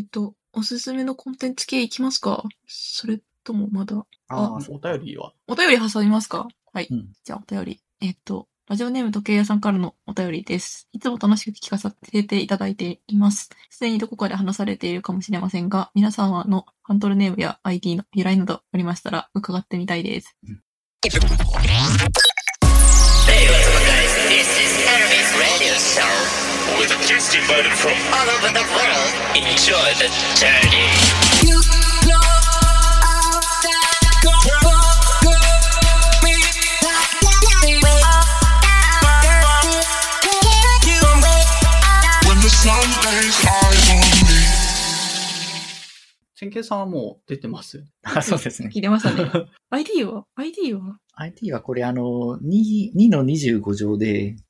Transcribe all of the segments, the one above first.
えっと、おすすめのコンテンツ系いきますか？それともまだ？ああ、お便りは？お便り挟みますか？はい。うんじゃあお便り。えっと、ラジオネーム時計屋さんからのお便りです。いつも楽しく聞かせていただいています。すでにどこかで話されているかもしれませんが、皆様のハンドルネームや ID の由来などありましたら伺ってみたいです。Hey, what's with a guest invited from all over the world. Enjoy the journey. You know that go go me You when the sun lays eyes on me. 千慶さんはもう出てます。あ、そうですね。聞いてましたね。ID は ?ID は IT はこれあの、2、2の25乗で、お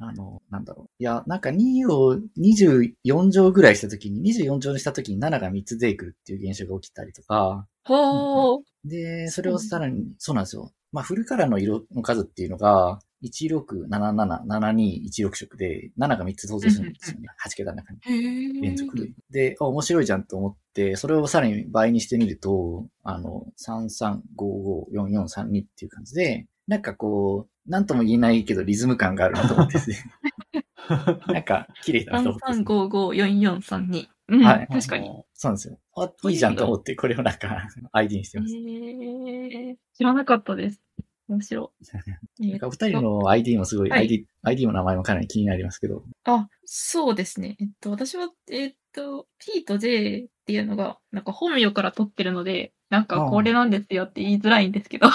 あの、なんだろう。いや、なんか2を24乗ぐらいしたときに、24乗にしたときに7が3つ出てくるっていう現象が起きたりとか、ほー。で、それをさらに、そうなんですよ。まあ、フルカラーの色の数っていうのが、1677、7216色で、7が3つ登場するんですよね。8桁の中に。連続で。で、あ面白いじゃんと思って、それをさらに倍にしてみると、あの、33554432っていう感じで、なんかこう、なんとも言えないけどリズム感があるなと思ってですね。なんか、綺麗だなと思ってね、33554432。うん、はい確かに。そうなんですよ。あ、いいじゃんと思って、これをなんか、ID にしてへます。ー。知らなかったです。面白い。なんかお二人の ID もすごい、はい ID、ID の名前もかなり気になりますけど。あ、そうですね。えっと、私は、えっと、P と J っていうのが、なんか本名から取ってるので、なんかこれなんですよって言いづらいんですけど、あ、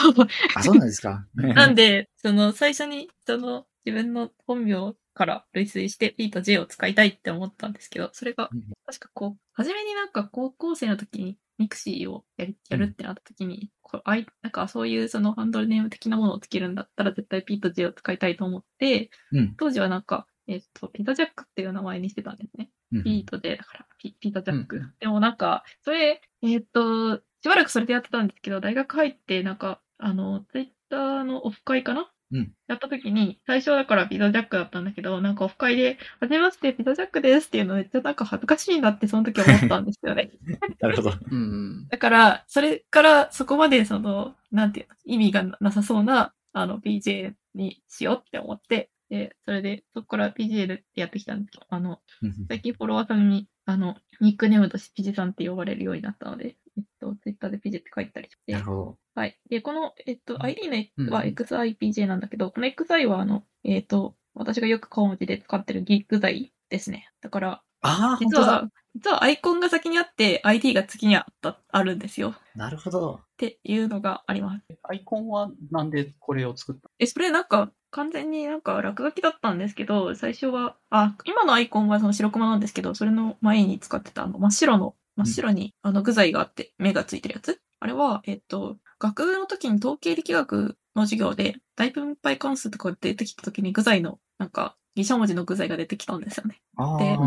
そうなんですか？なんで、その最初に、その自分の本名から類推して P と J を使いたいって思ったんですけど、それがうん、確かこう、初めになんか高校生の時にミクシーをやりやるってなった時に、こうあいなんかそういうそのハンドルネーム的なものをつけるんだったら絶対 P と J を使いたいと思って、うん。当時はなんか、えっと、ピザジャックっていう名前にしてたんですね。うんピートで、だからピ、ピザジャック。うんでもなんか、それ、えっと、しばらくそれでやってたんですけど、大学入って、なんか、あの、ツイッターのオフ会かな？うんやった時に、最初だからピザジャックだったんだけど、なんかオフ会で、はじめまして、ピザジャックですっていうのめっちゃなんか恥ずかしいなってその時思ったんですよね。なるほど。うん。だから、それからそこまでその、なんていうの、意味がなさそうな、あの、PJ にしようって思って、で、それで、そこから PJ でやってきたんですけど、あの、最近フォロワーさんに、あの、ニックネームとしてピジさんって呼ばれるようになったので、えっと、ツイッターでピジって書いたりしてなる、ほど。はい。で、この、えっと、ID うんのは XIPJ なんだけど、この XI は、あの、えっと、私がよく顔文字で使ってるギグ剤ですね。だから、あ実。は、実はアイコンが先にあって、ID が次にあった、あるんですよ。なるほど。っていうのがあります。アイコンはなんでこれを作ったえ、それなんか、完全になんか落書きだったんですけど、最初は、あ、今のアイコンはその白熊なんですけど、それの前に使ってたあの真っ白の、真っ白にあの具材があって目がついてるやつ。あれは、えっと、学部の時に統計力学の授業で大分配関数とか出てきた時に具材の、なんか、ギシャ文字の具材が出てきたんですよね。で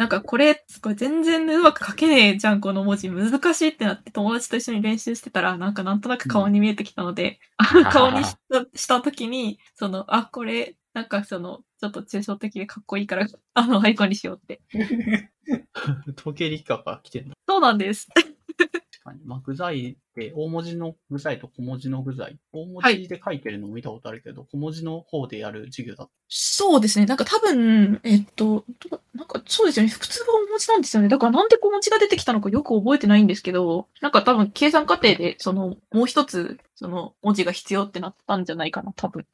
なんかこれ、これ全然うまく書けねえじゃん、この文字。難しいってなって友達と一緒に練習してたら、なんかなんとなく顔に見えてきたので、ん顔にした時に、その、あ、これ、なんかその、ちょっと抽象的でかっこいいから、あの、アイコンにしようって。統計力学が来てるのそうなんです。確かに。まあ、具材って、大文字の具材と小文字の具材。大文字で書いてるのを見たことあるけど、小文字の方でやる授業だっそうですね。なんか多分、えっと、どなんかそうですよね。普通は大文字なんですよね。だからなんで小文字が出てきたのかよく覚えてないんですけど、なんか多分計算過程で、その、もう一つ、その、文字が必要ってなったんじゃないかな、多分。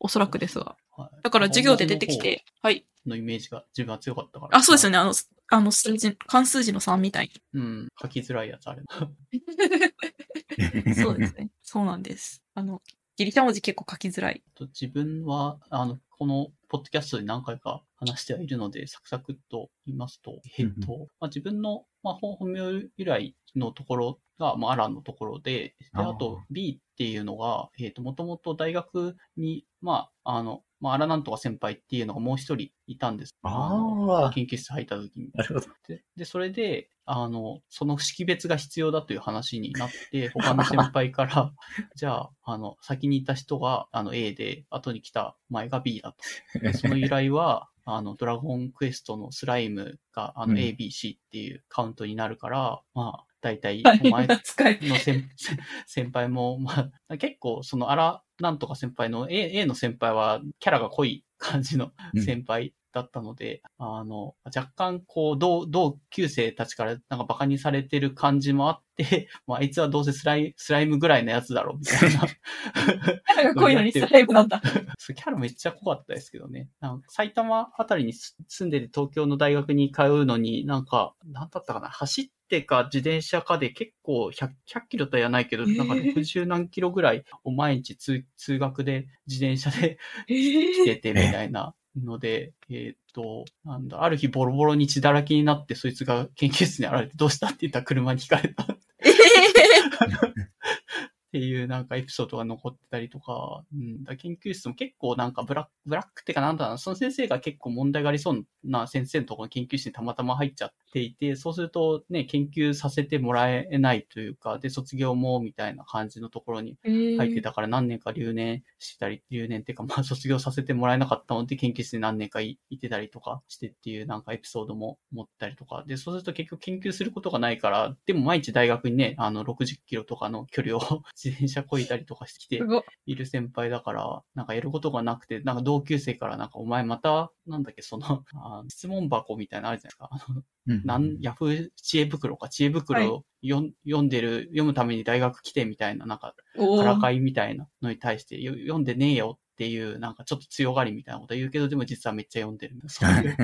おそらくですが。うはいだから授業で出てきて、はい。のイメージが自分は強かったから。あ、そうですよね。ね。あの、あの数字、関数字の3みたいうん。書きづらいやつある。に。そうですね。そうなんです。あの、ギリシャ文字結構書きづらい。と自分は、あの、このポッドキャストで何回か話してはいるので、サクサクっと言いますと、えっと、まあ、自分の、まあ、本本名由来のところが、まあ、アランのところで、で、あと B っていうのが、えっと、もともと大学に、まあ、あの、まあ、アラなんとか先輩っていうのがもう一人いたんです。のああ、研究室入った時に。なるほど。で、でそれで、あの、その識別が必要だという話になって、他の先輩から、じゃあ、あの、先にいた人が、あの、A で、後に来た前が B だと。でその由来は、あの、ドラゴンクエストのスライムが、あの、うん ABC っていうカウントになるから、まあ、大体、お前。の先 先輩も、まあ、結構、その、あら、なんとか先輩の A, A の先輩は、キャラが濃い感じのうん。先輩だったので、あの、若干、こう、同、同級生たちから、なんかバカにされてる感じもあって、まあ、あいつはどうせスライスライムぐらいのやつだろう、みたいな。キャラが濃いのにスライムなんだ。キャラめっちゃ濃かったですけどね。なんか埼玉あたりにす住んでて東京の大学に通うのに、なんか、なんだったかな、走ってか自転車かで結構100、100キロとは言わないけど、えーなんか60何キロぐらいを毎日通通学で自転車でえ来ててみたいなので、えーっと、なんだ、ある日ボロボロに血だらけになって、そいつが研究室に現れてどうしたって言ったら車にひかれた。っていうなんかエピソードが残ってたりとか、うん、だ研究室も結構なんかブラック、ブラックってかなんだろうな、その先生が結構問題がありそうな先生のところの研究室にたまたま入っちゃっていて、そうするとね、研究させてもらえないというか、で、卒業もみたいな感じのところに入ってたから何年か留年したり、留年っていうかまあ卒業させてもらえなかったので研究室に何年かいいてたりとかしてっていうなんかエピソードも持ったりとか、で、そうすると結局研究することがないから、でも毎日大学にね、あの60キロとかの距離を自転車こいたりとかしてきてい。いる先輩だから、なんかやることがなくて、なんか同級生からなんかお前また、なんだっけ、その、あ質問箱みたいなのあるじゃないですか。あのうんなん、ヤフー知恵袋か、知恵袋を読ん読んでる、読むために大学来てみたいな、なんかからかいみたいなのに対して、よ読んでねえよっていう、なんかちょっと強がりみたいなこと言うけど、でも実はめっちゃ読んでる。そういう、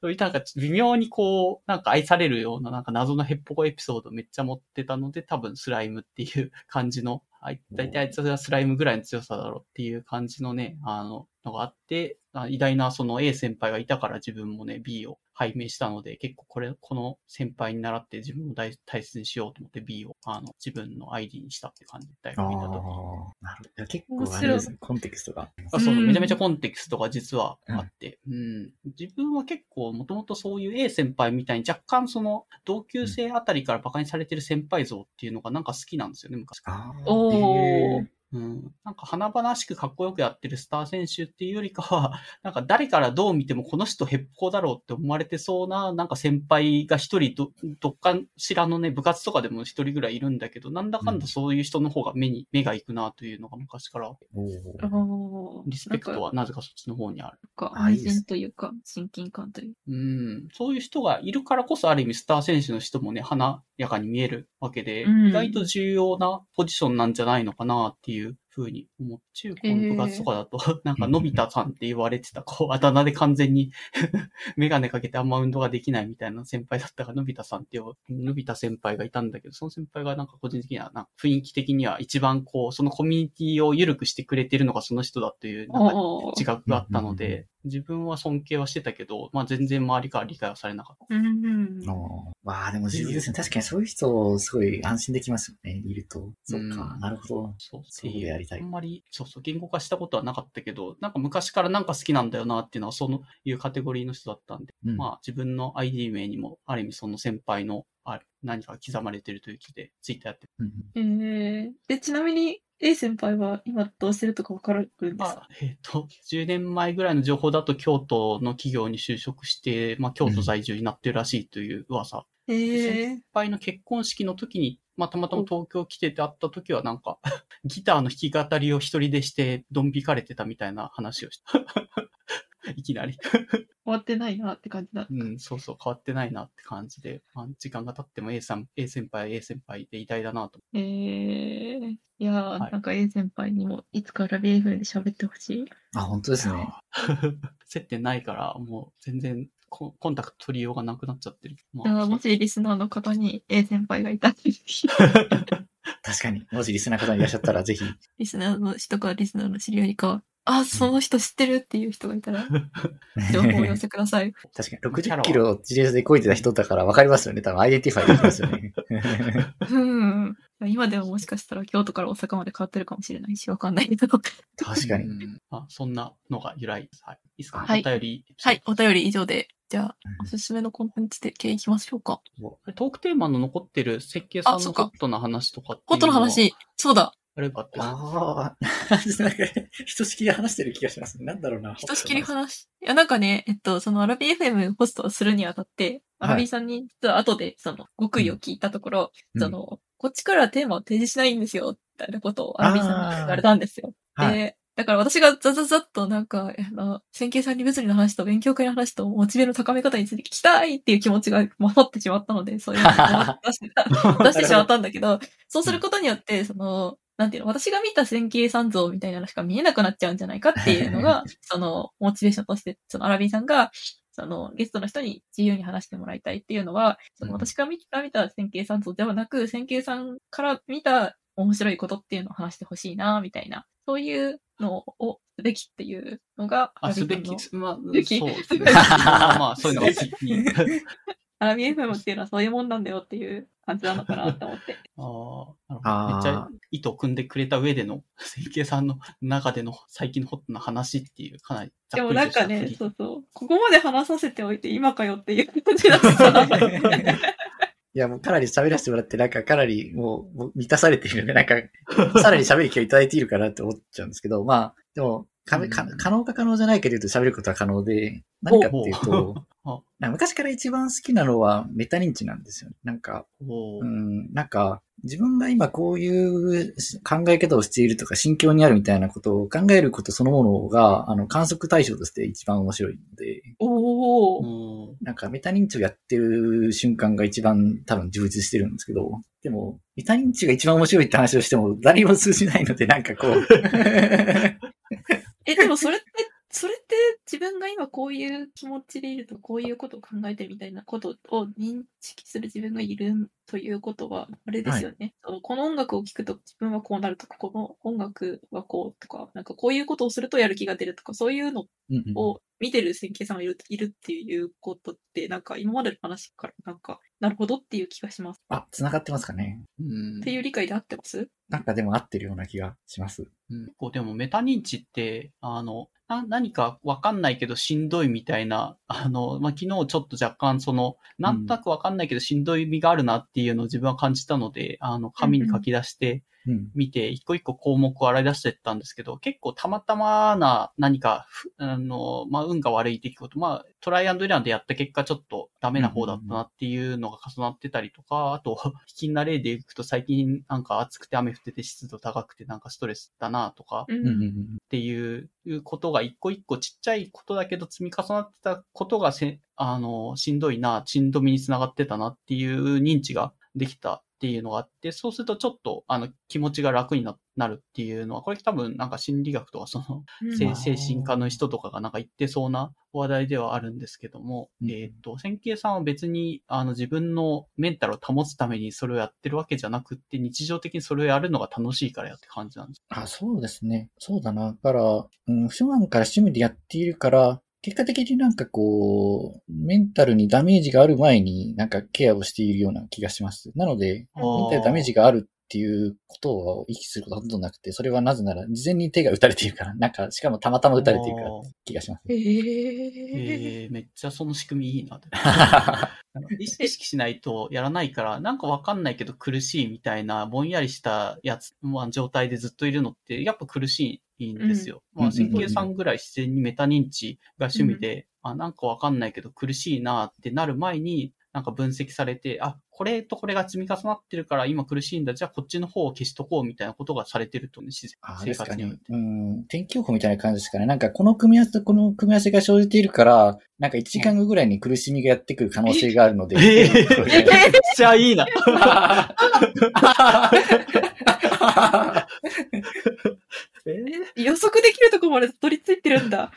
そういう。なんか微妙にこう、なんか愛されるような、なんか謎のヘッポコエピソードめっちゃ持ってたので、多分スライムっていう感じの、あい大体あいつはスライムぐらいの強さだろうっていう感じのね、あの、のがあって、あ偉大なその A 先輩がいたから自分もね、B を拝命したので、結構これ、この先輩に習って自分も大大切にしようと思って B を、あの、自分の ID にしたって感じで大学にいた時。ー、なるほど。結構あれですね、コンテクストが。あそう、うんめちゃめちゃコンテクストが実はあって、うん。自分は結構もともとそういう A 先輩みたいに若干その同級生あたりから馬鹿にされてる先輩像っていうのがなんか好きなんですよね、昔から。あおーへーうん。なんか華々しくかっこよくやってるスター選手っていうよりかは、なんか誰からどう見てもこの人ヘッポコだろうって思われてそうな、なんか先輩が一人ど、どっかしらのね、部活とかでも一人ぐらいいるんだけど、なんだかんだそういう人の方が目に、目が行くなというのが昔から、リスペクトはなぜかそっちの方にある。なんかというか、親近感といううん。そういう人がいるからこそある意味スター選手の人もね、華やかに見えるわけで、うん意外と重要なポジションなんじゃないのかなっていうふうに思って、中高の部活とかだと、なんか、のび太さんって言われてた、こう、あだ名で完全に メガネかけてあんま運動ができないみたいな先輩だったから、のび太さんっていう、のび太先輩がいたんだけど、その先輩がなんか個人的には、なんか雰囲気的には一番こう、そのコミュニティを緩くしてくれてるのがその人だという、なんか自覚があったので、自分は尊敬はしてたけど、まあ全然周りから理解はされなかった。うんうん。おーわあ、でも重要ですね。確かにそういう人、すごい安心できますよね。いると。そっか、うんなるほど。そう、そういうやりたいあんまり、そうそう、言語化したことはなかったけど、なんか昔からなんか好きなんだよなっていうのは、そういうカテゴリーの人だったんで、うんまあ自分の ID 名にも、ある意味その先輩の、あ何か刻まれてるという気で、ツイッターやってうんえー、で、ちなみに、A 先輩は今どうしてるとかわかるんですまか？あ、えっ、と、10年前ぐらいの情報だと京都の企業に就職して、まあ京都在住になってるらしいという噂。えー。先、輩の結婚式の時に、まあたまたま東京来てて会った時はなんか、ギターの弾き語りを一人でして、ドン引かれてたみたいな話をした。いきなり。終わってないなって感じだ。うん、そうそう、変わってないなって感じで、まあ、時間が経っても A さん、A 先輩、A 先輩で偉大だなと。えー、いやー、はいなんか A 先輩にもいつから BF で喋ってほしい？あ、本当ですね。接点ないから、もう全然ココンタクト取りようがなくなっちゃってる。まあもしリスナーの方に A 先輩がいたら、確かに。もしリスナー方いらっしゃったら、ぜひ。リスナーの人かリスナーの知り合いか、あ、その人知ってるっていう人がいたら、情報をお寄せください。確かに。60キロ自転車で漕いでた人だから分かりますよね。多分 identify できますよね。うん。今でももしかしたら京都から大阪まで変わってるかもしれないし、わかんないけど。確かに。うんあ、そんなのが由来です。はい。いいですか、はいお便り。はい、お便り以上で、じゃあ、おすすめのコンテンツで系いきましょうか。トークテーマの残ってる設計さんあそっかのホットな話とかっていうホットのは話、そうだ。あれ。ああ、なんか、ひとしきり話してる気がしますね。なんだろうな。ひとしきり話？し、いや、なんかね、えっと、そのアラビ FM ホストをするにあたって、アラビさんに、実は後で、その、極意を聞いたところ、うんその、こっちからテーマを提示しないんですよ、みたいなことをアラビさんに言われたんですよ。はい。で、だから私がザザザッとなんか、あの、線形三理物理の話と勉強会の話とモチベの高め方について聞きたいっていう気持ちが勝ってしまったので、そういうのを出し 出してしまったんだけど、そうすることによって、その、なんていうの、私が見た線形三像みたいなのしか見えなくなっちゃうんじゃないかっていうのが、その、モチベーションとして、そのアラビーさんが、その、ゲストの人に自由に話してもらいたいっていうのは、そのうん私が見た見た線形三像ではなく、線形さんから見た面白いことっていうのを話してほしいな、みたいな、そういうのをすべきっていうのが、あ、すべきまあ、そうですね。まあまあ、そういうのが好きに。アラビ FM っていうのはそういうもんなんだよっていう感じなのかなと思って。ああ、なるほど。あーめっちゃ意図を組んでくれた上での、整形さんの中での最近のホットな話っていう、かなりざでもっくりとしたなんかねそうそう。ここまで話させておいて今かよっていう感じだった。いや、もうかなり喋らせてもらって、なんかかなりもうもう満たされているので、なんか、さらに喋る気をいただいているかなって思っちゃうんですけど、まあ、でも、かうん。か可能か可能じゃないかというと喋ることは可能で、何かっていうと 昔から一番好きなのはメタ認知なんですよね。なんか、う。ん、なんか、自分が今こういう考え方をしているとか、心境にあるみたいなことを考えることそのものが、あの、観測対象として一番面白いので、おー。おーなんかメタ認知をやってる瞬間が一番多分充実してるんですけど、でも、メタ認知が一番面白いって話をしても誰にも通じないので、なんかこう、え、でもそれって、それって自分が今こういう気持ちでいるとこういうことを考えてみたいなことを認識する自分がいるということは、あれですよね。そのこの音楽を聴くと自分はこうなるとか、この音楽はこうとか、なんかこういうことをするとやる気が出るとか、そういうのを見てる線形さんがいるいるっていうことって、なんか今までの話からなんか、なるほどっていう気がします。あ、繋がってますかね。うんっていう理解で合ってます？なんかでも合ってるような気がします。うん結構でもメタ認知って、あの、な何かわかんないけどしんどいみたいな、あの、まあ、昨日ちょっと若干その、なんとなくわかんないけどしんどい味があるなっていうのを自分は感じたので、あの、紙に書き出してうん。見て、一個一個項目を洗い出していったんですけど、結構たまたまな何か、ふあの、まあ、運が悪い出来事、まあ、トライアンドエラーでやった結果ちょっとダメな方だったなっていうのが重なってたりとか、あと、卑近な例でいくと最近なんか暑くて雨降ってて湿度高くてなんかストレスだなとか、っていうことが一個一個ちっちゃいことだけど積み重なってたことがせ、あの、しんどいな、しんどみにつながってたなっていう認知ができたっていうのがあって、そうするとちょっと、あの、気持ちが楽にななるっていうのは、これ多分なんか心理学とかその、うん精精神科の人とかがなんか言ってそうな話題ではあるんですけども、うんえっ、と、線形さんは別に、あの、自分のメンタルを保つためにそれをやってるわけじゃなくって、日常的にそれをやるのが楽しいからやって感じなんです。あ、そうですね。そうだな。だから、うん、普段から趣味でやっているから、結果的になんかこう、メンタルにダメージがある前になんかケアをしているような気がします。なので、メンタルにダメージがあるっていうことを意識することはほとんどなくて、それはなぜなら事前に手が打たれているから、なんか、しかもたまたま打たれているからって気がします。へええ。ー。めっちゃその仕組みいいな 意識しないとやらないから、なんかわかんないけど苦しいみたいな、ぼんやりしたやつ、まあ、状態でずっといるのって、やっぱ苦しいんですよ。まあ、うん。うん。線形さんぐらい自然にメタ認知が趣味で、あ、なんかわかんないけど苦しいなってなる前に、なんか分析されて、あ、これとこれが積み重なってるから今苦しいんだ。じゃあこっちの方を消しとこうみたいなことがされてるとね、自然あ、生活において。。うん。天気予報みたいな感じですかね。なんかこの組み合わせとこの組み合わせが生じているから、なんか1時間後ぐらいに苦しみがやってくる可能性があるので。えーめっちゃいいな。えー予測できるところまで取り付いてるんだ。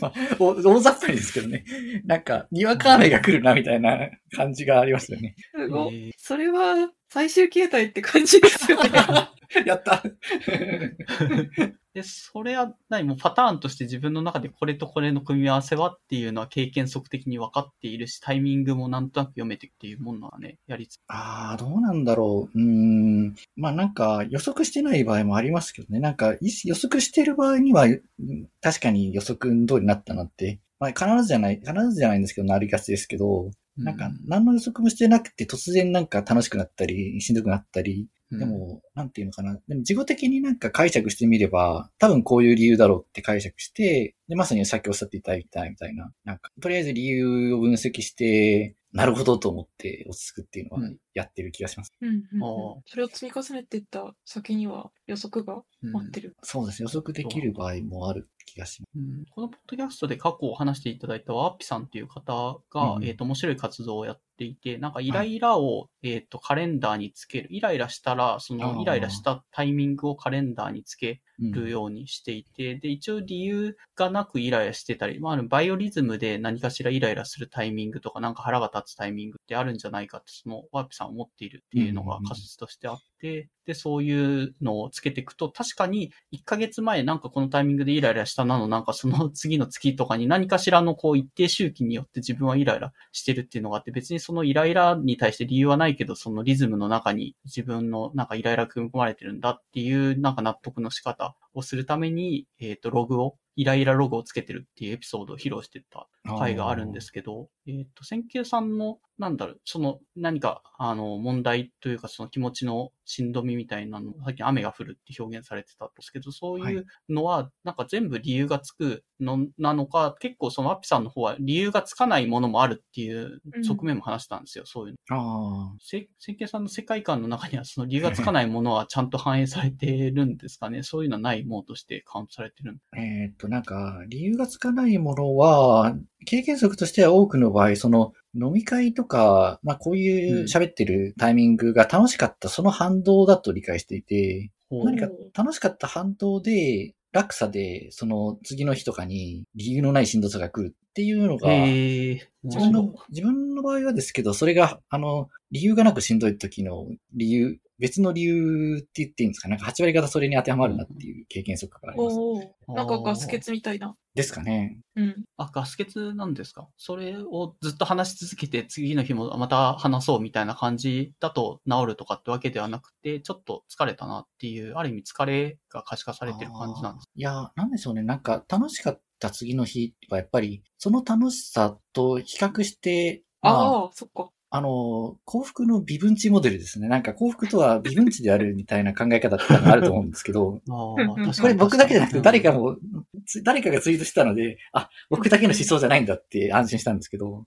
ま あお大雑把にですけどね。なんか、にわか雨が来るなみたいな感じがありますよね。すごい。えーそれは最終形態って感じですよね。やったで、それは何もパターンとして自分の中でこれとこれの組み合わせはっていうのは経験則的に分かっているし、タイミングもなんとなく読めてっていうもんなのね、やりつつ。ああ、どうなんだろう。うん。まあなんか予測してない場合もありますけどね。なんか予測してる場合には、確かに予測通りになったなって。まあ必ずじゃない、必ずじゃないんですけど、なりがちですけど、なんか、何の予測もしてなくて、突然なんか楽しくなったり、しんどくなったり、うん、でも、なんていうのかな。でも、自己的になんか解釈してみれば、多分こういう理由だろうって解釈して、で、まさにさっきおっしゃっていただいたみたいな、なんか、とりあえず理由を分析して、なるほどと思って落ち着くっていうのはうんやってる気がします。うんうんうんあーそれを積み重ねていった先には予測がうん待ってる。そうですね。予測できる場合もある気がします。うんこのポッドキャストで過去を話していただいたワッピさんっていう方が、うんえっ、と、面白い活動をやっていて、なんかイライラを、えっ、と、カレンダーにつける。イライラしたら、そのイライラしたタイミングをカレンダーにつけうん。るようにしていて、で、一応理由がなくイライラしてたり、まあ、バイオリズムで何かしらイライラするタイミングとか、なんか腹が立つタイミングってあるんじゃないかって、そのワッピさん思っているっていうのが仮説としてあって、で、そういうのをつけていくと、確かに1ヶ月前なんかこのタイミングでイライラしたなの、なんかその次の月とかに何かしらのこう一定周期によって自分はイライラしてるっていうのがあって、別にそのイライラに対して理由はないけど、そのリズムの中に自分のなんかイライラ組み込まれてるんだっていうなんか納得の仕方をするために、えっ、と、ログを、イライラログをつけてるっていうエピソードを披露してた回があるんですけど、えっ、と、千球さんの、なんだろう、その何か、あの、問題というか、その気持ちのしんどみみたいなの、さっき雨が降るって表現されてたんですけど、そういうのは、なんか全部理由がつくの、なのか、結構そのアッピさんの方は理由がつかないものもあるっていう側面も話したんですよ、そういうの。ああ。せ千球さんの世界観の中には、その理由がつかないものはちゃんと反映されてるんですかね？そういうのはないものとしてカウントされてるん えーっと、なんか、理由がつかないものは、経験則としては多くの場合、その、飲み会とか、まあこういう喋ってるタイミングが楽しかった、その反動だと理解していて、何か楽しかった反動で、落差で、その次の日とかに理由のないしんどさが来るっていうのが。自分の、自分の場合はですけど、それが、あの、理由がなくしんどい時の理由、別の理由って言っていいんですか？なんか8割方それに当てはまるなっていう経験則があります。なんかガス欠みたいな。ですかね。うん。あ、ガス欠なんですか？それをずっと話し続けて次の日もまた話そうみたいな感じだと治るとかってわけではなくて、ちょっと疲れたなっていう、ある意味疲れが可視化されてる感じなんです。いや、なんでしょうね。なんか楽しかった次の日はやっぱり、その楽しさと比較して、まあ、ああ、そっか。あの、幸福の微分値モデルですね。なんか幸福とは微分値であるみたいな考え方ってあると思うんですけど。これ僕だけじゃなくて誰かも。誰かがツイートしたので、あ、僕だけの思想じゃないんだって安心したんですけど、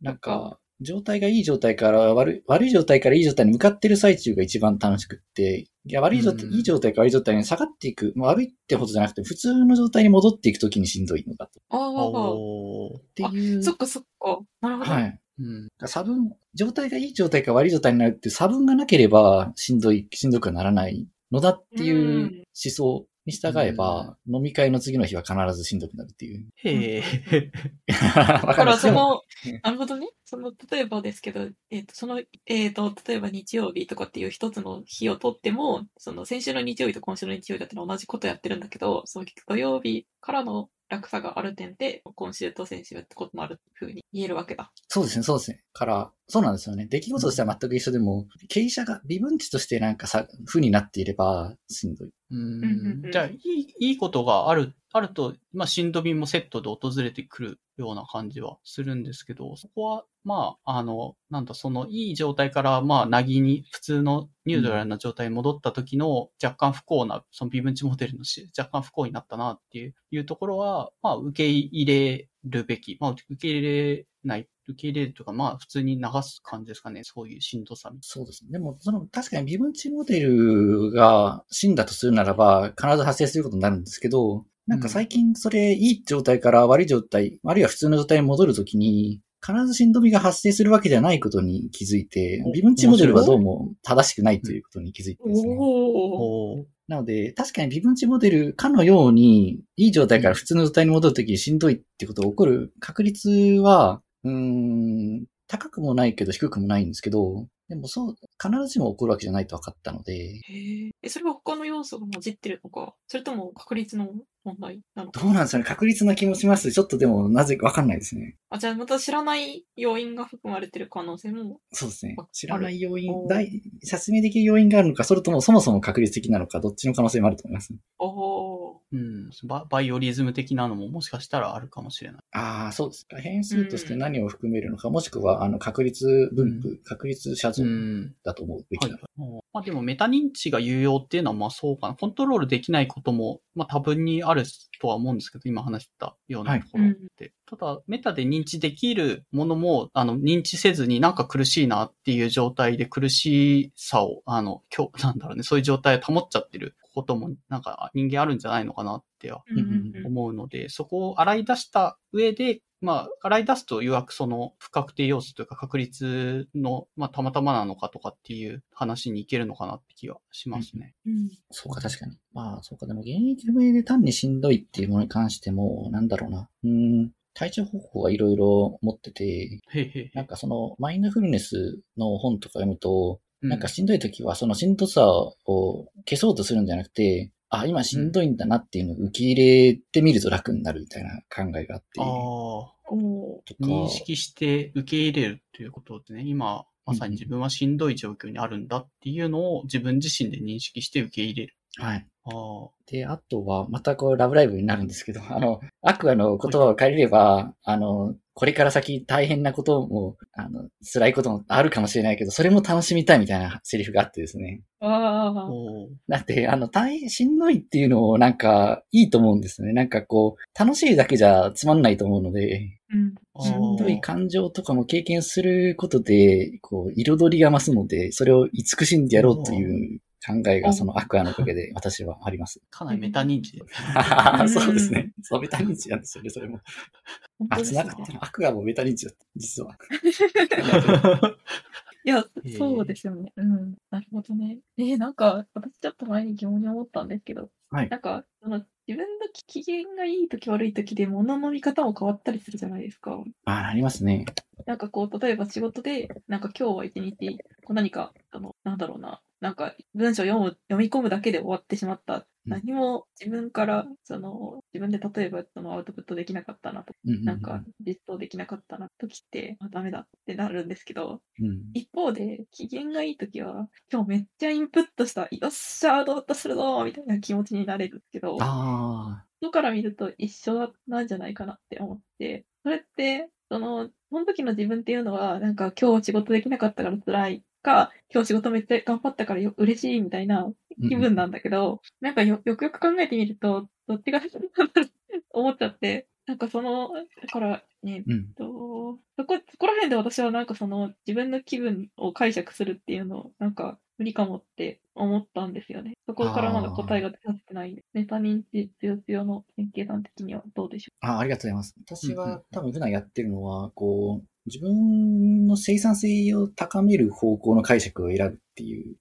なんか、状態がいい状態から悪い、悪い状態からいい状態に向かってる最中が一番楽しくって、いや、悪い状態、うんいい状態から悪い状態に下がっていく、まあ、悪いってことじゃなくて、普通の状態に戻っていくときにしんどいのだと。ああ、っていう。そっかそっか。なるほど。はい。うん。差分、状態がいい状態か悪い状態になるって差分がなければしんどい、しんどくはならないのだっていううん思想に従えば、飲み会の次の日は必ずしんどくなるっていう。へえ。わだからそのうん、なるほどね。その、例えばですけど、えっ、と、その、えっ、と、例えば日曜日とかっていう一つの日をとっても、その先週の日曜日と今週の日曜日だったら同じことやってるんだけど、そう土曜日からの落差がある点で、今週と先週ってこともあるふうに言えるわけだ。そうですね、そうですね。から、そうなんですよね。出来事としては全く一緒でも、経営者が微分値としてなんかさ、負になっていればしんどい。ううんうんうんんじゃあ、いい、いいことがある、あると、まあ、しんどみもセットで訪れてくるような感じはするんですけど、そこは、まあ、あの、なんだ、その、いい状態から、まあ、なぎに、普通のニュートラルな状態に戻った時の、若干不幸な、その微分値モデルのし、若干不幸になったなっていう、いうところは、まあ、受け入れるべき。まあ、受け入れない、受け入れるとか、まあ、普通に流す感じですかね。そういうしんどさそうですね。でも、その、確かに微分値モデルが死んだとするならば、必ず発生することになるんですけど、なんか最近それ、いい状態から悪い状態、あるいは普通の状態に戻るときに、必ずしんどみが発生するわけではないことに気づいてお、微分値モデルはどうも正しくないということに気づいてですね。なので、確かに微分値モデルかのように、いい状態から普通の状態に戻るときにしんどいってことが起こる確率は、うーん、高くもないけど低くもないんですけど、でもそう、必ずしも起こるわけじゃないと分かったので、へえ。え、それは他の要素が混じってるのかそれとも確率の問題なのかどうなんですかね？確率な気もします。ちょっとでも、なぜか分かんないですね。あ、じゃあまた知らない要因が含まれてる可能性も。そうですねあ。知らない要因説明できる要因があるのか、それともそもそも確率的なのか、どっちの可能性もあると思います。おお。うん、ババイオリズム的なのももしかしたらあるかもしれない。ああ、そうですか。変数として何を含めるのか、もしくは、あの、確率分布、確率写像うん。だと思うべきだ。はい。まあでもメタ認知が有用っていうのはまあそうかな。コントロールできないことも、まあ多分にあるとは思うんですけど、今話したようなところって。ただ、メタで認知できるものも、あの、認知せずになんか苦しいなっていう状態で苦しさを、あの、今日、なんだろうね、そういう状態を保っちゃってることも、なんか人間あるんじゃないのかなってはうんうんうん思うので、そこを洗い出した上で、まあ、洗い出すと、ようやくその不確定要素というか確率の、まあ、たまたまなのかとかっていう話にいけるのかなって気がしますね。うんそうか、確かに。まあ、そうか。でも、現役不明で単にしんどいっていうものに関しても、なんだろうな。うーん、体調方法はいろいろ持ってて、なんかその、マインドフルネスの本とか読むと、うなんかしんどい時は、そのしんどさを消そうとするんじゃなくて、あ、今しんどいんだなっていうのを受け入れてみると楽になるみたいな考えがあって、ああ、認識して受け入れるっていうことでね、今、まさに自分はしんどい状況にあるんだっていうのを自分自身で認識して受け入れる。はい。ああ、で、あとは、またこう、ラブライブになるんですけど、あの、アクアの言葉を借りれば、あの、これから先大変なことも、あの、辛いこともあるかもしれないけど、それも楽しみたいみたいなセリフがあってですね。ーああ。おーだって、あの、大変、しんどいっていうのをなんか、いいと思うんですね。なんかこう、楽しいだけじゃつまんないと思うので、うん。しんどい感情とかも経験することで、こう、彩りが増すので、それを慈しんでやろうという考えが、そのアクアのおかげで私はあります。かなりメタ認知で。そうですね。そう、メタ認知なんですよね、それも。ね繋がってる。アクアもメタ認知だった、実は。いやえー、そうですよね。うん。なるほどね。えー、なんか、私ちょっと前に疑問に思ったんですけど、はいなんか、その、自分の機嫌がいい時悪い時で物の見方も変わったりするじゃないですか。あ、ありますね。なんかこう、例えば仕事で、なんか今日は一日、こう何か、あの、なんだろうな、なんか文章を読む、読み込むだけで終わってしまった。うん何も自分から、その、自分で例えばそのアウトプットできなかったなと、うんうんうんなんか実装できなかったな時って、あ、ダメだってなるんですけど、うん。一方で、機嫌がいい時は、今日めっちゃインプットした、よっしゃー、どうとするぞーみたいな気持ちになれるんですけど、あ外から見ると一緒なんじゃないかなって思って、それって、その、その時の自分っていうのは、なんか今日仕事できなかったから辛いか、今日仕事めっちゃ頑張ったからよ嬉しいみたいなあ。気分なんだけど、なんかよよくよく考えてみると、どっちが先なんだろうって 思っちゃって、なんかその、だからね、うん。と、そこ、そこら辺で私はなんかその自分の気分を解釈するっていうのをなんか無理かもって思ったんですよね。そこからまだ答えが出させてないんで。メタ認知強強の典型さん的にはどうでしょあありがとうございます。私うんうんは多分普段やってるのは、こう、自分の生産性を高める方向の解釈を選ぶっていう、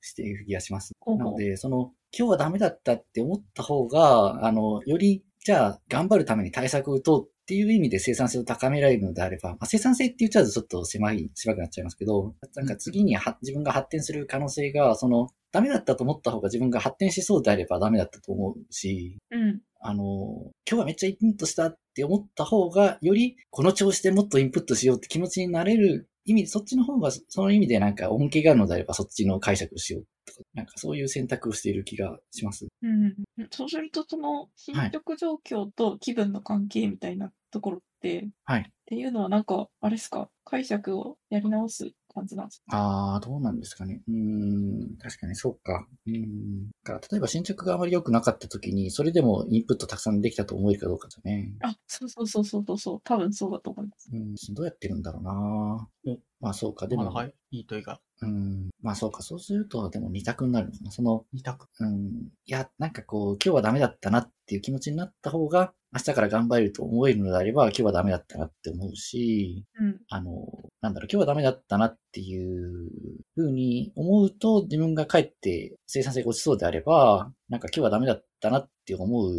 している気がします。なので、その、今日はダメだったって思った方が、あの、より、じゃあ、頑張るために対策を打とうっていう意味で生産性を高められるのであれば、まあ、生産性って言っちゃうとちょっと狭い、狭くなっちゃいますけど、なんか次には自分が発展する可能性が、その、ダメだったと思った方が自分が発展しそうであればダメだったと思うし、うん。あの、今日はめっちゃインプットしたっって思った方が、よりこの調子でもっとインプットしようって気持ちになれる意味、そっちの方が、その意味でなんか恩恵があるのであれば、そっちの解釈をしようとか、なんかそういう選択をしている気がします。うん。そうすると、その、進捗状況と気分の関係みたいなところって、はい。っていうのはなんか、あれですか、解釈をやり直す感じなんですかああ、どうなんですかね。うーん、確かにそうか。うーん。だから例えば進捗があまり良くなかった時に、それでもインプットたくさんできたと思えるかどうかですね。あ、そうそうそうそうそうそう、多分そうだと思います。うん、どうやってるんだろうなおまあそうか、でも、はい。いい問いが。うん、まあそうか、そうすると、でも二択になるのかな。その、二択。うん、いや、なんかこう、今日はダメだったなっていう気持ちになった方が、明日から頑張れると思えるのであれば、今日はダメだったなって思うし、うん。あの、なんだろう、今日はダメだったなっていう風に思うと、自分が帰って生産性が落ちそうであれば、なんか今日はダメだったなって思う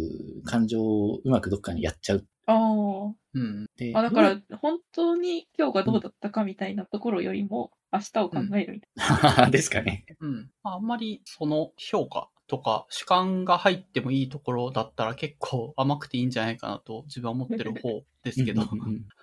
感情をうまくどっかにやっちゃう。ああ。うん。であ、だから、本当に今日がどうだったかみたいなところよりも、明日を考えるみたい ですかね。うん。まああんまりその評価とか主観が入ってもいいところだったら結構 甘くていいんじゃないかなと自分は思ってる方ですけど。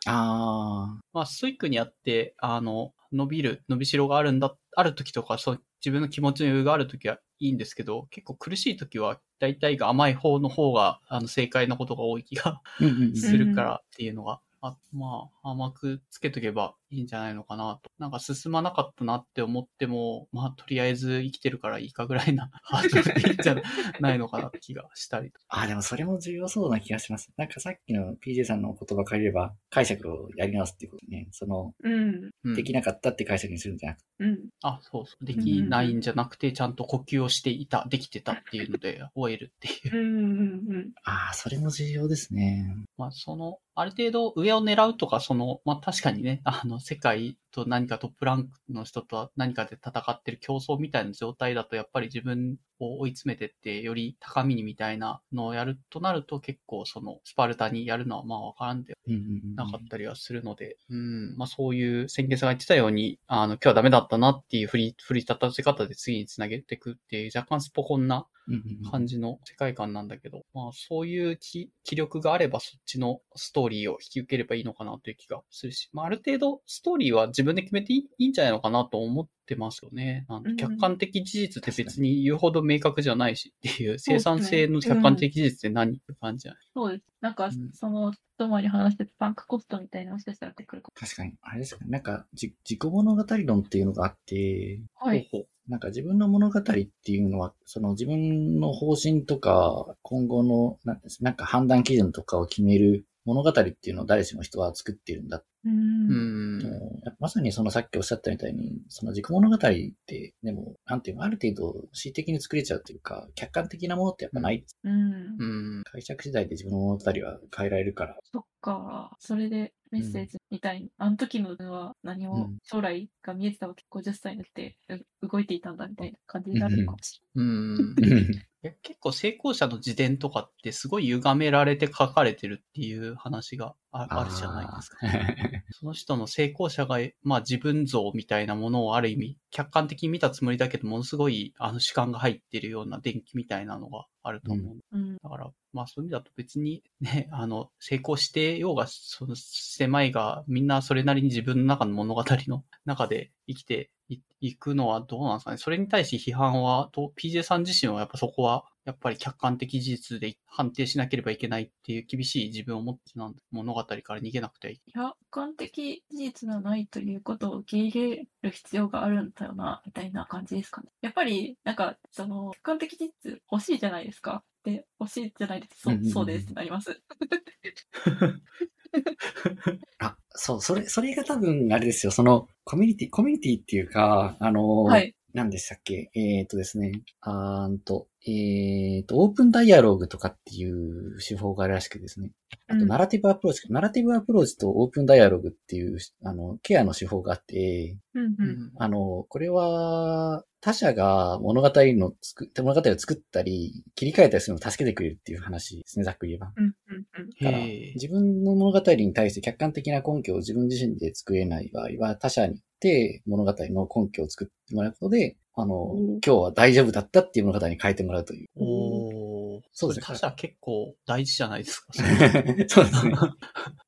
あまあストイックにやって、あの、伸びる、伸びしろがあるんだ、ある時とか、そう、自分の気持ちの余裕がある時はいいんですけど、結構苦しい時は大体が甘い方の方が、あの、正解なことが多い気が するからっていうのが、あまあ、甘くつけとけばいいんじゃないのかなと。なんか進まなかったなって思っても、まあ、とりあえず生きてるからいいかぐらいなハードルでいいんじゃないのかなって気がしたりと。あ、でもそれも重要そうな気がします。なんかさっきの PJ さんの言葉借りれば、解釈をやり直すっていうことね。その、うん。うんできなかったって解釈にするんじゃなくて。うん。あ、そうそう。できないんじゃなくて、ちゃんと呼吸をしていた、できてたっていうので、終えるっていう。うん。うん。ああ、それも重要ですね。まあ、その、ある程度上を狙うとか、その、まあ確かにね、あの、世界と何かトップランクの人と何かで戦ってる競争みたいな状態だと、やっぱり自分を追い詰めてって、より高みにみたいなのをやるとなると、結構その、スパルタにやるのはまあわからんで。なかったりはするので、うん、まあそういう先見さんが言ってたように、あの、今日はダメだったなっていう振り、振り立たせ方で次につなげていくっていう、若干スポコンな感じの世界観なんだけど、まあそういう気気力があればそっちのストーリーを引き受ければいいのかなという気がするし、まあある程度ストーリーは自分で決めていいいいんじゃないのかなと思ってますよね。客観的事実って別に言うほど明確じゃないしっていう、生産性の客観的事実って何って感じじゃない、そうです。なんかうん、その、とまに話してたパンクコストみたいなもしかしたら出てくるか確かに。あれですかね。なんか、じ自己物語論っていうのがあって、も。はい。なんか自分の物語っていうのは、その自分の方針とか、今後のなんか判断基準とかを決める物語っていうのを誰しも人は作っているんだ。う。うんん。まさにそのさっきおっしゃったみたいに、その自己物語って、でも、なんていうの、ある程度恣意的に作れちゃうというか、客観的なものってやっぱない。うん。うん。解釈次第で自分の物語は変えられるから。そっか。それでメッセージみたいに、あの時のは何もうん将来が見えてたわけ、50歳になってう動いていたんだみたいな感じになるのかもしうん。い や結構成功者の自伝とかってすごい歪められて書かれてるっていう話がああるじゃないですか。その人の成功者が、まあ自分像みたいなものをある意味客観的に見たつもりだけど、ものすごいあの主観が入ってるような電気みたいなのがあると思う。うん。だから、まあそういう意味だと別にね、あの、成功してようが、その狭いが、みんなそれなりに自分の中の物語の中で生きていいくのはどうなんですかね。それに対して批判は、と PJ さん自身はやっぱそこは、やっぱり客観的事実で判定しなければいけないっていう厳しい自分を持ってなんで物語から逃げなくてはいけ客観的事実がないということを受け入れる必要があるんだよな、みたいな感じですかね。やっぱり、なんか、その、客観的事実欲しいじゃないですか。で、欲しいじゃないです。そう、そうですってなります。あ、そう、それ、それが多分、あれですよ、その、コミュニティ、コミュニティっていうか、あの、はい。何でしたっけ？えっ、とですね、あーんと、えっ、と、オープンダイアログとかっていう手法があるらしくですね。あと、うんナラティブアプローチ、ナラティブアプローチとオープンダイアログっていう、あの、ケアの手法があって、うんう。ない。あの、これは、他者が物語の作、物語を作ったり、切り替えたりするのを助けてくれるっていう話ですね、ざっくり言えば。うん自分の物語に対して客観的な根拠を自分自身で作れない場合は、他者に言って物語の根拠を作ってもらうことで、あの、うん今日は大丈夫だったっていう物語に変えてもらうという。おー。そうですねれ他者結構大事じゃないですか。そ うですね。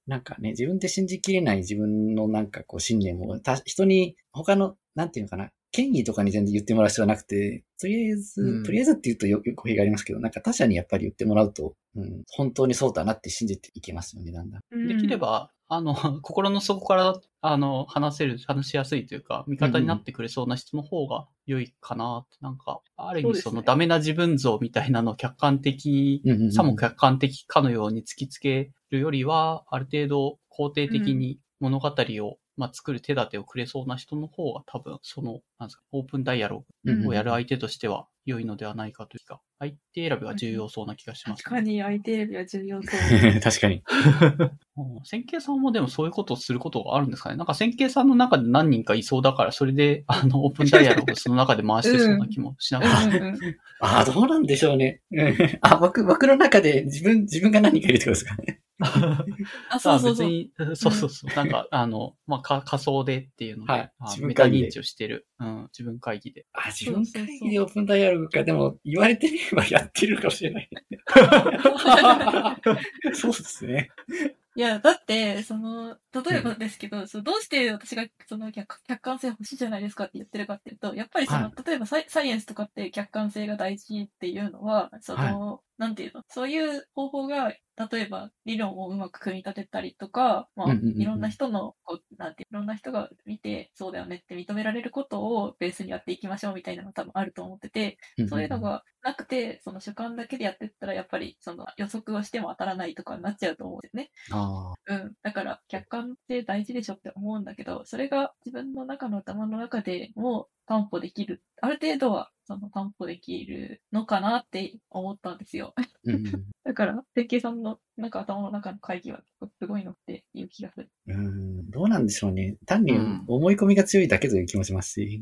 なんかね、自分で信じきれない自分のなんかこう信念も、た人に、他の、なんていうのかな、権威とかに全然言ってもらう必要はなくて、とりあえず、うん。とりあえずって言うとよよく語弊がありますけど、なんか他者にやっぱり言ってもらうと、うん、本当にそうだなって信じていけますよね、だんだん。うん。できれ、ば、あの、心の底から、あの、話せる、話しやすいというか、味方になってくれそうな人の方が良いかなって、なんか、ある意味そのダメな自分像みたいなのを客観的、うんうんうん。さも客観的かのように突きつけるよりは、ある程度肯定的に物語を、まあ、作る手立てをくれそうな人の方が多分、その、なんですか、オープンダイアロうんグをやる相手としては良いのではないかというか、相手選びが重要そうな気がします、確かに相手よりは重要そう。確かに。うん千慶さんもでもそういうことをすることがあるんですかねなんか千慶さんの中で何人かいそうだから、それで、あの、オープンダイアログをその中で回してそうな気もしながら。うんうんああ、どうなんでしょうね。うんあ、僕、僕の中で自分、自分が何人かいるってことですかね。あ、そうそうそう。別に、そうそうそう。なんか、あの、まあ、か仮想でっていうので、はいあ自分会議でメタ認知をしてる。うん、自分会議で。あ、自分会議でオープンダイアログか。でも、言われてみればやってるかもしれない。そうですね。いや、だって、その、例えばですけど、そうどうして私がその客客観性欲しいじゃないですかって言ってるかっていうと、やっぱりその、は例えばサイサイエンスとかって客観性が大事っていうのは、その、なんていうの、そういう方法が、例えば理論をうまく組み立てたりとか、まあ、いろんな人の、こう、なんていう、いろんな人が見て、そうだよねって認められることをベースにやっていきましょうみたいなのが多分あると思ってて、そういうのがなくて、その主観だけでやってったら、やっぱりその予測をしても当たらないとかになっちゃうと思うんですね。あうん。だから、客観性大事でしょって思うんだけど、それが自分の中の頭の中でも担保できる。ある程度は、その担保できるのかなって思ったんですよ。あ。うん だから、天慶さんのなんか頭の中の会議はすごいのっていう気がする。うん。どうなんでしょうね。単にうん思い込みが強いだけという気もしますし。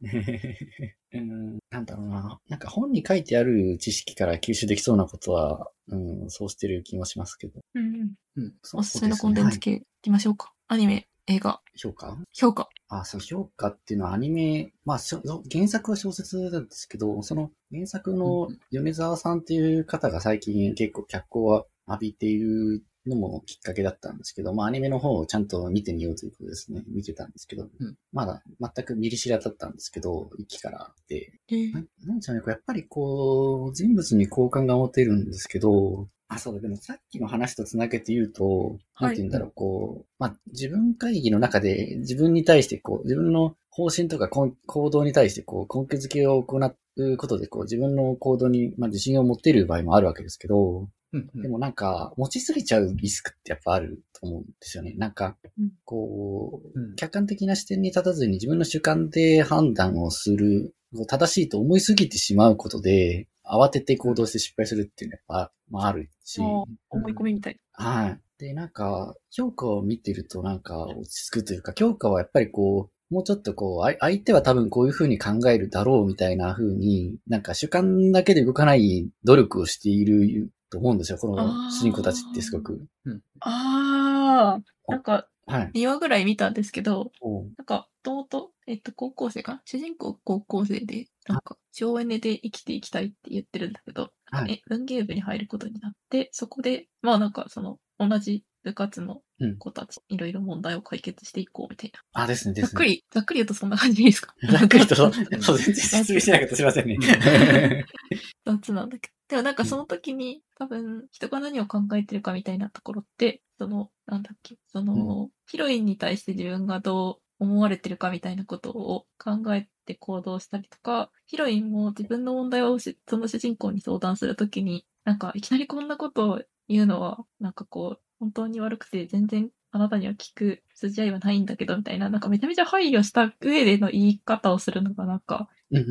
うん、なんだろうな。なんか本に書いてある知識から吸収できそうなことは、うん、そうしてる気もしますけど。うんうん。うん。おすすめのコンテンツ系いきましょうか。アニメ、映画、評価？評価。あ、そう、評価っていうのはアニメ、まあ、原作は小説なんですけど、その原作の米沢さんっていう方が最近結構脚光は浴びているのもきっかけだったんですけど、まあアニメの方をちゃんと見てみようということですね。見てたんですけど、うん。まだ全く見り知らだったんですけど、一期からで、えー。ななんでしょうね、これやっぱりこう、人物に好感が持てるんですけど、あ、そうだ、でもさっきの話とつなげて言うと、はい。なんて言うんだろう、こう、まあ、自分会議の中で自分に対してこう、自分の方針とか行動に対してこう、根拠付けを行うことでこう、自分の行動に、まあ、自信を持っている場合もあるわけですけど、うんうん。でもなんか、持ちすぎちゃうリスクってやっぱあると思うんですよね。なんかうん、こう、うん。客観的な視点に立たずに自分の主観で判断をする、正しいと思いすぎてしまうことで、慌てて行動して失敗するっていうのはやっぱ、まああるし、あ思い込みみたい。はい。で、なんか、評価を見てるとなんか落ち着くというか、評価はやっぱりこう、もうちょっとこう、相手は多分こういう風に考えるだろうみたいな風に、なんか主観だけで動かない努力をしていると思うんですよ。この主人公たちってすごく。ああ、なんかはい。2話ぐらい見たんですけど、なんか、もともと、えっと、高校生かな？主人公高校生で、なんか、省エネで生きていきたいって言ってるんだけど、はいえ文芸部に入ることになって、そこで、まあなんか、その、同じ部活のうん子たち、いろいろ問題を解決していこうみたいな。あ、ですね、ですね。ざっくり、ざっくり言うとそんな感じですか？ざっくりと、そう、全然説明してなかった。すいませんね。雑なんだけど。でもなんかその時に、多分、人が何を考えてるかみたいなところって、その、なんだっけ、その、ヒロインに対して自分がどう思われてるかみたいなことを考えて行動したりとか、ヒロインも自分の問題をしその主人公に相談するときに、なんかいきなりこんなことを言うのは、なんかこう、本当に悪くて全然あなたには聞く筋合いはないんだけど、みたいな、なんかめちゃめちゃ配慮した上での言い方をするのがなんか、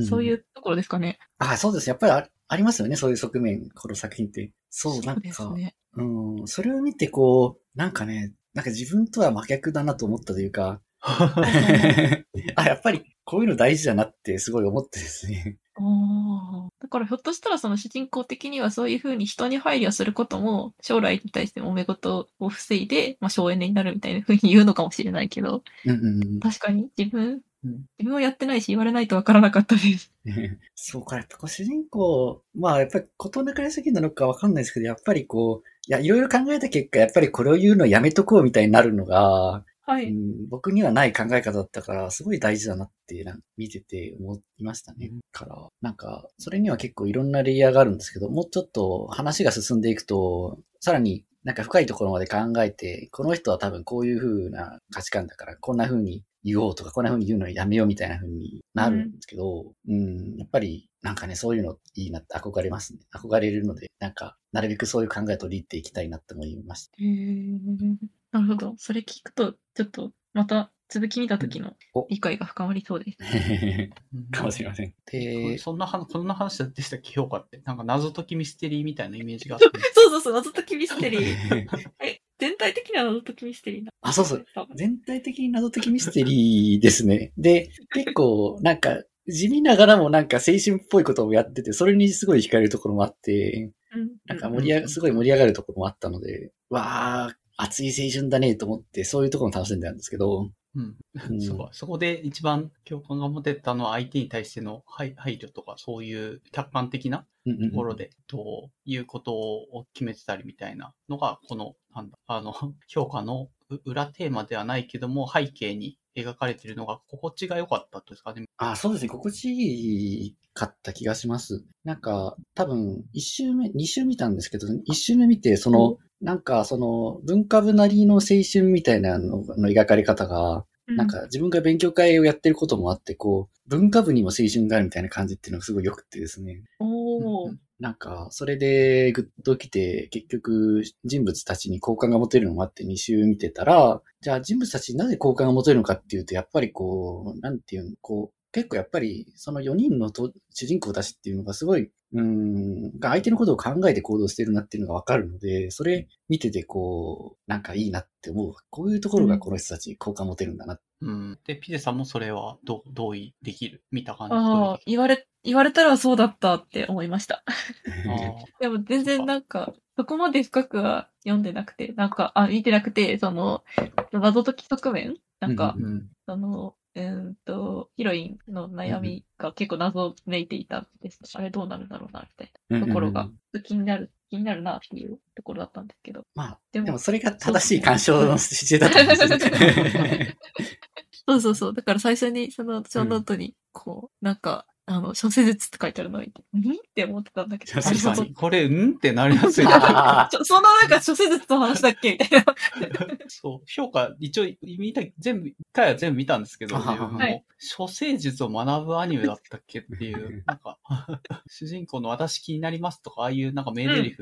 そういううところですかね。あ、そうです。やっぱりあありますよね、そういう側面、この作品って。そう、なんか、ですね。うん、それを見てこう、なんかね、なんか自分とは真逆だなと思ったというか、あ、やっぱりこういうの大事だなってすごい思ってですね。だからひょっとしたらその主人公的にはそういうふうに人に配慮することも将来に対して揉め事を防いで、まあ省エネになるみたいなふうに言うのかもしれないけど、うんうんうん。確かに。自分、うん。自分はやってないし言われないとわからなかったです。そうか、やっぱ主人公、まあやっぱり事なかれすぎなのかわかんないですけど、やっぱりこう、いや、いろいろ考えた結果、やっぱりこれを言うのやめとこうみたいになるのが、はい。うん、僕にはない考え方だったから、すごい大事だなってなんか見てて思いましたね。から、なんか、それには結構いろんなレイヤーがあるんですけど、もうちょっと話が進んでいくと、さらになんか深いところまで考えて、この人は多分こういう風な価値観だから、こんな風に言おうとか、こんな風に言うのやめようみたいな風になるんですけど、うん、やっぱりなんかね、そういうのいいなって憧れますね。憧れるので、なんか、なるべくそういう考えを取り入っていきたいなって思いました。なるほど。それ聞くと、ちょっとまた続き見た時のお理解が深まりそうです。かもしれません。で、そんな話、こんな話でしたっけ評価って。なんか謎解きミステリーみたいなイメージがあって。そうそうそう、謎解きミステリー。え、全体的には謎解きミステリーな。あ、そうそう。全体的に謎解きミステリーですね。で、結構、なんか、地味ながらもなんか青春っぽいことをやってて、それにすごい惹かれるところもあって、うん。なんか盛り上が、すごい盛り上がるところもあったので、わー、熱い青春だねと思って、そういうところも楽しんでたんですけど、うん。うんすごい。そこで一番共感が持てたのは相手に対しての配配慮とか、そういう客観的なところで、どういうことを決めてたりみたいなのが、この、なんだ、あの、評価のう裏テーマではないけども、背景に描かれているのが心地が良かったですかね。あ、そうですね。心地いいかった気がします。なんか、多分、一周目、二周見たんですけど、一周目見て、その、なんか、その、文化部なりの青春みたいなのの描かれ方が、なんか自分が勉強会をやってることもあって、こう、文化部にも青春があるみたいな感じっていうのがすごい良くてですね。おなんか、それでグッと来て、結局、人物たちに好感が持てるのもあって2周見てたら、じゃあ人物たちになぜ好感が持てるのかっていうと、やっぱりこう、なんていうの、こう、結構やっぱり、その4人のと主人公たちっていうのがすごい、うーん、が相手のことを考えて行動してるなっていうのがわかるので、それ見ててこう、なんかいいなって思う。こういうところがこの人たち好感持てるんだな。うん。で、ピゼさんもそれはどう同意できる？見た感じ。ああ、言われ、言われたらそうだったって思いました。でも全然なんか、そこまで深くは読んでなくて、なんか、あ、見てなくて、その、謎解き側面？なんか、うんうん。その、うーんと、ヒロインの悩みが結構謎めいていたんです。あれどうなるんだろうな、みたいうんなところがうん、気になる、気になるなっていうところだったんですけど。まあ、でもそれが正しい鑑賞の姿勢だと思うんですよね。そうそうそう。だから最初に、その、ショーノートに、こう、なんか、あの、処世術って書いてあるのを見て、ん？って思ってたんだけど、確かに。これ、うん？ってなりますよね。ちょそんななんか処世術の話だっけ？みたいな。そう。氷菓、一応、見た、全部、一回は全部見たんですけど、あはは自分もはい処世術を学ぶアニメだったっけっていう、なんか、主人公の「私、気になります」とか、ああいうなんか名台詞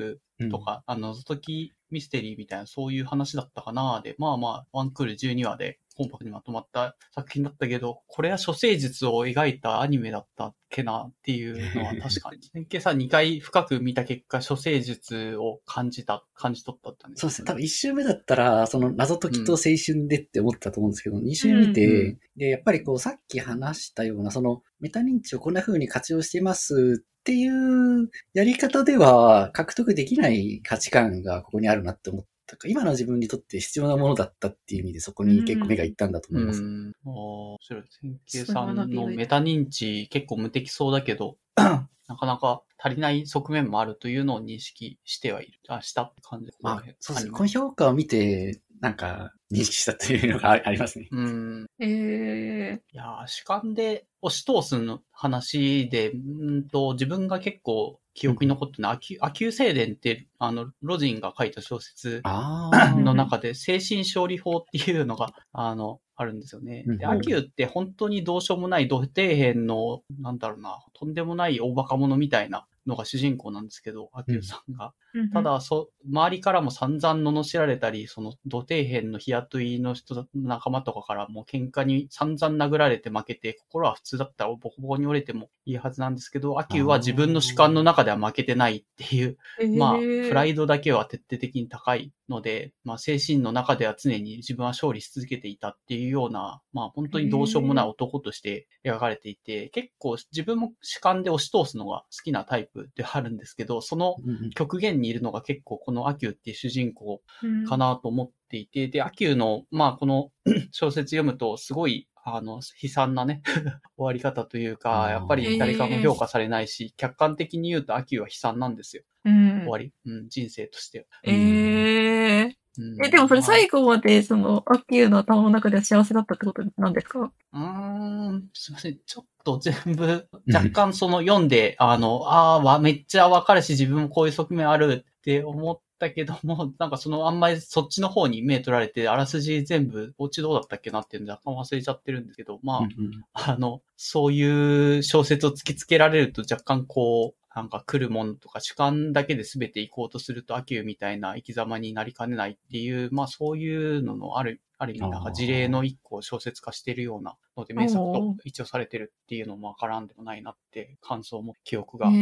とか、あの、謎解きミステリーみたいな、そういう話だったかなで、まあまあ、ワンクール12話でコンパクトにまとまった作品だったけど、これは処世術を描いたアニメだったっけなっていうのは確かに。先計さん2回深く見た結果、処世術を感じた、感じ取ったってね。そうですね。多分一周目だったら、その謎解きと青春でって思ったと思うんですけど、二、周見て、うんで、やっぱりこう、さっき話したような、その、メタ認知をこんな風に活用していますっていうやり方では、獲得できない価値観がここにあるなって思ったか。今の自分にとって必要なものだったっていう意味で、そこに結構目がいったんだと思います。うん。ああ、面白い。先計さんのメタ認知結構無敵そうだけど、なかなか足りない側面もあるというのを認識してはいる。あ、したって感じですまあ、そうですね。この評価を見て、なんか、認識したっていうのがあありますね。うん。ええいやー、主観で押し通すの話で、うんと、自分が結構記憶に残ってるのは、秋秋青伝って、あの、ロジンが書いた小説の中で、精神勝利法っていうのが、あの、あるんですよね。で、うんアキューって本当にどうしようもない、土底辺の、なんだろうな、とんでもない大バカ者みたいなのが主人公なんですけど、アキューさんが。た、だ、そ、周りからも散々罵られたり、その、土底辺の日雇いの人、仲間とかからも喧嘩に散々殴られて負けて、心は普通だった。らボコボコに折れてもいいはずなんですけど、アキューは自分の主観の中では負けてないっていう、まあ、プライイドだけは徹底的に高いので、まあ、精神の中では常に自分は勝利し続けていたっていうような、まあ、本当にどうしようもない男として描かれていて、結構自分も主観で押し通すのが好きなタイプではあるんですけど、その極限にいるのが結構この阿Q っていう主人公かな。なと思っていて、で、阿Qの、まあ、この 小説読むと、すごい、あの、悲惨なね、終わり方というあか、ーやっぱり誰かも評価されないし、客観的に言うと阿Qは悲惨なんですよ。うん終わり。うん、人生としては。ええうんえ、でもそれ後最後まで、その、阿Qの頭の中では幸せだったってことなんですか？うーん、すいません。ちょっと全部、若干その読んで、あの、ああ、わ、めっちゃわかるし、自分もこういう側面あるって思ったけども、なんかそのあんまりそっちの方に目取られて、あらすじ全部、お家どうだったっけなっていうの若干忘れちゃってるんですけど、まあ、うんうん。あの、そういう小説を突きつけられると若干こう、なんか来るものとか主観だけで全て行こうとすると、アキューみたいな生き様になりかねないっていう、まあそういうののある、ある意味なんか事例の一個を小説化しているようなので、名作と一応されてるっていうのもわからんでもないなって感想も記憶がある。え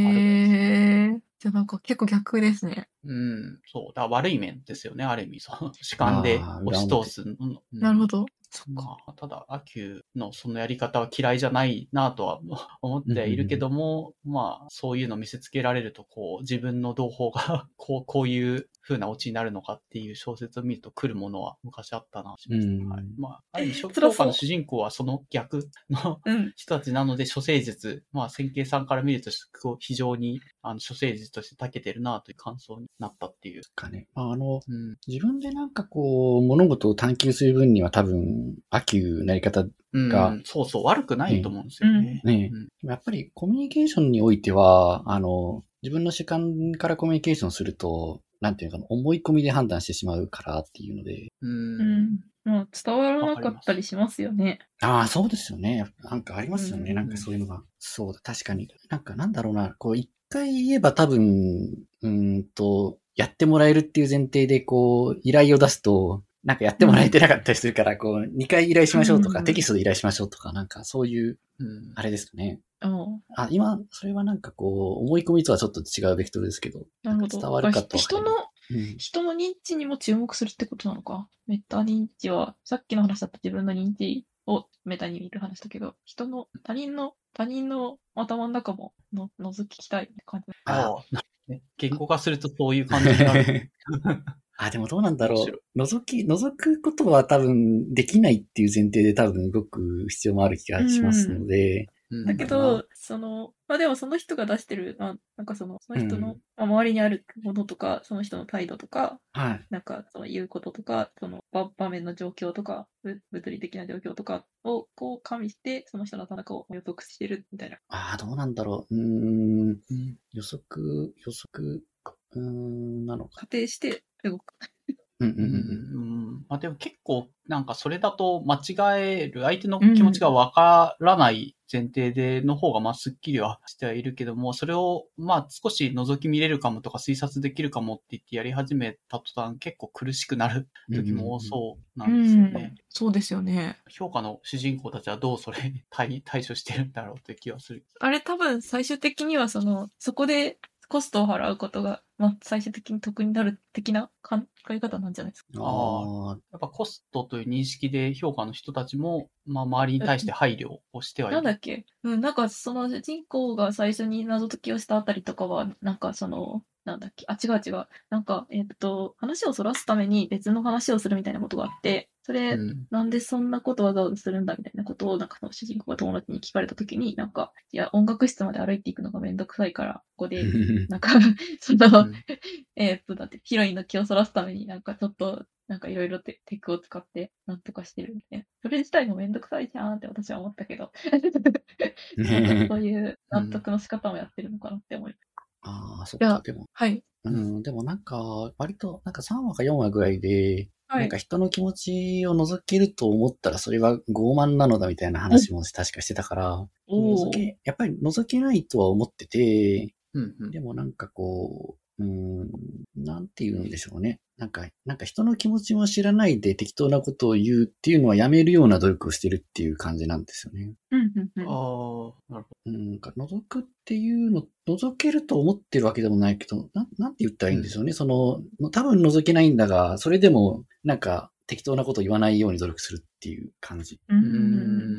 えじゃあなんか結構逆ですね。うん、そう。だ悪い面ですよね、ある意味。その主観で押し通すなるほど。そっか。ただ、アキューのそのやり方は嫌いじゃないなとは 思ってはいるけども、まあ、そういうの見せつけられると、こう、自分の同胞が、こう、こういう風なオチになるのかっていう小説を見ると来るものは昔あったな。うんはい、まあ、ある意味、辛そう評価の主人公はその逆のうん。人たちなので、処世術、まあ、線形さんから見ると、非常に、あの、処世術として長けてるなという感想になったっていう。かね。まあ、あの、うん。自分でなんかこう、物事を探求する分には多分、秋うなり方うんがそうそう、悪くないと思うんですよね。ね、うんやっぱりコミュニケーションにおいては、あの、自分の主観からコミュニケーションすると、なんていうのかな、思い込みで判断してしまうからっていうので。う。うんん。まあ、伝わらなかったりしますよね。ああ、そうですよね。なんかありますよね。うんなんかそういうのが。そうだ、確かに。なんかなんだろうな、こう一回言えば多分、うーんと、やってもらえるっていう前提で、こう、依頼を出すと、なんかやってもらえてなかったりするから、こう、二回依頼しましょうとか、うんテキストで依頼しましょうとか、なんかそういう、うん。あれですね。うん。あ、今、それはなんかこう、思い込みとはちょっと違うベクトルですけど、なるほど。伝わるかとは人の、うん。人の認知にも注目するってことなのか。メタ認知は、さっきの話だった自分の認知をメタに見る話だけど、人の、他人の、他人の頭の中もの覗きたいって感じ。ああ、なるほどね。言語化するとそういう感じになる。あ、でもどうなんだろう。覗き、覗くことは多分できないっていう前提で多分動く必要もある気がしますので、うんだけど、その、まあでもその人が出してる、あなんかその、その人の、うんまあ周りにあるものとか、その人の態度とか、はい。なんかその言うこととか、その場場面の状況とか、ぶ物理的な状況とかをこう加味して、その人の頭の中を予測してるみたいな。ああ、どうなんだろう。うーん、うん予測、予測、うーん、なのか。仮定して動く。うんうんううんん。まあでも結構、なんかそれだと間違える、相手の気持ちがわからない前提での方がまあスッキリはしてはいるけども、それをまあ少し覗き見れるかもとか推察できるかもって言ってやり始めた途端結構苦しくなるうん。時も多そうなんですよね。そうですよね。評価の主人公たちはどうそれに対対処してるんだろうという気はする。あれ多分最終的にはその、そこでコストを払うことが、まあ、最終的に得になる的な考え方なんじゃないですか？ああ、やっぱコストという認識で評価の人たちも、まあ周りに対して配慮をしてはいる。なんだっけ？うん、なんかその主人公が最初に謎解きをしたあたりとかは、なんかその、なんだっけ？あ、違う違う。なんか、えっと、話をそらすために別の話をするみたいなことがあって、それ、うん。なんでそんなことわざわざするんだみたいなことを、なんかその主人公が友達に聞かれたときに、なんか、いや、音楽室まで歩いていくのがめんどくさいから、ここで、なんか、その、うん。えーっと、だって、ヒロインの気をそらすためになんかちょっと、なんかいろいろテテクを使ってなんとかしてるんで、それ自体もめんどくさいじゃんって私は思ったけど、そういう納得の仕方もやってるのかなって思います。ああ、そっいやか。でも、はい。うん、でもなんか、割と、なんか3話か4話ぐらいで、はいなんか。人の気持ちを覗けると思ったらそれは傲慢なのだみたいな話も確かしてたから、おー覗け、やっぱり覗けないとは思ってて、うんうんでもなんかこう、うーん、なんて言うんでしょうね。なんか、なんか人の気持ちも知らないで適当なことを言うっていうのはやめるような努力をしてるっていう感じなんですよね。うんうんうん。ああ、なるほうんなんか覗くっていうの、覗けると思ってるわけでもないけど、ななんて言ったらいいんでしょうね。その、多分覗けないんだが、それでも、なんか適当なことを言わないように努力するっていう感じ。うど。んう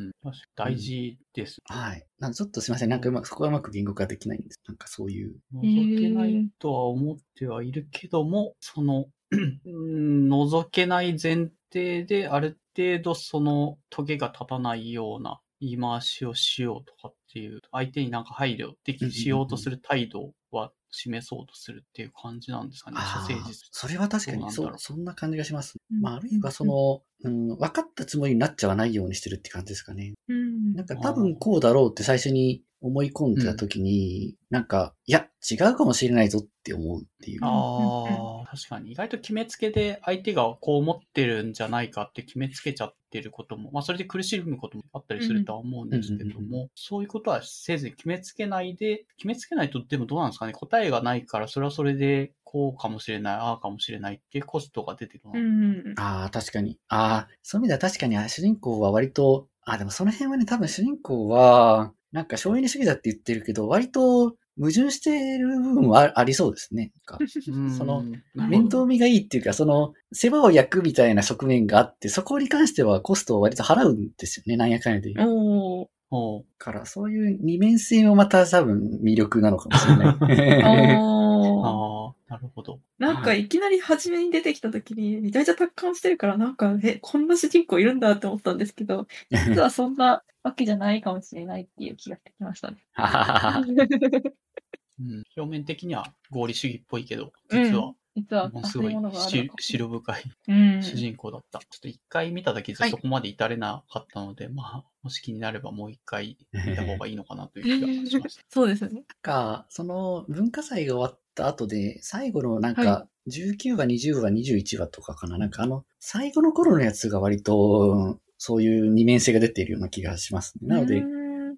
ん。確かに大事です。はい。なんかちょっとすいません。なんかうまく、そこはうまく言語化できないんです。なんかそういう。覗けないとは思ってはいるけども、その、うん 覗けない前提である程度そのトゲが立たないような言い回しをしようとかっていう、相手になんか配慮でき、しようとする態度は示そうとするっていう感じなんですかね、ああ処世術。それは確かにそうどうなんだろうそんな感じがします。うんまあ、あるいはその、うん、分かったつもりになっちゃわないようにしてるって感じですかね。うんなんか多分こうだろうって最初に思い込んでた時に、なんか、いや、違うかもしれないぞって思うっていう。ああ、確かに。意外と決めつけで相手がこう思ってるんじゃないかって決めつけちゃってることも、まあそれで苦しむこともあったりするとは思うんですけどうんうんも、そういうことはせずに決めつけないで、決めつけないとでもどうなんですかね答えがないからそれはそれでこうかもしれない、ああかもしれないっていうコストが出てくる。うん。ああ、確かに。ああ、そういう意味では確かにあ主人公は割と、あでもその辺はね、多分主人公は、なんか省エネ主義だって言ってるけど、割と矛盾してる部分はあありそうですね。その、面倒見がいいっていうか、その、世話を焼くみたいな側面があって、そこに関してはコストを割と払うんですよね、なんやかんやで。から、そういう二面性もまた多分魅力なのかもしれない。ああ、なるほど。なんかいきなり初めに出てきた時にめちゃめちゃ達観してるからなんか、え、こんな主人公いるんだって思ったんですけど、実はそんなわけじゃないかもしれないっていう気がしてきましたね。ははははうん、表面的には合理主義っぽいけど、実は、実はものすごい。白深いうん。主人公だった。ちょっと一回見ただけじゃはいそこまで至れなかったので、まあ、もし気になればもう一回見た方がいいのかなという気がしました。そうですよね。なんか、その文化祭が終わった後で、最後のなんはか、19話、20話、21話とかかな。なんかあの、最後の頃のやつが割と、そういう二面性が出ているような気がしますね。なので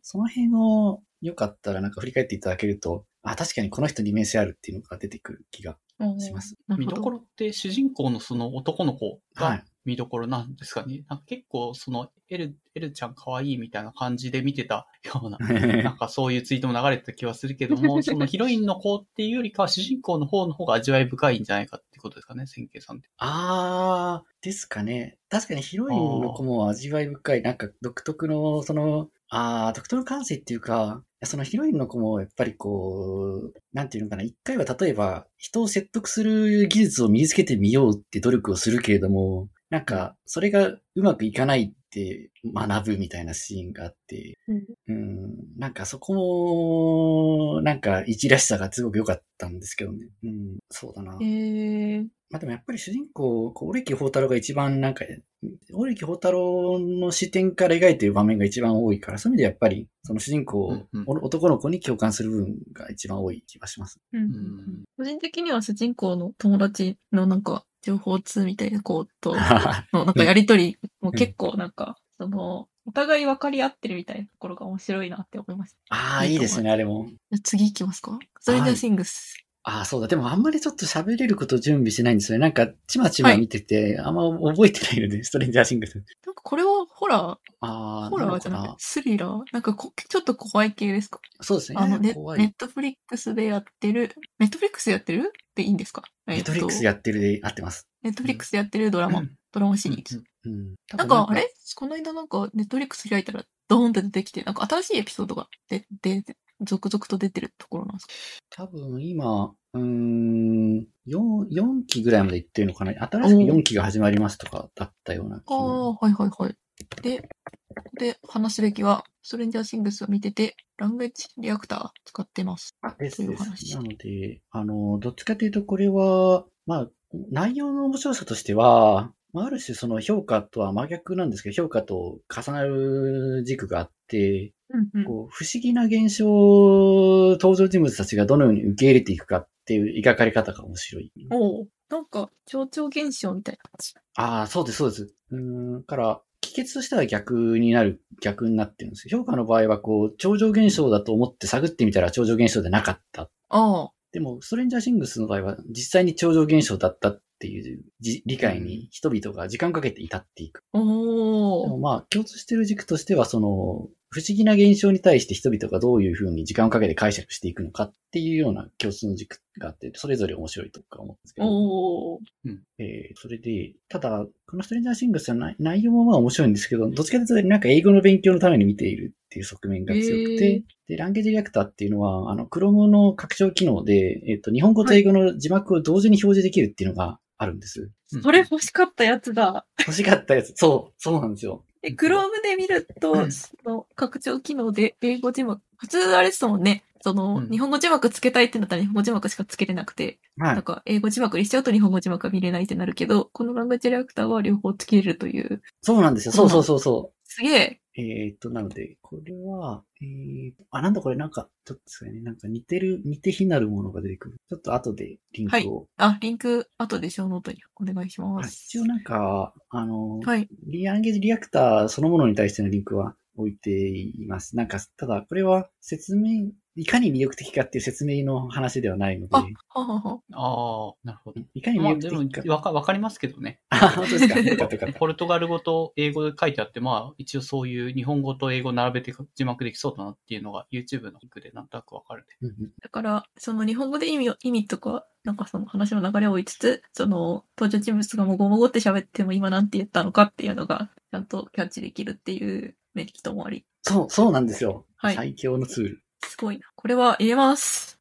その辺をよかったらなんか振り返っていただけると、あ、確かにこの人二面性あるっていうのが出てくる気がします。見どころって主人公のその男の子がはい。見どころなんですかね。なんか結構そのエル、エルちゃん可愛いみたいな感じで見てた ような、なんかそういうツイートも流れてた気はするけども、そのヒロインの子っていうよりかは主人公の方の方が味わい深いんじゃないかってことですかね、千慶さんって。あー、ですかね。確かにヒロインの子も味わい深い、なんか独特の、その、あー、独特の感性っていうか、そのヒロインの子もやっぱりこう、なんていうのかな、一回は例えば人を説得する技術を身につけてみようって努力をするけれども、なんか、それがうまくいかないって学ぶみたいなシーンがあって、うん。うん、なんかそこも、なんか、いじらしさがすごく良かったんですけどね。うん、そうだな。えー、まあでもやっぱり主人公、こうオレキホータロが一番なんか、オレキホータロの視点から描いている場面が一番多いから、そういう意味でやっぱり、その主人公、うんうん。お男の子に共感する部分が一番多い気がします。うん。うん。個人的には主人公の友達のなんか情報通みたいな子と のなんかやりとりも結構なんか、その、お互い分かり合ってるみたいなところが面白いなって思いました。ああ、いいですね、あれも。次行きますか？ストレンジャーシングス。ああ、そうだ。でもあんまりちょっと喋れること準備してないんですよね。なんか、ちまちま見てて、あんま覚えてないので、ストレンジャーシングス。なんかこれはホラー、ああ、ホラーじゃなくてスリラー？なんかこちょっと怖い系ですか？そうですね。あの、ネ。ネットフリックスでやってる、ネットフリックスでやってる？でいいんですか？ネットフリックスややってるで合ってます。ネットフリックスでやってるドラマ、ドラマシリーズ。うん。なんか、あれ？この間なんか、ネットフリックス開いたら、ドーンって出てきて、なんか新しいエピソードがで、で、続々と出てるところなんですか？多分今、うーん、4、4期ぐらいまで行ってるのかな？新しく4期が始まりますとかだったような。ああ、はいはいはい。で、で、話すべきは、ストレンジャーシングスを見てて、ランゲージリアクター使ってます。ですです。という話なので、あの、どっちかというとこれは、まあ、内容の面白さとしては、まあ、ある種その評価とは真逆なんですけど、評価と重なる軸があって、うんうん。こう不思議な現象を登場人物たちがどのように受け入れていくかっていう描かれ方が面白い。おうなんか、超々現象みたいな感じ。ああ、そうです、そうです。うーん、から、帰結としては逆になる、逆になってるんですよ。評価の場合は、こう、超常現象だと思って探ってみたら超常現象でなかった。ああ、でも、ストレンジャーシングスの場合は、実際に超常現象だったっていうじ理解に人々が時間をかけて至っていく。で。もまあ、共通してる軸としては、その、不思議な現象に対して人々がどういうふうに時間をかけて解釈していくのかっていうような共通の軸があって、それぞれ面白いとか思うんですけど。おー。えーそれで、ただ、このストレンジャーシングスは内内容もまあ面白いんですけど、どっちかというとなんか英語の勉強のために見ているっていう側面が強くて、で、ランゲージリアクターっていうのは、あの、Chrome の拡張機能で、えっ、と、日本語と英語の字幕を同時に表示できるっていうのがあるんです。うんそれ欲しかったやつだ。欲しかったやつ。そう、そうなんですよ。で、Chrome で見ると、うんその拡張機能で英語字幕、普通あれですもんね。その、うん日本語字幕つけたいってなったら日本語字幕しかつけれなくて、はい。なんか英語字幕にしちゃうと日本語字幕が見れないってなるけど、このランゲージリアクターは両方つけれるという。そうなんですよ。そうそうそうそすげえ。う。えっ、と、なので、これは、えー、あ、なんだこれ、なんか、ちょっとですかね、なんか似てる、似て非なるものが出てくる。ちょっと後でリンクを。あ、リンク後でショーノートにお願いしまはいす。一応なんか、あの、はい。リアンゲージリアクターそのものに対してのリンクは置いています。なんか、ただ、これは説明、いかに魅力的かっていう説明の話ではないのであ。ああ、なるほど。いかにまあ魅力的か。でもわか、わかりますけどね。あ、本当ですか。よかったよかった。ポルトガル語と英語で書いてあって、まあ、一応そういう日本語と英語並べて字幕できそうだなっていうのが YouTube のリンクでなんとなくわかるね。だから、その日本語で意味を、意味とか、なんかその話の流れを追いつつ、その登場人物がもごもごって喋っても今なんて言ったのかっていうのが、ちゃんとキャッチできるっていうメリットもあり。そう、そうなんですよ。はい最強のツール。すごいな。これは入れます。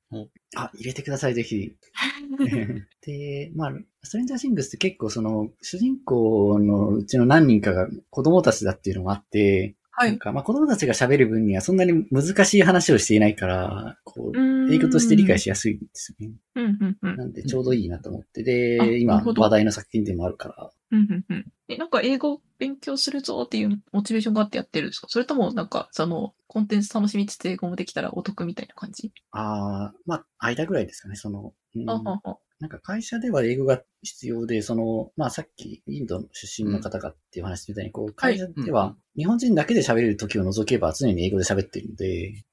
あ、入れてください、ぜひ。で、まあ、ストレンジャーシングスって結構その、主人公のうちの何人かが子供たちだっていうのもあって、はい。なんか、まあ子供たちが喋る分にはそんなに難しい話をしていないから、こう、英語として理解しやすいんですよね。うん、うん、うん。なんでちょうどいいなと思って。あで、な今話題の作品でもあるから。うん、うん、うん。え、なんか英語勉強するぞっていうモチベーションがあってやってるんですか？それともなんか、その、コンテンツ楽しみつつ英語もできたらお得みたいな感じ？ああ、まあ、間ぐらいですかね、その、うん。あはは。なんか会社では英語が必要で、その、まあさっきインドの出身の方がっていう話みたいに、こう、会社でうんは日本人だけで喋れる時を除けば常に英語で喋ってるので、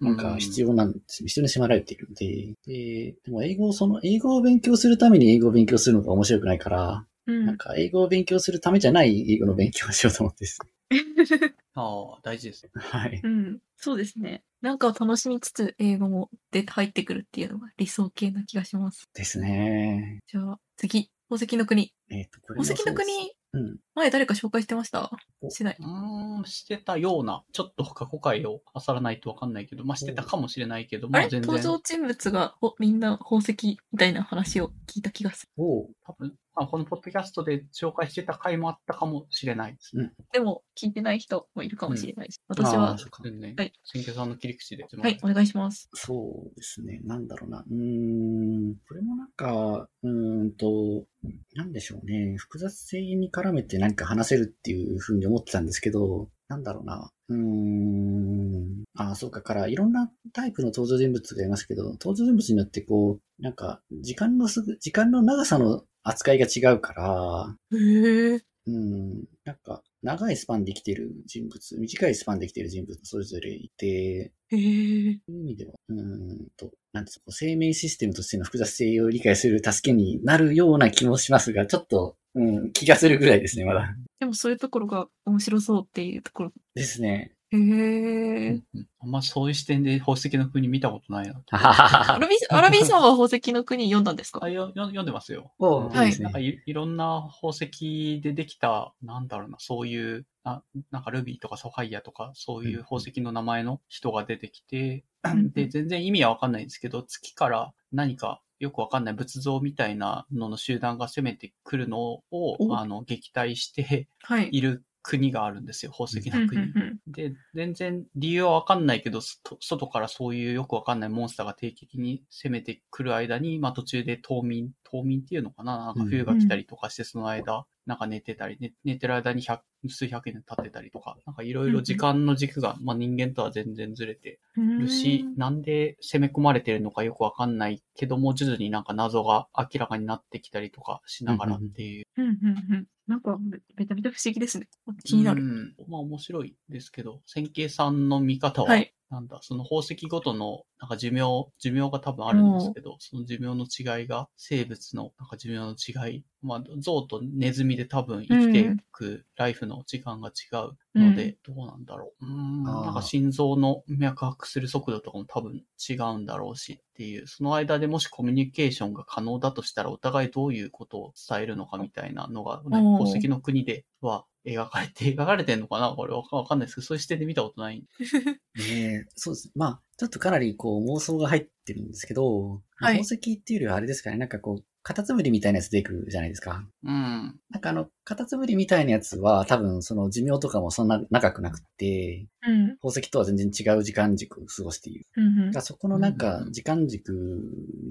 なんか必要なんです。必要に迫られているので、で、でも英語を、その、英語を勉強するために英語を勉強するのが面白くないから、うん。なんか英語を勉強するためじゃない英語の勉強をしようと思ってですね。ああ、大事です。はい。うん。そうですね。なんかを楽しみつつ英語も出て入ってくるっていうのが理想形な気がします。ですね。じゃあ、次。宝石の国。えっ、と、これ宝石の国、うん。前誰か紹介してました？おしてない。うーん、してたような、ちょっと過去回を漁らないとわかんないけど、まあしてたかもしれないけど、まあ全然。登場人物がほみんな宝石みたいな話を聞いた気がする。おう多分、あこのポッドキャストで紹介してた回もあったかもしれないですね。でも、聞いてない人もいるかもしれないし。私あはー、そうか全然、はい選挙さんの切り口で。はい、お願いします。そうですね。なんだろうな。うーん。これもなんか、うーんと、なんでしょうね。複雑性に絡めて何か話せるっていうふうに思ってたんですけど、なんだろうな。うーん。あ、そうか。から、いろんなタイプの登場人物がいますけど、登場人物によってこう、なんか、時間のすぐ、時間の長さの扱いが違うから、へえ。うん、なんか、長いスパンで生きてる人物、短いスパンで生きてる人物それぞれいて、へえ。そういう意味では、うーんと、なんですか、生命システムとしての複雑性を理解する助けになるような気もしますが、ちょっと、うん、気がするぐらいですね、まだ。でもそういうところが面白そうっていうところ。ですね。へえ。うんあんまそういう視点で宝石の国見たことないな。アラビー、アラビーさんは宝石の国読んだんですか？あよよ読んでますよ。はい。なんかいいろんな宝石でできた、なんだろうな、そういう、あなんかルビーとかサファイアとか、そういう宝石の名前の人が出てきて、んで、全然意味はわかんないんですけど、月から何かよくわかんない仏像みたいなのの集団が攻めてくるのを、おあの、撃退してはい。いる国があるんですよ、宝石の国。うんで、全然理由はわかんないけど、そ外からそういうよくわかんないモンスターが定期的に攻めてくる間に、まあ途中で冬眠、冬眠っていうのかななんか冬が来たりとかして、その間、なんか寝てたり、寝寝てる間に百数百年経ってたりとか、なんかいろいろ時間の軸が、まあ人間とは全然ずれてうん。るし、なんで攻め込まれてるのかよくわかんないけども、徐々になんか謎が明らかになってきたりとかしながらっていう。うんうんうん。なんかめ、めちゃめちゃ不思議ですね。気になる。うん。まあ面白いですけど、線形さんの見方は、はいなんだ、その宝石ごとの、なんか寿命、寿命が多分あるんですけど、その寿命の違いが、生物のなんか寿命の違い、まあ、象とネズミで多分生きていくライフの時間が違うので、どうなんだろう。うーん、なんか心臓の脈拍する速度とかも多分違うんだろうしっていう、その間でもしコミュニケーションが可能だとしたら、お互いどういうことを伝えるのかみたいなのが、ね、宝石の国では描かれて、描かれてんのかなこれわかわかんないですけど、そういう視点で見たことない。ねえそうです。まあ、ちょっとかなりこう妄想が入ってるんですけど、まあはい宝石っていうよりはあれですかね、なんかこう、カタツムリみたいなやつ出てくるじゃないですか。うん。なんかあの、カタツムリみたいなやつは多分その寿命とかもそんな長くなくって、うん。宝石とは全然違う時間軸を過ごしている。うんうんそこのなんか時間軸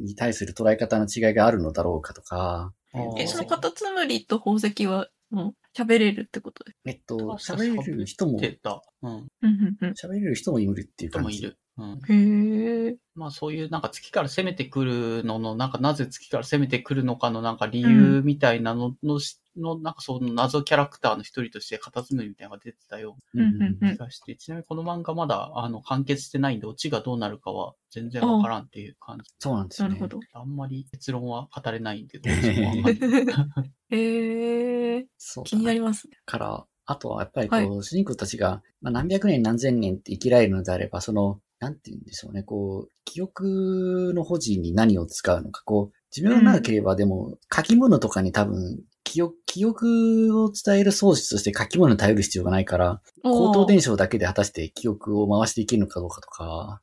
に対する捉え方の違いがあるのだろうかとか、え、そのカタツムリと宝石は、もう、喋れるってこと？です。えっと、喋れる人も、出た。うん。れる人もいるっていう感じ。人もいる。うん。へえ。まあそういうなんか月から攻めてくるのの、なんかなぜ月から攻めてくるのかのなんか理由みたいなののし、のなんかその謎キャラクターの一人としてカタツムリみたいなのが出てたようんうんうんうな気がして、ちなみにこの漫画まだあの完結してないんで、オチがどうなるかは全然わからんっていう感じ。そうなんですよね。なるほど。あんまり結論は語れないんで、どうしてもわかんないへえ。そう気になります。から、あとはやっぱりこう、は主人公たちが、まあ、何百年何千年って生きられるのであれば、その、なんて言うんでしょうね、こう、記憶の保持に何を使うのか、こう、寿命が長ければでも、書き物とかに多分、記憶、記憶を伝える装置として書き物に頼る必要がないから、口頭伝承だけで果たして記憶を回していけるのかどうかとか。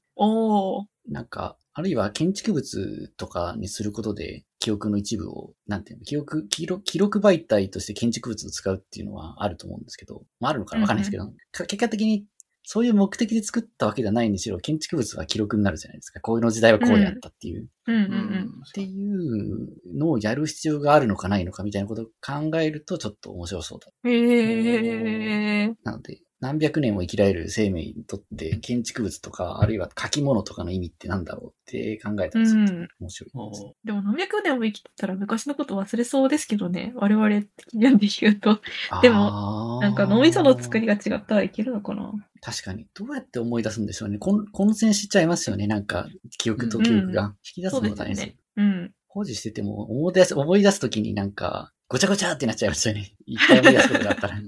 なんか、あるいは建築物とかにすることで、記憶の一部を、なんていうの、記憶、記録、記録媒体として建築物を使うっていうのはあると思うんですけど、まあ、あるのかな？わかんないですけど、か結果的にそういう目的で作ったわけではないにしろ、建築物は記録になるじゃないですか。こういうの時代はこうであったっていう。っていうのをやる必要があるのかないのかみたいなことを考えるとちょっと面白そうだ。へえ。なので、何百年も生きられる生命にとって建築物とか、あるいは書き物とかの意味ってなんだろうって考えたらちょっと面白いです。おでも何百年も生きてたら昔のこと忘れそうですけどね。我々的なんで言うと。でももなんか脳みその作りが違ったらいけるのかな。確かに。どうやって思い出すんでしょうね。混戦しちゃいますよね。なんか、記憶と記憶が。引き出すのが大変です。ね。うん。保持してても、思い出す、思い出すときになんか、ごちゃごちゃってなっちゃいますよね。いっぱい思い出すことがあったら。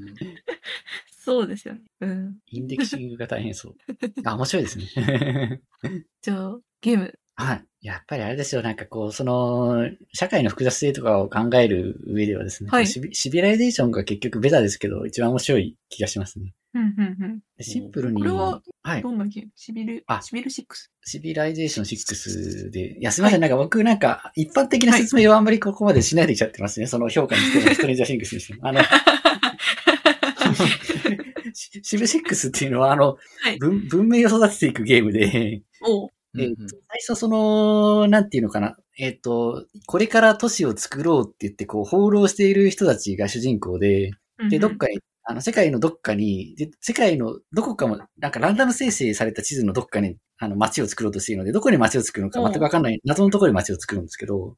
そうですよね。うん。 indexing が大変そう。あ、面白いですね。じゃあ、ゲーム。はい。やっぱりあれですよ。なんかこう、その、社会の複雑性とかを考える上ではですね、はいシビシビライゼーションが結局ベタですけど、一番面白い気がしますね。うん、うん、うん。でシンプルに、これははい。どんなゲーム？シビル、あシビル6。シビライゼーション6で、いや、すみません、なんか僕なんか、一般的な説明はあんまりここまでしないできちゃってますね。その氷菓にしても、ストレンジャーシングスにしても。あの、シシビ6っていうのは、あの、はい文文明を育てていくゲームで、おう。えっ、と、最初その、なんていうのかな。えっ、と、これから都市を作ろうって言って、こう、放浪している人たちが主人公で、で、どっかに、あの、世界のどっかに、で、世界のどこかも、なんかランダム生成された地図のどっかに、あの、街を作ろうとしているので、どこに街を作るのか全くわかんない、謎のところに街を作るんですけど、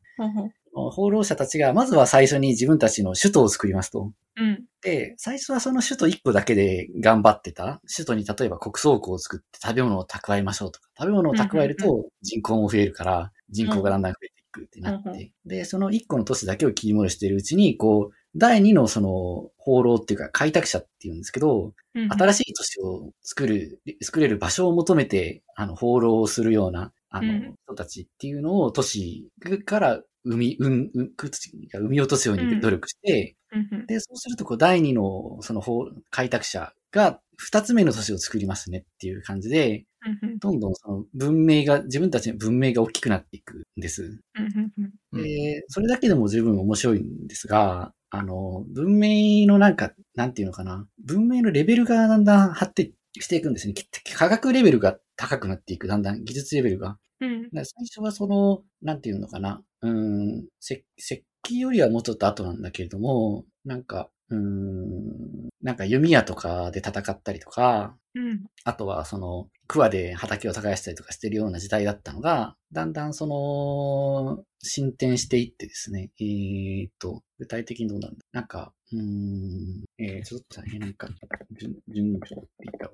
放浪者たちが、まずは最初に自分たちの首都を作りますと。うん。で、最初はその首都1個だけで頑張ってた。首都に例えば国倉庫を作って食べ物を蓄えましょうとか。食べ物を蓄えると人口も増えるから、人口がだんだん増えていくってなって。で、その1個の都市だけを切り盛りしているうちに、こう、第2のその放浪っていうか開拓者っていうんですけど、うん。新しい都市を作る、作れる場所を求めて、あの、放浪をするような、あの、うん人たちっていうのを都市から生み、うん、うん、生み落とすように努力して、で、そうすると、こう、第二の、その、開拓者が、二つ目の都市を作りますねっていう感じで、どんどんその文明が、自分たちの文明が大きくなっていくんです。で、それだけでも十分面白いんですが、あの、文明のなんか、なんていうのかな、文明のレベルがだんだん発展していくんですね。科学レベルが高くなっていく、だんだん技術レベルが。うん。最初はその、なんていうのかな、うーん、石石器よりはもうちょっと後なんだけれども、なんか、うーん、なんか弓矢とかで戦ったりとか、うん。あとはその、桑で畑を耕したりとかしてるような時代だったのが、だんだんその、進展していってですね、えーっと、具体的にどうなんだ？なんか、うーん、えー、ちょっと。さ、えーなんか、順、順序って言ったわ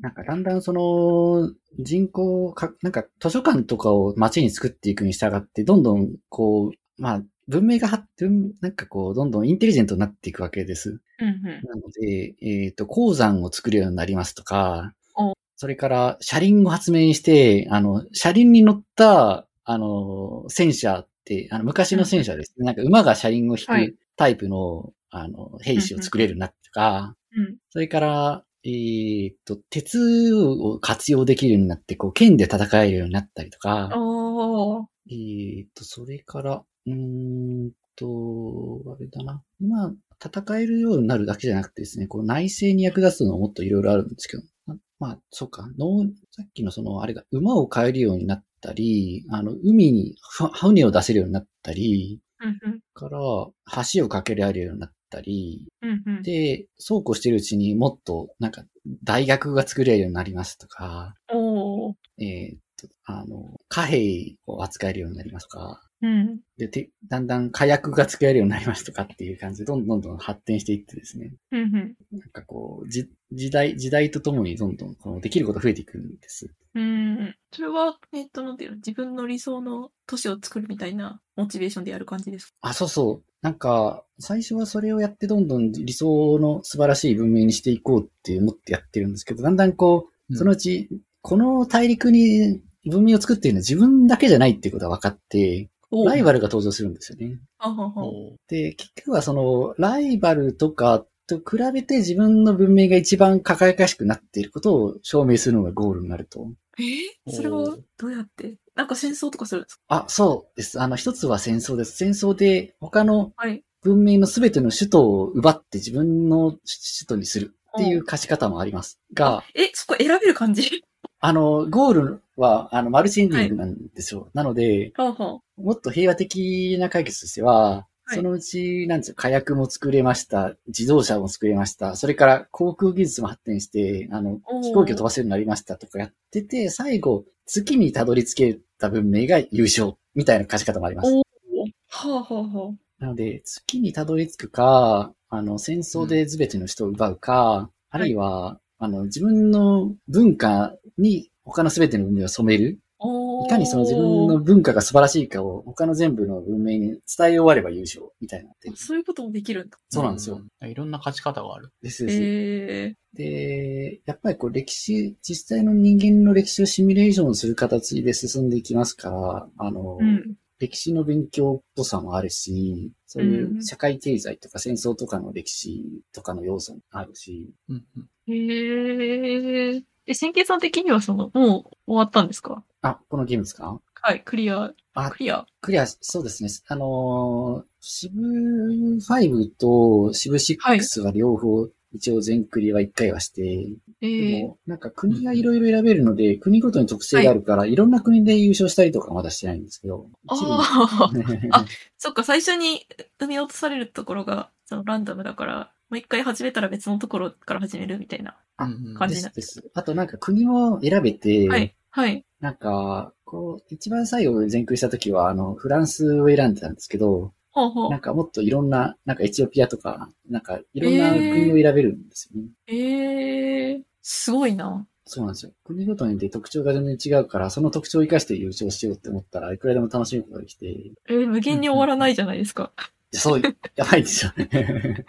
なんかだんだんその人口か、なんか図書館とかを街に作っていくに従って、どんどんこう、まあ文明が発展、なんかこう、どんどんインテリジェントになっていくわけです。うんうん。なので、えっ、と、鉱山を作るようになりますとかお、それから車輪を発明して、あの、車輪に乗った、あの、戦車って、あの、昔の戦車ですね。なんか馬が車輪を引はい。くタイプの、あの、兵士を作れるようになとか、うんそれから、えっ、と、鉄を活用できるようになって、こう、剣で戦えるようになったりとか、おー。えっ、と、それから、うーんと、あれだな。今、戦えるようになるだけじゃなくてですね、こう内政に役立つのはもっといろいろあるんですけど、ままあ、そうか、農さっきのその、あれが、馬を飼えるようになったり、あの、海にふ船を出せるようになったり、から、橋を架けられるようになったり、で、そうこうしてるうちにもっと、なんか、大学が作れるようになりますとか、えーっと、あの、貨幣を扱えるようになりますとか、うんで、て、だんだん火薬が使えるようになりますとかっていう感じで、どんどんどんどん発展していってですね。うんうんなんかこう、じ、時代、時代とともにどんどんこのできること増えていくんです。うん。それは、えっと、なんていうの、自分の理想の都市を作るみたいなモチベーションでやる感じですか？あ、そうそう。なんか、最初はそれをやってどんどん理想の素晴らしい文明にしていこうって思ってやってるんですけど、だんだんこう、そのうち、この大陸に文明を作っているのは自分だけじゃないっていうことが分かって、おライバルが登場するんですよね。で、結局はその、ライバルとかっと比べて自分の文明が一番輝かしくなっていることを証明するのがゴールになると。えー？それはどうやって？なんか戦争とかするんですか？あ、そうです。あの、一つは戦争です。戦争で他のはい。文明のすべての首都を奪って自分の首都にするっていう勝ち方もあります。が、え、そこ選べる感じ？あの、ゴールは、あの、マルチエンディングなんですよ。なので、はあはもっと平和的な解決としては、はいそのうち、なんですよ、火薬も作れました、自動車も作れました、それから航空技術も発展して、あの飛行機を飛ばせるようになりましたとかやってて、最後、月にたどり着けた文明が優勝、みたいな勝ち方もあります。はあはあはあ。なので、月にたどり着くか、あの、戦争で全ての人を奪うか、あるいは、あの、自分の文化に他の全ての文明を染める。いかにその自分の文化が素晴らしいかを他の全部の文明に伝え終われば優勝、みたいなって。そういうこともできるんだ。そうなんですよ。うん。いろんな勝ち方がある。ですです。えで、やっぱりこう歴史、実際の人間の歴史をシミュレーションする形で進んでいきますから、あの、ー。うん。歴史の勉強っぽさもあるし、そういう社会経済とか戦争とかの歴史とかの要素もあるし、うんうん。へえ。え、千慶さん的にはその、もう終わったんですか？あ、このゲームですか？はい、クリア。あクリア。クリア、そうですね。あのー、シブ5とシブ6は両方、一応全クリは一回はして、ええでも、なんか国がいろいろ選べるので、国ごとに特性があるから、いろんな国で優勝したりとかはまだしてないんですけど、あ あ。あそっか、最初に生み落とされるところが、そのランダムだから、もう一回始めたら別のところから始めるみたいな感じになってすです。あとなんか国も選べて、はい。はい。なんか、こう、一番最後全クリした時は、あの、フランスを選んでたんですけど、ほうほうなん。かもっといろんな、なんかエチオピアとか、なんかいろんな国を選べるんですよね。ええすごいな。そうなんですよ。国ごとにで特徴が全然違うから、その特徴を生かして優勝しようって思ったら、いくらでも楽しむことができて、いえー無限に終わらないじゃないですか。やそう、やばいですよね。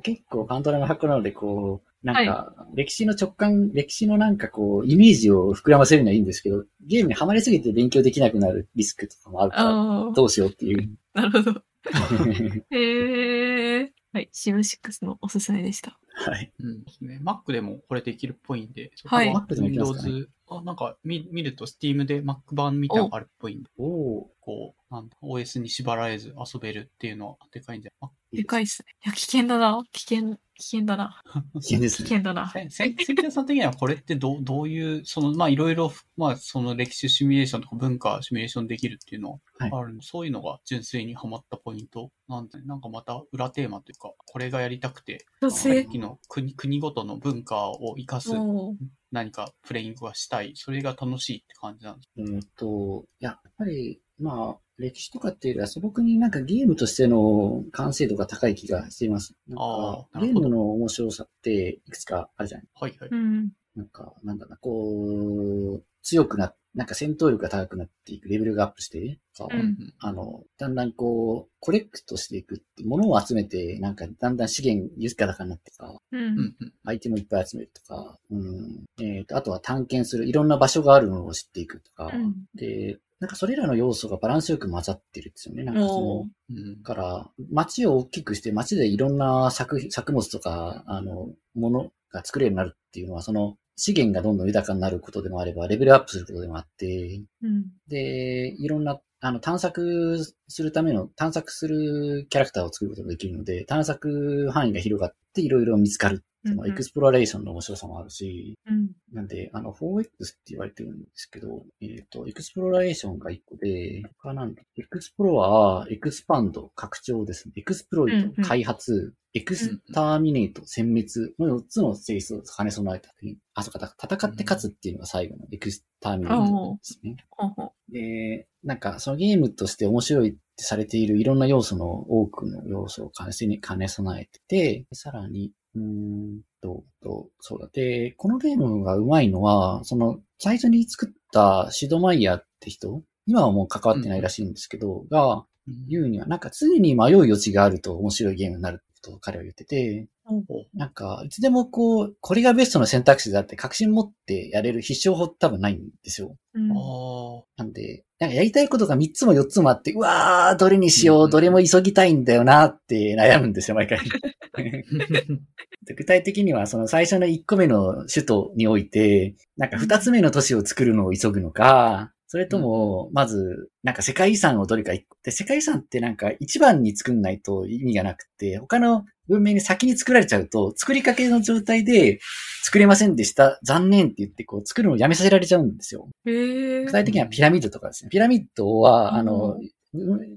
結構パンドラの箱なので、こう、なんか、歴史の直感、歴史のなんかこう、イメージを膨らませるのはいいんですけど、ゲームにはまりすぎて勉強できなくなるリスクとかもあるから、どうしようっていう。なるほど。へえはい。シブ6のおすすめでした。はい。うんですね。Mac でもこれできるっぽいんで、はいそこ Mac でもいけますかね Windows、あ、なんか見見ると Steam で Mac 版みたいなのがあるっぽいんで、おおこう、なんだ、OS に縛られず遊べるっていうのはでかいんじゃない？でかいっすね。いや、危険だな。危険、危険だな。危険ですね。危険だな。せせさん的にはこれってどう、どういう、その、まあいろいろ、まあその歴史シミュレーションとか文化シミュレーションできるっていうのはある、そういうのが純粋にハマったポイントなんで、なんかまた裏テーマというか、これがやりたくて、さっ。きの国国ごとの文化を生かす何かプレイングがしたい、それが楽しいって感じなんです。えっと、やっぱり、まあ、歴史とかっていうよりは素朴になんかゲームとしての完成度が高い気がしています。なんかゲームの面白さっていくつかあるじゃないはいはい。うん。なんか、なんだな、こう、強くな、なんか戦闘力が高くなっていく、レベルがアップして、かうんあの、だんだんこう、コレクトしていくって、物を集めて、なんかだんだん資源豊かになってか、う。うんアイテムをいっぱい集めるとか、うん。えっ、と、あとは探検する、いろんな場所があるのを知っていくとか、うんで、なんかそれらの要素がバランスよく混ざってるんですよね。なんかその、うんだから、街を大きくして、街でいろんな作品、作物とか、あの、ものが作れるようになるっていうのは、その、資源がどんどん豊かになることでもあれば、レベルアップすることでもあって、うん。で、いろんな、あの、探索するための、探索するキャラクターを作ることができるので、探索範囲が広がっていろいろ見つかる。そのうんうん exploration の面白さもあるし、うん。なんで、あの、4X って言われてるんですけど、えっ、と、 exploration が1個で、他なんだ explore、 expand、拡張ですね。 exploit、うんうん開発、 exterminate、殲滅の4つの性質を兼ね備えた作品。あ、そうか、だ戦って勝つっていうのが最後の exterminate ですね。ほうほう。で、なんか、そのゲームとして面白いってされているいろんな要素の多くの要素を兼ね兼ね備えてて、さらに、うーんと、と、そうだ。で、このゲームがうまいのは、その、最初に作ったシドマイヤーって人今はもう関わってないらしいんですけど、が、うん言うには、なんか常に迷う余地があると面白いゲームになるっと彼は言ってて、うんなんか、いつでもこう、これがベストの選択肢だって確信持ってやれる必勝法多分ないんですよ。うんあなんで、なんかやりたいことが3つも4つもあって、うわー、どれにしよう、うんどれも急ぎたいんだよなって悩むんですよ、毎回。具体的には、その最初の1個目の首都において、なんか2つ目の都市を作るのを急ぐのか、それとも、まず、なんか世界遺産をどれか一個で、世界遺産ってなんか一番に作んないと意味がなくて、他の文明に先に作られちゃうと、作りかけの状態で作れませんでした、残念って言って、こう、作るのをやめさせられちゃうんですよ。具体的にはピラミッドとかですね。ピラミッドは、うんあの、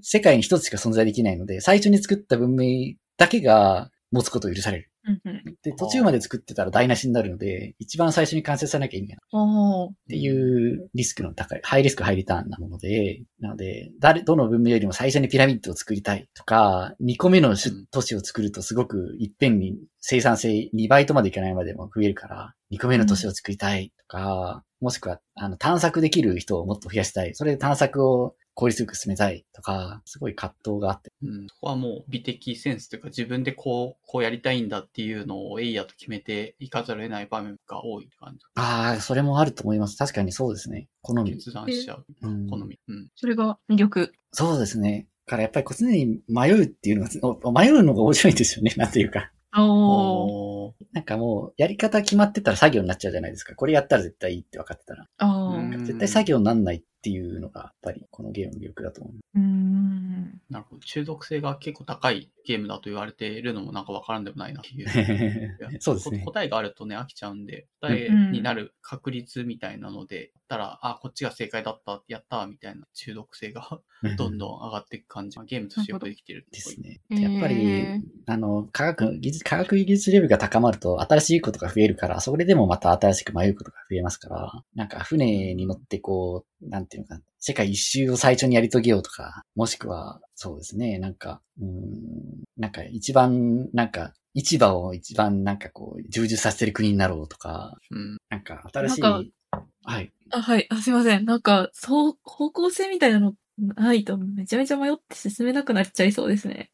世界に一つしか存在できないので、最初に作った文明だけが持つことを許される。うんうん。で、途中まで作ってたら台無しになるので、一番最初に完成さなきゃ意味がない。っていうリスクの高い、ハイリスクハイリターンなもので、なので、誰、どの文明よりも最初にピラミッドを作りたいとか、2個目の都市を作るとすごくいっぺんに生産性2倍とまでいかないまでも増えるから、2個目の都市を作りたいとか、もしくは、あの、探索できる人をもっと増やしたい。それで探索を効率よく進めたいとか、すごい葛藤があって。うん、そこはもう美的センスというか自分でこう、こうやりたいんだっていうのをエイヤと決めていかざるを得ない場面が多い感じ。ああ、それもあると思います。確かにそうですね。好み。決断しちゃう。うん好み。うん。それが魅力。そうですね。からやっぱりこう常に迷うっていうのが、お迷うのが面白いんですよね。なんていうか。おーなんかもう、やり方決まってたら作業になっちゃうじゃないですか。これやったら絶対いいって分かってたら。絶対作業になんないっていうのが、やっぱりこのゲームの魅力だと思う。うーん。なるほど。中毒性が結構高いゲームだと言われているのもなんかわからんでもないなっていう。そうですねこ。答えがあるとね、飽きちゃうんで、答えになる確率みたいなので、やったら、あ、こっちが正解だった、やった、みたいな中毒性が どんどん上がっていく感じ。まあゲームとしてよくできてる。ですね。やっぱり、あの、科学、技術、科学技術レベルが高まると新しいことが増えるから、それでもまた新しく迷うことが増えますから、なんか船に乗ってこう、なんていうのかな、世界一周を最初にやり遂げようとか、もしくは、そうですね、なんか、うーん、なんか一番、なんか、市場を一番なんかこう、充実させてる国になろうとか、うん。なんか新しい、はい。あ、はい。あ、すいません。なんか、そう、方向性みたいなのないとめちゃめちゃ迷って進めなくなっちゃいそうですね。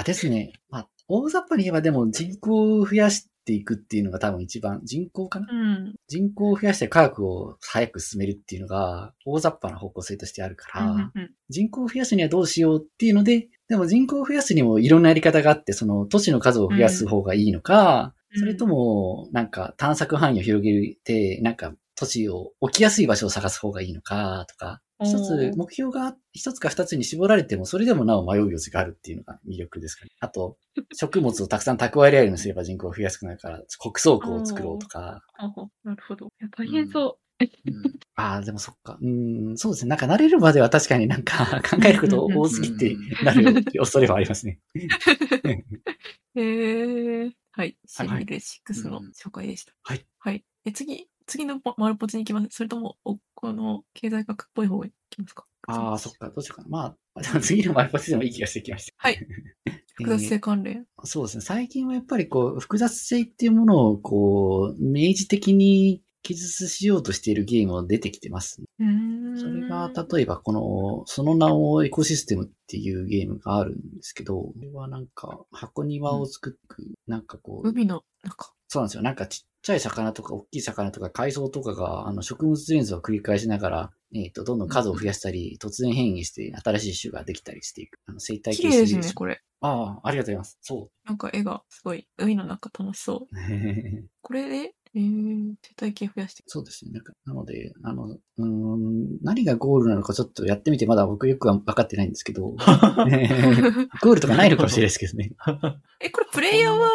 あ、ですね。まあ、大雑把に言えばでも人口を増やしていくっていうのが多分一番、人口かな？うん。人口を増やして科学を早く進めるっていうのが大雑把な方向性としてあるから、うんうん人口を増やすにはどうしようっていうので、でも人口を増やすにもいろんなやり方があって、その都市の数を増やす方がいいのか、うんそれとも、なんか探索範囲を広げて、なんか都市を置きやすい場所を探す方がいいのかとか、一つ目標が一つか二つに絞られても、それでもなお迷う余地があるっていうのが魅力ですかね。あと、食物をたくさん蓄えられるようにすれば人口を増やすくなるから、国倉庫を作ろうとか、あほなるほど。いや、大変そう。うんああ、でもそっか。うーん、そうですね。なんか慣れるまでは確かになんか 考えること多すぎてなる恐れはありますね。へえ。はい。シはいリール6の紹介でした。はい。はい。え、次、次のま丸ポチに行きます。それとも、お、この経済学っぽい方へ行きますか？ああ、そっか。どうしようかな。まあ、次のマイパスでもいい気がしてきました。はい。複雑性関連。そうですね。最近はやっぱりこう、複雑性っていうものをこう、明示的に記述しようとしているゲームも出てきてますね。うーん。それが、例えばこの、その名をエコシステムっていうゲームがあるんですけど、これはなんか、箱庭を作る、なんかこう、海の中。そうなんですよ。なんかちっちゃい魚とか大きい魚とか海藻とかが、あの、食物連鎖を繰り返しながら、えっ、と、どんどん数を増やしたり、突然変異して新しい種ができたりしていく。あの、生態系ですね、これ。ああ、ありがとうございます。そなんか絵がすごい、海の中楽しそう。う。これで、えー、生態系増やしていく。そうですね。なんか、なので、あの、うーん、何がゴールなのかちょっとやってみて、まだ僕よくは分かってないんですけど、ゴールとかないのかもしれないですけどね。え、これプレイヤーは、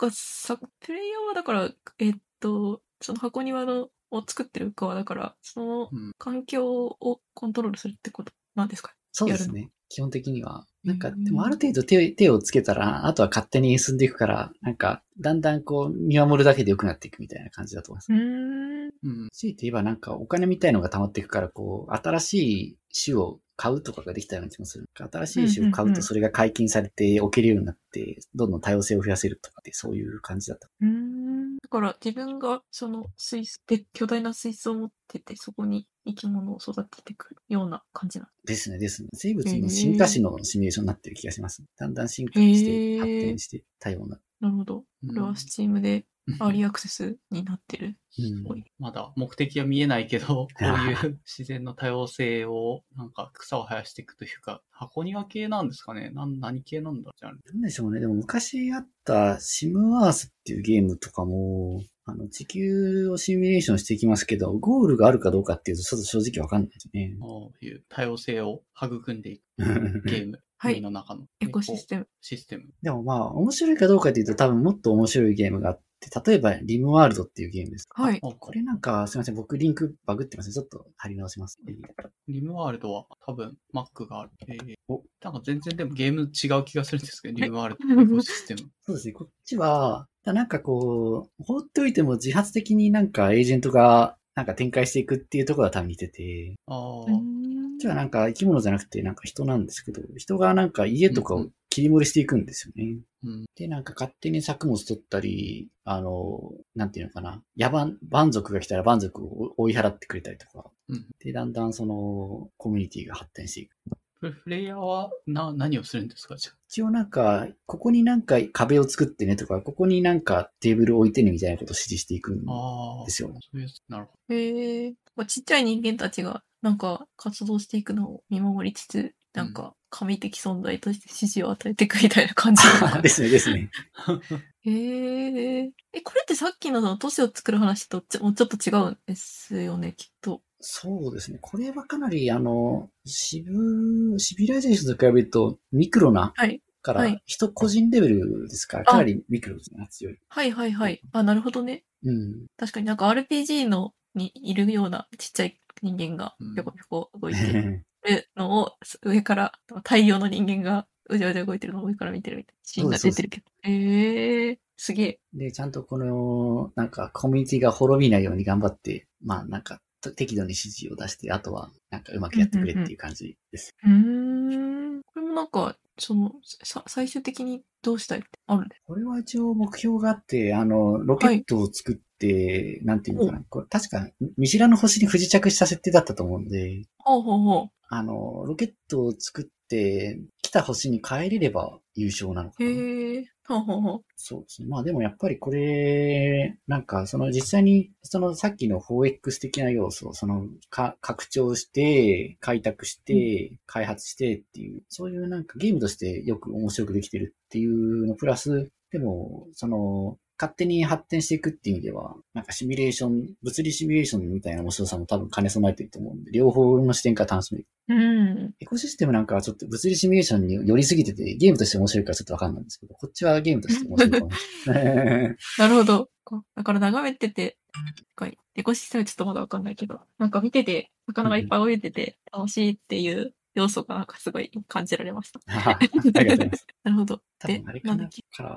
なんかさ、プレイヤーはだから、えっと、その箱庭のを作ってる側だから、そのうん環境をコントロールするってことなんですか？そうですね。基本的には。なんか、うんでもある程度手手をつけたら、あとは勝手に進んでいくから、なんか、だんだんこう、見守るだけで良くなっていくみたいな感じだと思います。うーん。うん。強いて言えばなんかお金みたいのが溜まっていくから、こう、新しい種を買うとかができたような気もする。新しい種を買うとそれが解禁されて置けるようになって、どんどん多様性を増やせるとかって、そういう感じだった。うーん。だから自分がその水槽で巨大な水槽を持ってて、そこに生き物を育てていくような感じなですね、ですね。生物の進化史のシミュレーションになってる気がします。だんだん進化して、発展して、多様な。なるほど。これはスチームでアーリーアクセスになってる。うんごいまだ目的は見えないけど、こういう自然の多様性を、なんか草を生やしていくというか、箱庭系なんですかね？なん何系なんだじゃあ。なんでしょうね。でも昔あったシムアースっていうゲームとかも、あの、地球をシミュレーションしていきますけど、ゴールがあるかどうかっていうと、ちょっと正直わかんないですね。こういう多様性を育んでいく ゲーム、はい海の中のエコシステム。システム。でもまあ、面白いかどうかっていうと多分もっと面白いゲームがあって、例えばリムワールドっていうゲームです。はい。あこれなんか、すいません。僕リンクバグってますね。ちょっと貼り直します。リムワールドは多分 Mac がある。えーおなんか全然でもゲーム違う気がするんですけど、リムワールドのエコシステム。そうですね。こっちは、なんかこう、放っておいても自発的になんかエージェントがなんか展開していくっていうところは多分似てて、ああ、うーんこっちはなんか生き物じゃなくてなんか人なんですけど、人がなんか家とかを切り盛りしていくんですよね。うん。で、なんか勝手に作物取ったり、あの、なんていうのかな。野蛮、蛮族が来たら蛮族を追い払ってくれたりとか。うんで、だんだんその、コミュニティが発展していく。ププレイヤーはな、何をするんですか？じゃ一応なんか、ここになんか壁を作ってねとか、ここになんかテーブル置いてねみたいなことを指示していくんあ。ああ。ですよ。そういう、なるほへえ。こうちっちゃい人間たちがなんか活動していくのを見守りつつ、なんか神的存在として指示を与えていくみたいな感じなのか ですね、ですね。へえ。え、これってさっきのその都市を作る話とちょもうちょっと違うんですよね、きっと。そうですね。これはかなり、あの、シブ、シビライゼーションと比べるとミクロなはい。から、はい人個人レベルですから、かなりミクロが強い。はいはいはい。あ、なるほどね。うん。確かになんか RPG のにいるようなちっちゃい人間がうんぴょこぴょこ動いて るのを上から大量の人間がうじゃうじゃ動いてるのを上から見てるみたいなシーンが出てるけど。ええー、すげえ。で、ちゃんとこの、なんか、コミュニティが滅びないように頑張って、まあ、なんか、と適度に指示を出して、あとは、なんか、うまくやってくれっていう感じです。うーん。これもなんか、その、さ最終的にどうしたいってあるんですこれは一応目標があって、あの、ロケットを作って、なんていうのかな、これ確か、見知らぬ星に不時着した設定だったと思うんで、ほうほうほう。あの、ロケットを作って、来た星に帰れれば優勝なのかな。へえ。ほうほうほう。そうですね。まあでもやっぱりこれ、なんかその実際に、そのさっきの 4X 的な要素をそのか拡張して、開拓して、開発してっていう、そういうなんかゲームとしてよく面白くできてるっていうのプラス、でも、その、勝手に発展していくっていう意味では、なんかシミュレーション、物理シミュレーションみたいな面白さも多分兼ね備えてると思うんで、両方の視点から楽しめる。うん。エコシステムなんかはちょっと物理シミュレーションに寄りすぎてて、ゲームとして面白いからちょっとわかんないんですけど、こっちはゲームとして面白いかもしれない。なるほど。だから眺めてて、エコシステムちょっとまだわかんないけど、なんか見てて、魚がいっぱい泳いでて楽しいっていう要素がなんかすごい感じられました。ありがとうございます。なるほど。多分あれかな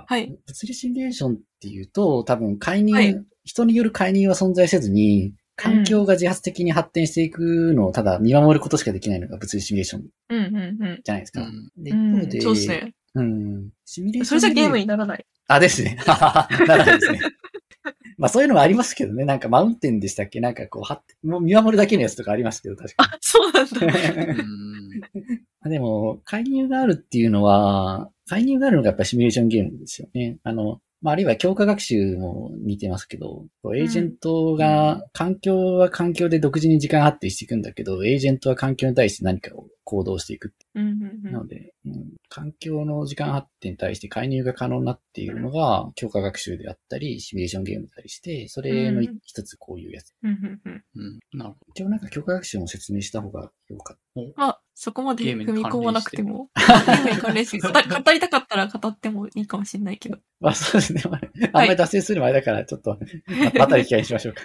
はい物理シミュレーションっていうと、多分介入、はい人による介入は存在せずに、環境が自発的に発展していくのをただ見守ることしかできないのが物理シミュレーションうんうんうん。じゃないですか。うんで、うん一方で、そうですね。うん。シミュレーション。それじゃゲームにならない。あ、ですね。なるほどですね。まあそういうのもありますけどね。なんかマウンテンでしたっけ？なんかこう、はもう見守るだけのやつとかありますけど、確かあ、そうなんだ。うに。ん。でも、介入があるっていうのは、介入があるのがやっぱシミュレーションゲームですよね。あの、まあ、あるいは強化学習も似てますけど、エージェントが、環境は環境で独自に時間発展していくんだけど、エージェントは環境に対して何かを行動していくってうんうんいうので、うん環境の時間発展に対して介入が可能になっているのが、強化学習であったり、シミュレーションゲームだったりして、それのうん一つこういうやつ。うんうんうんうん。なるほ一応なんか強化学習も説明した方がよかっまあ、そこまで踏み込まなくても、ゲ関ームに関連して、語語りたかったら語ってもいいかもしれないけど。た。まあそうですね。まああんまり脱線する前だから、ちょっと、ま またの機会にしましょうか。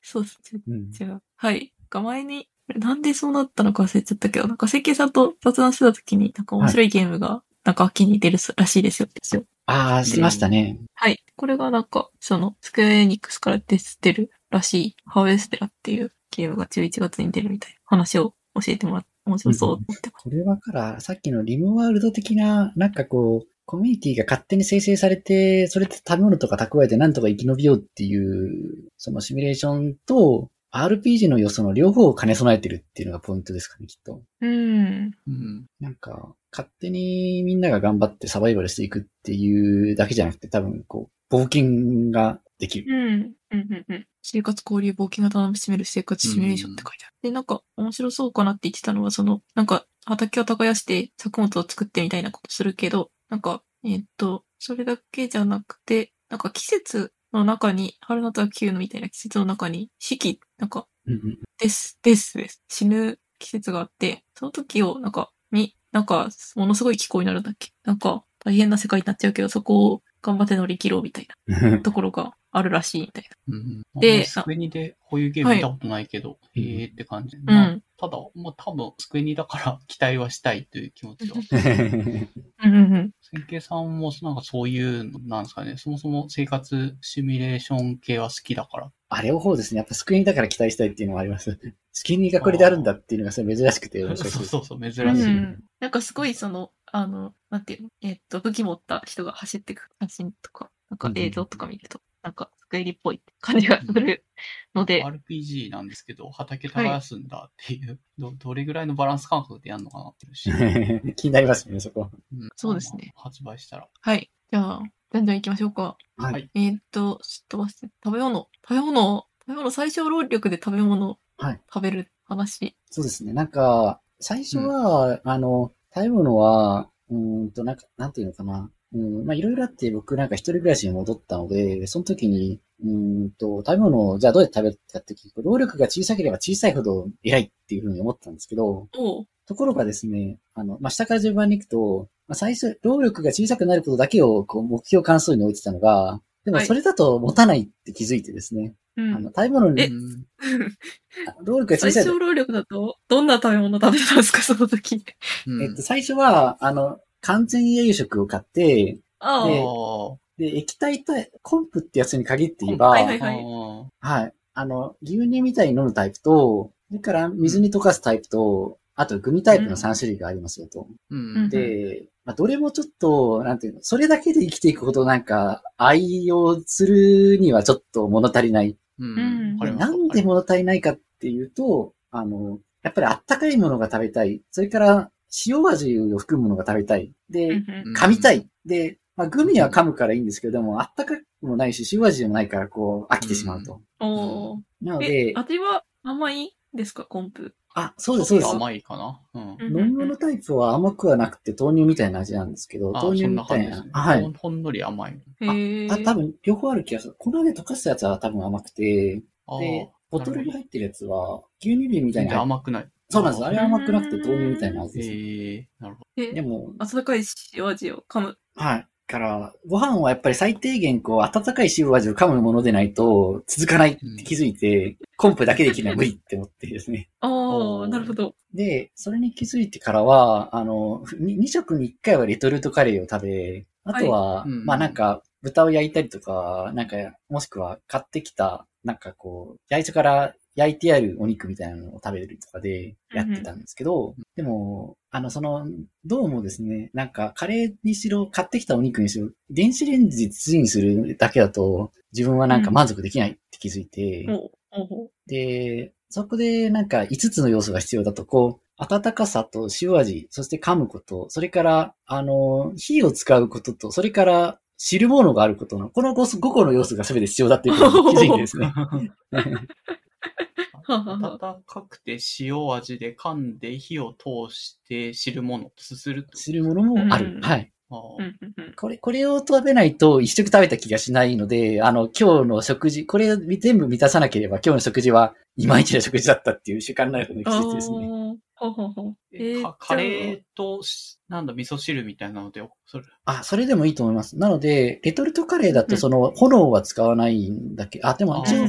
そうです。うん違う。はい。が前に、なんでそうなったのか忘れちゃったけど、なんか、関係さんと雑談してた時に、なんか面白いゲームが、なんか秋に出るらしいですよ。ですよ。ああ、してましたね。はい。これがなんか、その、スクエアエニックスから出てるらしい、ハーベステラっていうゲームが11月に出るみたいな話を教えてもらって、面白そうと思ってます。これはから、さっきのリムワールド的な、なんかこう、コミュニティが勝手に生成されて、それで食べ物とか蓄えてなんとか生き延びようっていう、そのシミュレーションと、RPG の要素の両方を兼ね備えてるっていうのがポイントですかね、きっと。うん。うん。なんか、勝手にみんなが頑張ってサバイバルしていくっていうだけじゃなくて、多分、こう、冒険ができる。うん。うん。うん。うん。生活交流冒険型楽しめる生活シミュレーションって書いてある。で、なんか面白そうかなって言ってたのは、その、なんか畑を耕して作物を作ってみたいなことするけど、なんか、えーっと、それだけじゃなくて、なんか季節の中に、春夏秋冬のみたいな季節の中に、四季、なんか、うんうんです、です、です。死ぬ季節があって、その時を、なんか、に、なんか、ものすごい気候になるんだっけ？なんか、大変な世界になっちゃうけど、そこを頑張って乗り切ろうみたいな ところがあるらしいみたいうん。でで、スクエニでこういうゲーム見たことないけど、いへえって感じ。な。まあうん。ただ、まあ多分、スクエニだから 期待はしたいという気持ちは。うんうんうん。千慶さんもなんかそういうのなんですかね。そもそも生活シミュレーション系は好きだから。あ、両方ですね。やっぱスクリーンだから期待したいっていうのもあります。スクリーンがこれであるんだっていうのがそれ珍しくて面そう。そうそう、珍しうい。ん。なんかすごいその、あの、なんていうのえっと、武器持った人が走ってく写真とか、なんか映像とか見ると、なんかスクエリっぽい感じがするので、RPG なんですけど、畑耕すんだっていう、ど、どれぐらいのバランス感覚でやるのかなっていうし。気になりますね、そこ。うんそうですね。まあ発売したら。はい。じゃあ、じゃんじゃん行きましょうか。はい。はいえーっと、すっ飛ばして、食べ物。食べ物、食べ物、最小労力で食べ物をはい食べる話。そうですね。なんか、最初は、あの、食べ物は、うーんと、なんか、なんていうのかな。うん、まあ、いろいろあって、僕なんか一人暮らしに戻ったので、その時に、うーんと、食べ物を、じゃあどうやって食べるかって聞くと、労力が小さければ小さいほど偉いっていうふうに思ったんですけど、ところがですね、あの、まあ、下から順番に行くと、まあ、最初、労力が小さくなることだけを、こう、目標関数に置いてたのが、でもはい。それだと持たないって気づいてですね、うん。あの、食べ物にえ、う ん労力が小最さい。と小労力だと、どんな食べ物食べたんですか、その時。うん。えっと、最初は、あの、完全栄養食を買って、ああ、であで、液体と、コンプってやつに限って言えば、はいは、はい。あはい。あの、牛乳みたいに飲むタイプと、それから水に溶かすタイプと、あとグミタイプの3種類がありますよと。うん。で、まあ、どれもちょっと、なんていうの、それだけで生きていくほどなんか、愛用するにはちょっと物足りない。うん。なんで物足りないかっていうと、あの、やっぱりあったかいものが食べたい。それから、塩味を含むものが食べたい。で、うん噛みたい。で、まあ、グミは噛むからいいんですけども、あったかくもないし、塩味でもないから、こう、飽きてしまうと。おーえなので、、味は甘いですか、コンプ。あ、そうです、そうです。甘いかな？うん。うん飲み物タイプは甘くはなくて、豆乳みたいな味なんですけど、あ豆乳そんなみたいな。感じですね。はいほん。ほんのり甘い。へえ。あ、多分、両方ある気がする。粉で溶かしたやつは多分甘くて、ああ。で、ボトルに入ってるやつは、牛乳瓶みたいな。甘くない。そうなんです。あれは甘くなくて豆乳みたいな味です。ええなるほででも、温かい塩味を噛む。はい。から、ご飯はやっぱり最低限こう、温かい塩味を噛むものでないと続かないって気づいて、コンプだけできない無理って思ってですね。ああ、なるほど。で、それに気づいてからは、あの、2食に1回はレトルトカレーを食べ、あとは、はいうんまあなんか、豚を焼いたりとか、なんか、もしくは買ってきた、なんかこう、最初から焼いてあるお肉みたいなのを食べるとかでやってたんですけど、でも、あの、その、どうもですね、なんか、カレーにしろ、買ってきたお肉にしろ、電子レンジでチンするだけだと、自分はなんか満足できないって気づいて、おうおうおう。で、そこでなんか5つの要素が必要だと、こう、温かさと塩味、そして噛むこと、それから、あの、火を使うことと、それから、知るものがあることの、この 5, 5個の要素が全て必要だっていうことに気づいてですね。温かくて塩味で噛んで火を通して汁物、すすると。知るものもある。うんはい。これ、これを食べないと一食食べた気がしないので、あの、今日の食事、これを全部満たさなければ今日の食事はいまいちな食事だったっていう習慣になるので気づいてですね。えカレーとし、なんだ、味噌汁みたいなので、それ、あ、それでもいいと思います。なので、レトルトカレーだとその炎は使わないんだけど、あ、でも一応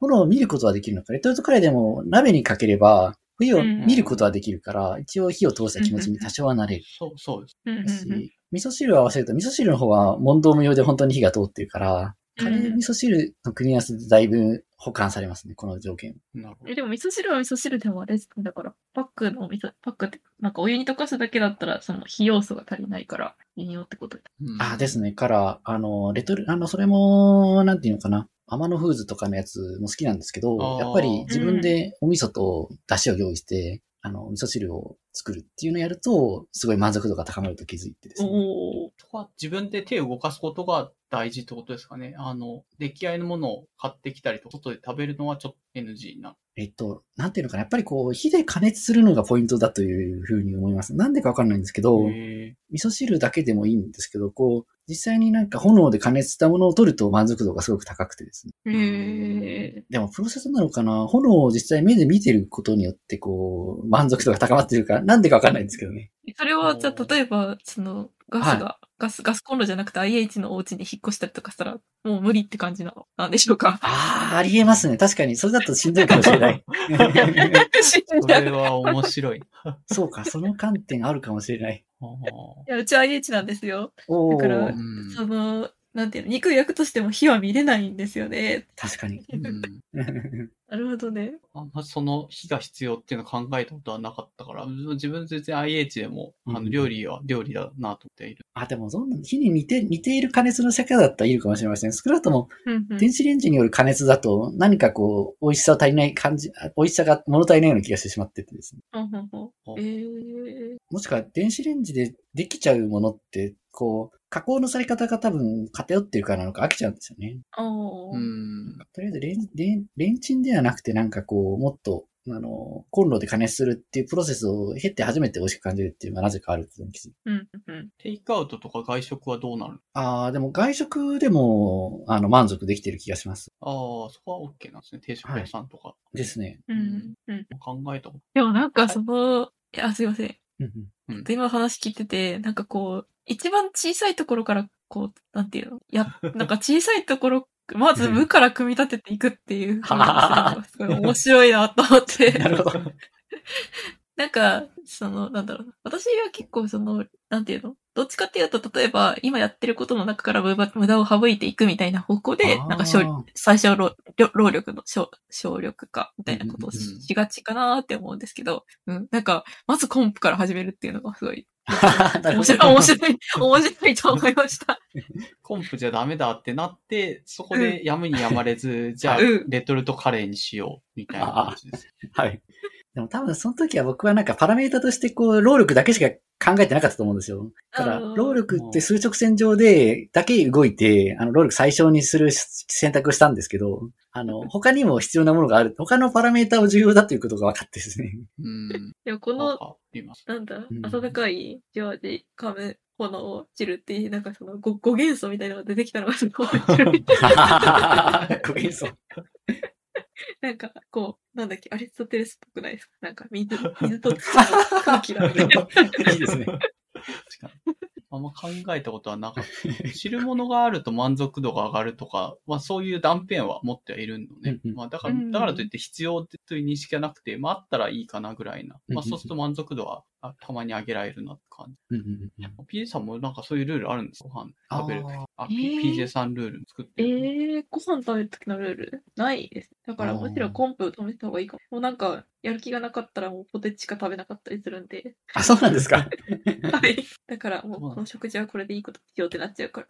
炎を見ることはできるのか。レトルトカレーでも鍋にかければ、火をうん見ることはできるから、一応火を通した気持ちに多少はなれるそう、そうです。う味噌汁を合わせると、味噌汁の方は問答無用で本当に火が通ってるから、カレーうん味噌汁の組み合わせでだいぶ保管されますね、この条件。なるほどえ、。でも味噌汁は味噌汁でもあれですね。だから、パックの味噌、パックって、なんかお湯に溶かすだけだったら、その火要素が足りないから、引用ってことで。うんあ、ですね。から、あの、レトル、あの、それも、なんていうのかな。天野フーズとかのやつも好きなんですけどやっぱり自分でお味噌と出汁を用意して、あの、味噌汁を作るっていうのをやると、すごい満足度が高まると気づいてですね。おー。そこは自分で手を動かすことが大事ってことですかね。あの、出来合いのものを買ってきたりと、外で食べるのはちょっと NG な。えっと、なんていうのかな。やっぱりこう、火で加熱するのがポイントだというふうに思います。なんでかわかんないんですけど、へ味噌汁だけでもいいんですけど、こう、実際になんか炎で加熱したものを取ると満足度がすごく高くてですね。へでもプロセスなのかな炎を実際目で見てることによって、こう、満足度が高まってるか、なんでかわかんないんですけどね。ー。それは、じゃあ、例えば、その、ガスが、ガス、ガスコンロじゃなくて IH のお家に引っ越したりとかしたら、もう無理って感じなの、なんでしょうか？ああ、ありえますね。確かに。それだとしんどいかもしれない。それは面白い。そうか、その観点あるかもしれない。いや、うち IH なんですよ。おだからその、なんていうの、肉焼くとしても火は見れないんですよね。確かに。うん なるほどね。あんまその火が必要っていうのを考えたことはなかったから、自分全然 IH でも、あの、うん料理は料理だなと思っている。あ、でも、そんな、火に似て、似ている加熱の仕方だったらいいかもしれません。少なくとも、うんうん電子レンジによる加熱だと、何かこう、美味しさを足りない感じ、あ美味しさが物足りないような気がしてしまっててですね。もしくは、電子レンジでできちゃうものって、こう、加工のされ方が多分偏ってるからなのか飽きちゃうんですよね。うん。とりあえずレン、レン、レンチンではなくてなんかこう、もっと、あの、コンロで加熱するっていうプロセスを経て初めて美味しく感じるっていうのがなぜかあるっていうのに気づいた。うんうんテイクアウトとか外食はどうなる？ああ、でも外食でも、あの、満足できてる気がします。ああ、そこは OK なんですね。定食屋さんとか。ですね。うんうん。考えたこと。でもなんかその、いや、すいません。うんうんで今話聞いてて、なんかこう、一番小さいところから、こう、なんていうの？や、なんか小さいところ、まず無から組み立てていくっていう 面白いなと思って。なるほど。なんか、その、なんだろうな。私は結構その、なんていうの？どっちかっていうと、例えば、今やってることの中から無駄を省いていくみたいな方向でなんか小、最小労労労力の小、小力化みたいなことをしがちかなって思うんですけど、うん。なんか、まずコンプから始めるっていうのがすごい、面白い、面白い、面白いと思いました。コンプじゃダメだってなって、そこでやむにやまれず、じゃあうん、レトルトカレーにしよう、みたいな感じです。はい。でも多分その時は僕はなんかパラメータとしてこう、労力だけしか考えてなかったと思うんですよ。だから、労力って数直線上でだけ動いて、あの、労力最小にする選択をしたんですけど、あの、他にも必要なものがある。他のパラメータを重要だということが分かってですね。うん。でもこの。なんだ？うん、温かいジョージ、噛む、炎、汁っていう、なんかその、ご5元素みたいなのが出てきたのがすごい面白い。ご元素。なんか、こう、なんだっけ、アリストテレスっぽくないですか？なんか、水、水と空気が。いいですね。確かに。あんま考えたことはなかった。知るものがあると満足度が上がるとか、まあそういう断片は持ってはいるのね。うんうんまあだから、うんだからといって必要という認識がなくて、まああったらいいかなぐらいな。まあそうすると満足度はあたまに上げられるなって感じ。うんうんうん PJ さんもなんかそういうルールあるんですか？ご飯食べるとき。あ、PJ さんルール作ってえる。ー、ご飯食べるときのルール？ないです。だから、むしろコンプ試した方がいいかも。もうなんか、やる気がなかったらもうポテチしか食べなかったりするんで。あ、そうなんですか？はい。だから、もうこの食事はこれでいいことしようってなっちゃうから。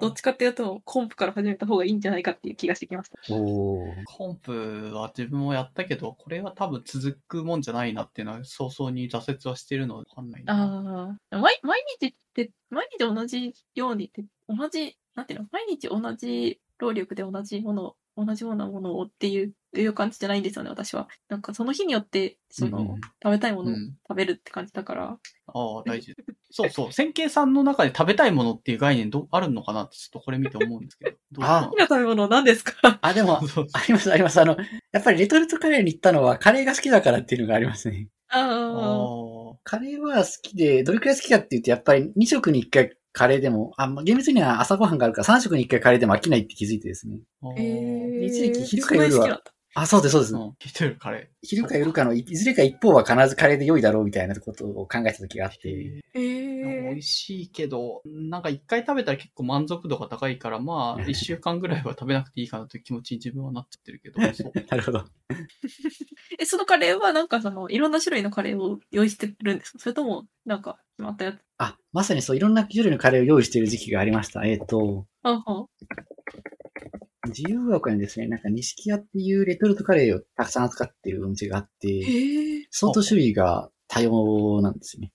どっちかっていうと、コンプから始めた方がいいんじゃないかっていう気がしてきました。コンプは自分もやったけど、これは多分続くもんじゃないなっていうのは早々に挫折はしてるのでわかんないな。ああ。毎毎日って、毎日同じようにって、同じ、なんていうの？毎日同じ労力で同じものを、同じようなものをっていう、っていう感じじゃないんですよね、私は。なんかその日によって、その、うんうん食べたいものをうん食べるって感じだから。ああ、大事。そうそう。線形さんの中で食べたいものっていう概念どあるのかなってちょっとこれ見て思うんですけど。どうかな好きな食べ物？は何ですか？あ、でも、あります、あります。あの、やっぱりレトルトカレーに行ったのはカレーが好きだからっていうのがありますね。あああ。カレーは好きで、どれくらい好きかって言うと、やっぱり2食に1回カレーでも、あ、まあ厳密には朝ごはんがあるから3食に1回カレーでも飽きないって気づいてですね。あ。えー、一時期昼か夜はあ、そうです、そうです。うん。聞いてるカレ昼か夜かのいいずれか一方は必ずカレーで良いだろうみたいなことを考えた時があっー。て。え美ー味、しいけど、なんか一回食べたら結構満足度が高いから、まあ、一週間ぐらいは食べなくていいかなという気持ちに自分はなっちゃってるけど、そう。なるほど。え、そのカレーはなんかその、いろんな種類のカレーを用意してるんですか？それとも、なんか、決まったやつ？あ、まさにそう、いろんな種類のカレーを用意している時期がありました。えっ、と、あは自由が丘にですね、なんか錦屋っていうレトルトカレーをたくさん扱ってるお店があって。相当種類が多様なんですよね。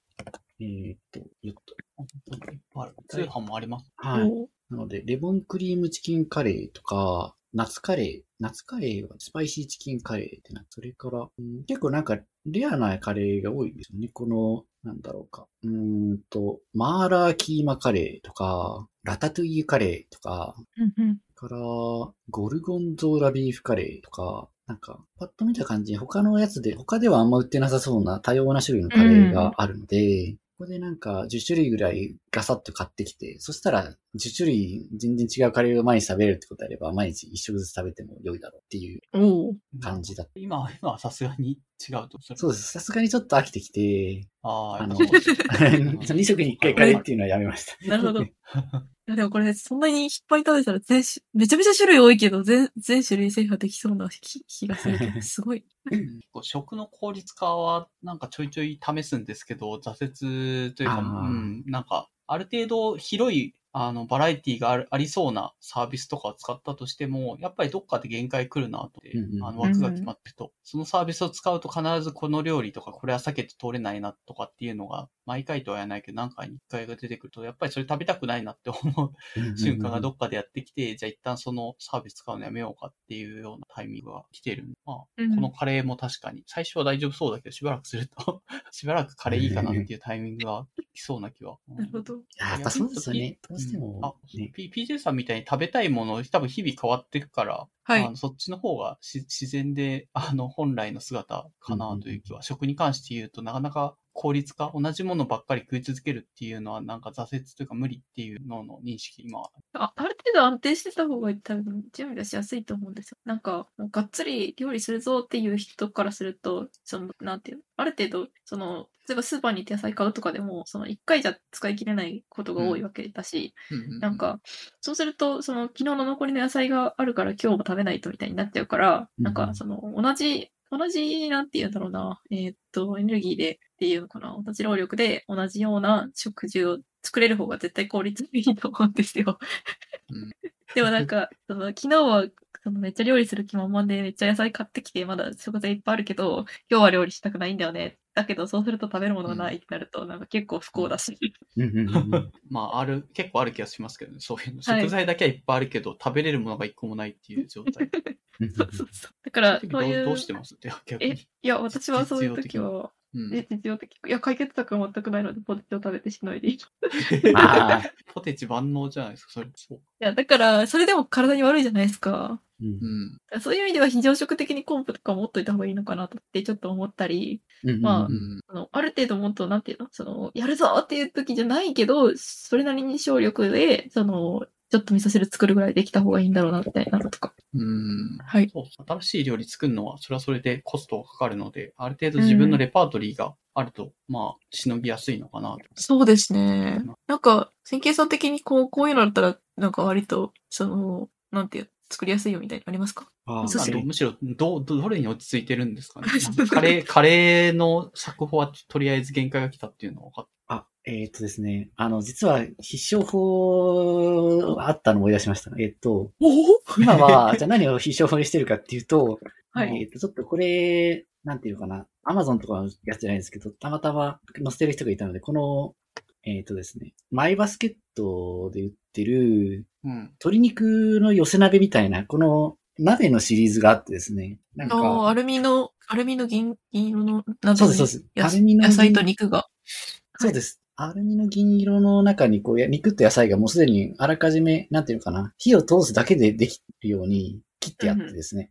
えーっと、よっと。本当にいっぱいある通販もあります。はい。おなので、レモンクリームチキンカレーとか、夏カレー、夏カレーはスパイシーチキンカレーってな、それから、うん結構なんかレアなカレーが多いんですよね。この、なんだろうか。うーんと、マーラーキーマカレーとか、ラタトゥイユカレーとか、うんうん。から、ゴルゴンゾーラビーフカレーとか、なんか、パッと見た感じ、他のやつで、他ではあんま売ってなさそうな多様な種類のカレーがあるので、ここでなんか10種類ぐらいガサッと買ってきて、そしたら10種類全然違うカレーを毎日食べれるってことであれば、毎日一食ずつ食べても良いだろうっていう。感じだった。今、今はさすがに違うと。そうです。さすがにちょっと飽きてきて、ああ、あの、やっぱそう2食 に1回カレーっていうのはやめました。なるほど。いやでもこれ、そんなにいっぱい食べたら全種、めちゃめちゃ種類多いけど、全、全種類制覇できそうな気気がするけど。すごい。食の効率化はなんかちょいちょい試すんですけど、挫折というか、うん、なんかある程度広いあのバラエティがあるありそうなサービスとかを使ったとしても、やっぱりどっかで限界来るなと思って、うんうんあの枠が決まってると、そのサービスを使うと必ずこの料理とかこれは避けて通れないなとかっていうのが、毎回とは言わないけど何回に1回が出てくると、やっぱりそれ食べたくないなって思う瞬間がどっかでやってきて、じゃあ一旦そのサービス使うのやめようかっていうようなタイミングが来てるんで、まあ、うんこのカレーも確かに、最初は大丈夫そうだけど、しばらくすると、しばらくカレーいいかなっていうタイミングが来そうな気は。うんなるほど。やっぱそうですよね。しても、あ、ね。P- PJ さんみたいに食べたいもの、多分日々変わっていくから、はい。あのそっちの方がし自然で、あの、本来の姿かなという気は、食に関して言うとなかなか効率化、同じものばっかり食い続けるっていうのは、なんか挫折というか無理っていうのの認識、今。はあ、ある程度安定してた方が多分準備がしやすいと思うんですよ。なんか、もうがっつり料理するぞっていう人からすると、その、なんていうの、ある程度、その、例えばスーパーに行って野菜買うとかでも、その一回じゃ使い切れないことが多いわけだし、なん、か、そうすると、その、昨日の残りの野菜があるから今日も食べないとみたいになっちゃうから、うん。なんか、その、同じ、同じ、なんて言うんだろうな、えーっと、エネルギーでっていうのかな、同じ労力で同じような食事を作れる方が絶対効率いいと思うんですよ。うんでもなんか、その、昨日は、そのめっちゃ料理する気満々でめっちゃ野菜買ってきて、まだ食材いっぱいあるけど、今日は料理したくないんだよね。だけど、そうすると食べるものがないってなると、なんか結構不幸だし。まあ、ある、結構ある気がしますけどね、そういうの。はい食材だけはいっぱいあるけど、食べれるものが一個もないっていう状態。そうそうそう。だから、どそういう。うどうしてます？って逆え、にい。や、私はそういう時は、うんえ、実用的。いや、解決策は全くないので、ポテチを食べてしのいでいい。い ああ。ポテチ万能じゃないですか、それ。そう。や、だから、それでも体に悪いじゃないですか。うんそういう意味では非常食的にコンプとか持っといた方がいいのかなとってちょっと思ったり、うんまあうん。あの、ある程度もっと、なんていうのその、やるぞっていう時じゃないけど、それなりに省力で、その、ちょっと味噌汁作るぐらいできた方がいいんだろうな、みたいなのとか。うん。はい。そう新しい料理作るのは、それはそれでコストがかかるので、ある程度自分のレパートリーがあると、まあ、しのぎやすいのかなと。そうですね。なんか、線形さん的にこう、こういうのだったら、なんか割と、その、なんていう、作りやすいよみたいなのありますか？あむしろ、ど、ど、どれに落ち着いてるんですかね。カレー、カレーの作法はとりあえず限界が来たっていうのは分かっあ、えーっとですね。あの、実は必勝法あったの思い出しました。えーっと、今は、じゃあ何を必勝法にしてるかっていうと、はい。えーっと、ちょっとこれ、なんていうのかな。アマゾンとかのやつじゃないですけど、たまたま載せてる人がいたので、この、えーっとですね、マイバスケットで売ってる、うん。鶏肉の寄せ鍋みたいな、この鍋のシリーズがあってですね。なんか、アルミの、アルミの銀、銀色の、なんそうです、そうです。やアルミの野菜と銀肉が。そうです。アルミの銀色の中に、こう、や肉と野菜がもうすでにあらかじめ、なんていうのかな、火を通すだけでできるように切ってあってですね。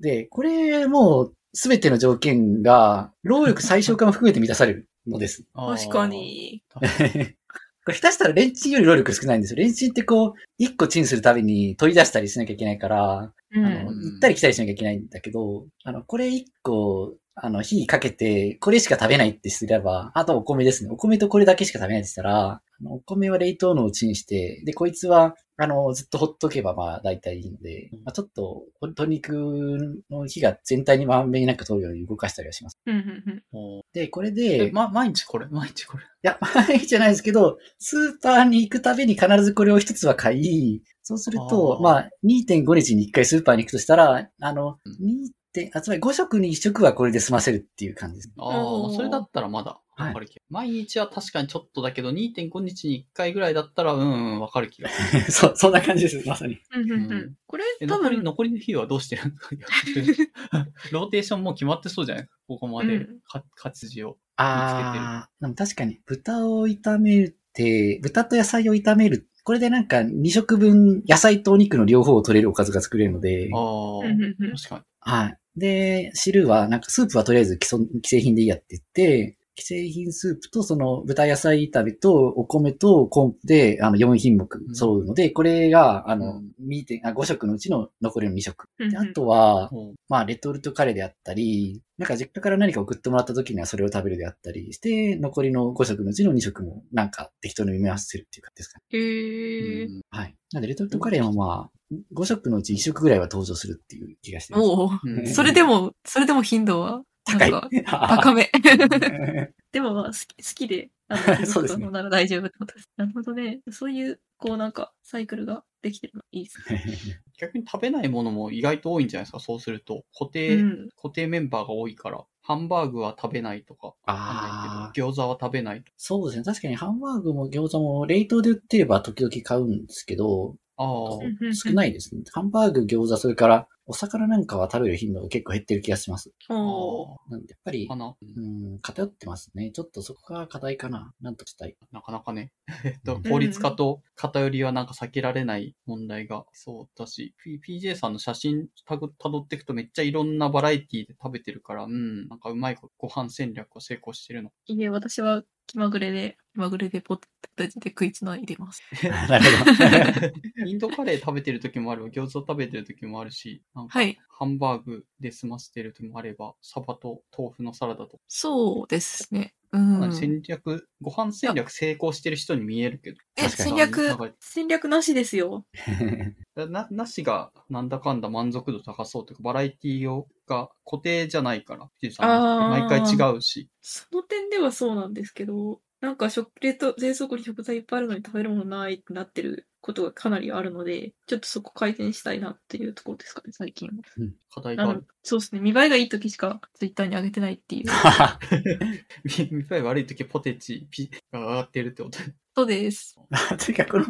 で、これもう、すべての条件が、労力最小化も含めて満たされるのです。確か。に。これ下手したらレンチンより労力少ないんですよ。レンチンってこう、一個チンするたびに取り出したりしなきゃいけないから、うん。あの、行ったり来たりしなきゃいけないんだけど、あの、これ一個、あの、火かけて、これしか食べないってすれば、あとお米ですね。お米とこれだけしか食べないってしたら、お米は冷凍のをチンして、で、こいつは、あの、ずっとほっとけば、まあ、大体いいので、まあ、ちょっと、鶏肉の火が全体にまんべんなく通るように動かしたりはします。うんうんうん。おーで、これえで、ま、毎日これ？毎日これ？いや、毎日じゃないですけど、スーパーに行くたびに必ずこれを一つは買い、そうすると、あーまあ、2.5日に1回スーパーに行くとしたら、あの、うん2点、あ、つまり5食に1食はこれで済ませるっていう感じです。ああ、それだったらまだわかる気が、毎日は確かにちょっとだけど、2.5日に1回ぐらいだったら、うん、うん、わかる気がする。そう、そんな感じです、まさに。うんうんううんん。これえ多残り、分、残りの日はどうしてるんですかローテーションもう決まってそうじゃない？ですか。ここまでうんか、活字を。ああ、でも確かに、豚を炒めて、豚と野菜を炒める。これでなんか2食分、野菜とお肉の両方を取れるおかずが作れるので、ああ、確かに。はい。で、汁は、なんかスープはとりあえず既存既製品でいいやって言って、既製品スープとその豚野菜炒めとお米と昆布であの4品目揃うので、これがあの、2. あ5食のうちの残りの2食。うんうんであとは、もまあレトルトカレーであったり、なんか実家から何か送ってもらった時にはそれを食べるであったりして、残りの5食のうちの2食もなんか適当に埋め合わせるっていう感じですかね。うへえ。うんはい。なんでレトルトカレーもまあ、5食のうち1食ぐらいは登場するっていう気がしてます。おお。うんそれでも、それでも頻度は、高い。高め。でもまあ好き、好きで、あの、そうですねなら大丈夫ってことです。なるほどね。そういう、こうなんか、サイクルができてるのいいですね。逆に食べないものも意外と多いんじゃないですか？そうすると。固定、うん。固定メンバーが多いから。ハンバーグは食べないとか。ああ餃子は食べないとそうですね。確かにハンバーグも餃子も冷凍で売ってれば時々買うんですけど、ああ、少ないですね。ハンバーグ、餃子、それからお魚なんかは食べる頻度が結構減ってる気がします。おーなんでやっぱり。うん、偏ってますね。ちょっとそこが課題かな。なんとしたい。なかなかね。えっと、うん効率化と偏りはなんか避けられない問題がそうだし、P- PJ さんの写真たぐ辿っていくとめっちゃいろんなバラエティで食べてるから、うん、なんかうまいご飯戦略を成功してるの。いいえ、私は気まぐれで、気まぐれでポテトで食いつないでます。なるほど。インドカレー食べてる時もあれば、餃子食べてる時もあるし、なんかはい。ハンバーグで済ませてる時もあれば、サバと豆腐のサラダとか、そうですね。うん。戦略、ご飯戦略成功してる人に見えるけど。え、戦略戦略なしですよ。な、なしがなんだかんだ満足度高そうというか、バラエティをが固定じゃないから、毎回違うし。その点ではそうなんですけど、なんか食、冷凍、冷蔵庫に食材いっぱいあるのに食べるものないってなってることがかなりあるので、ちょっとそこ改善したいなっていうところですかね、最近は。課題がある。そうですね。見栄えがいい時しかツイッターに上げてないっていう。見見栄え悪い時ポテチピが上がってるってこと。そうです。てか、こ の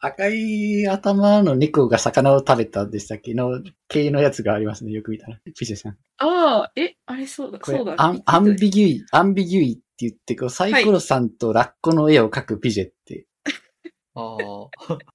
赤い頭の猫が魚を食べたでしたっけ？の系のやつがありますね。よく見たら。ピジェさん。ああ、え、あれそうだ、そうだ。アンビギュイ、アンビギュイ言って、こうサイコロさんとラッコの絵を描くピジェって。あ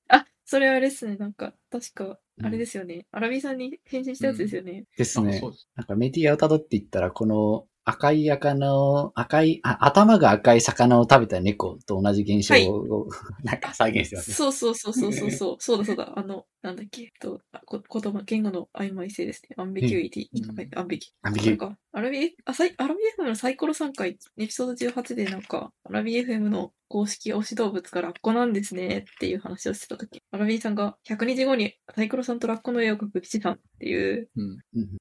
あ。あ、それあれですね。なんか、確か、うんあれですよね。アラビさんに返信したやつですよね。ですねす。なんかメディアを辿っていったら、この赤い魚を、赤い、あ頭が赤い魚を食べた猫と同じ現象を、なんか再現してますね。そうそうそうそうそうそう。そうだそうだ。あの、なんだっけ。と、あこ言葉、言語の曖昧性ですね。 ambiguity。ambigu- ambiguity なんか、アラビ、あ、サイアラビ FM のサイコロ3回、エピソード18でなんか、アラビ FM の公式推し動物がラッコなんですねっていう話をしてたとき、アラビさんが100日後にサイコロさんとラッコの絵を描くピチさんっていう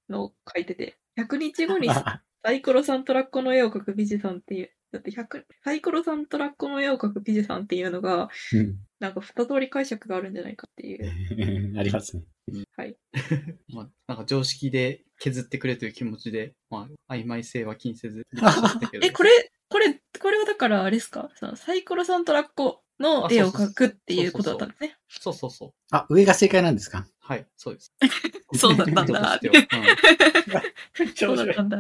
のを書いてて、100日後に サイコロさんとラッコの絵を描くピジさんっていう、だって100、サイコロさんとラッコの絵を描くピジさんっていうのが、うんなんか二通り解釈があるんじゃないかっていう。ありますね。はい。まあ、なんか常識で削ってくれという気持ちで、まあ、曖昧性は気にせず。え、これ、これ、これはだからあれですか？そのサイコロさんとラッコの絵を描くっていうことだったんですね。そうそうそう。あ、上が正解なんですか？はい、そうです。そうだったんだ。意図としては そうだったんだ。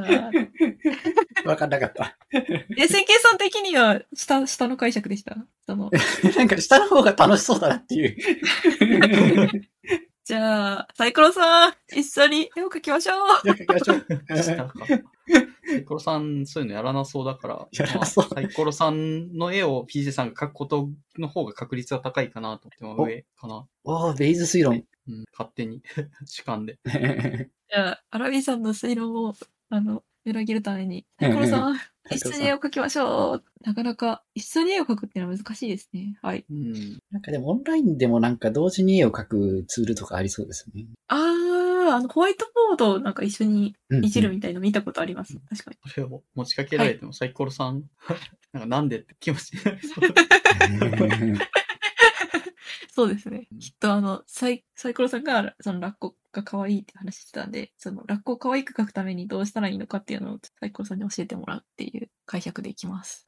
わかんなかった。え、線形さん的には下、下の解釈でした？その、なんか下の方が楽しそうだなっていう。じゃあ、サイコロさん、一緒に絵を描きましょう。サイコロさん、そういうのやらなそうだから、やらなそうまあサイコロさんの絵を PJ さんが描くことの方が確率が高いかなと思って、まあ上かな。おー、ベイズ推論。うん、勝手に 主観で。じゃあ、アラビさんの推論を、あの、裏切るために、サイコロさん、一緒に絵を描きましょう。なかなか、一緒に絵を描くっていうのは難しいですね。はい。うん。なんかでもオンラインでもなんか同時に絵を描くツールとかありそうですよね。あー、あの、ホワイトボードをなんか一緒にうんいじるみたいの見たことあります。確かに。それを持ちかけられても、サイコロさん、なんかなんでって気持ちになりそう。ですねうん。きっとあの、サイ、サイコロさんが、そのラッコが可愛いって話してたんで、そのラッコを可愛く描くためにどうしたらいいのかっていうのをサイコロさんに教えてもらうっていう解釈でいきます。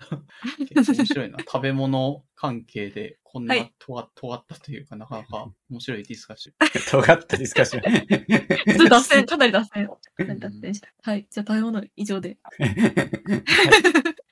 結構面白いな。食べ物関係でこんなはい尖ったというか、なかなか面白いディスカッション。尖ったディスカッション。脱線、かなり脱線。かなり脱線した。はい。じゃあ食べ物以上で。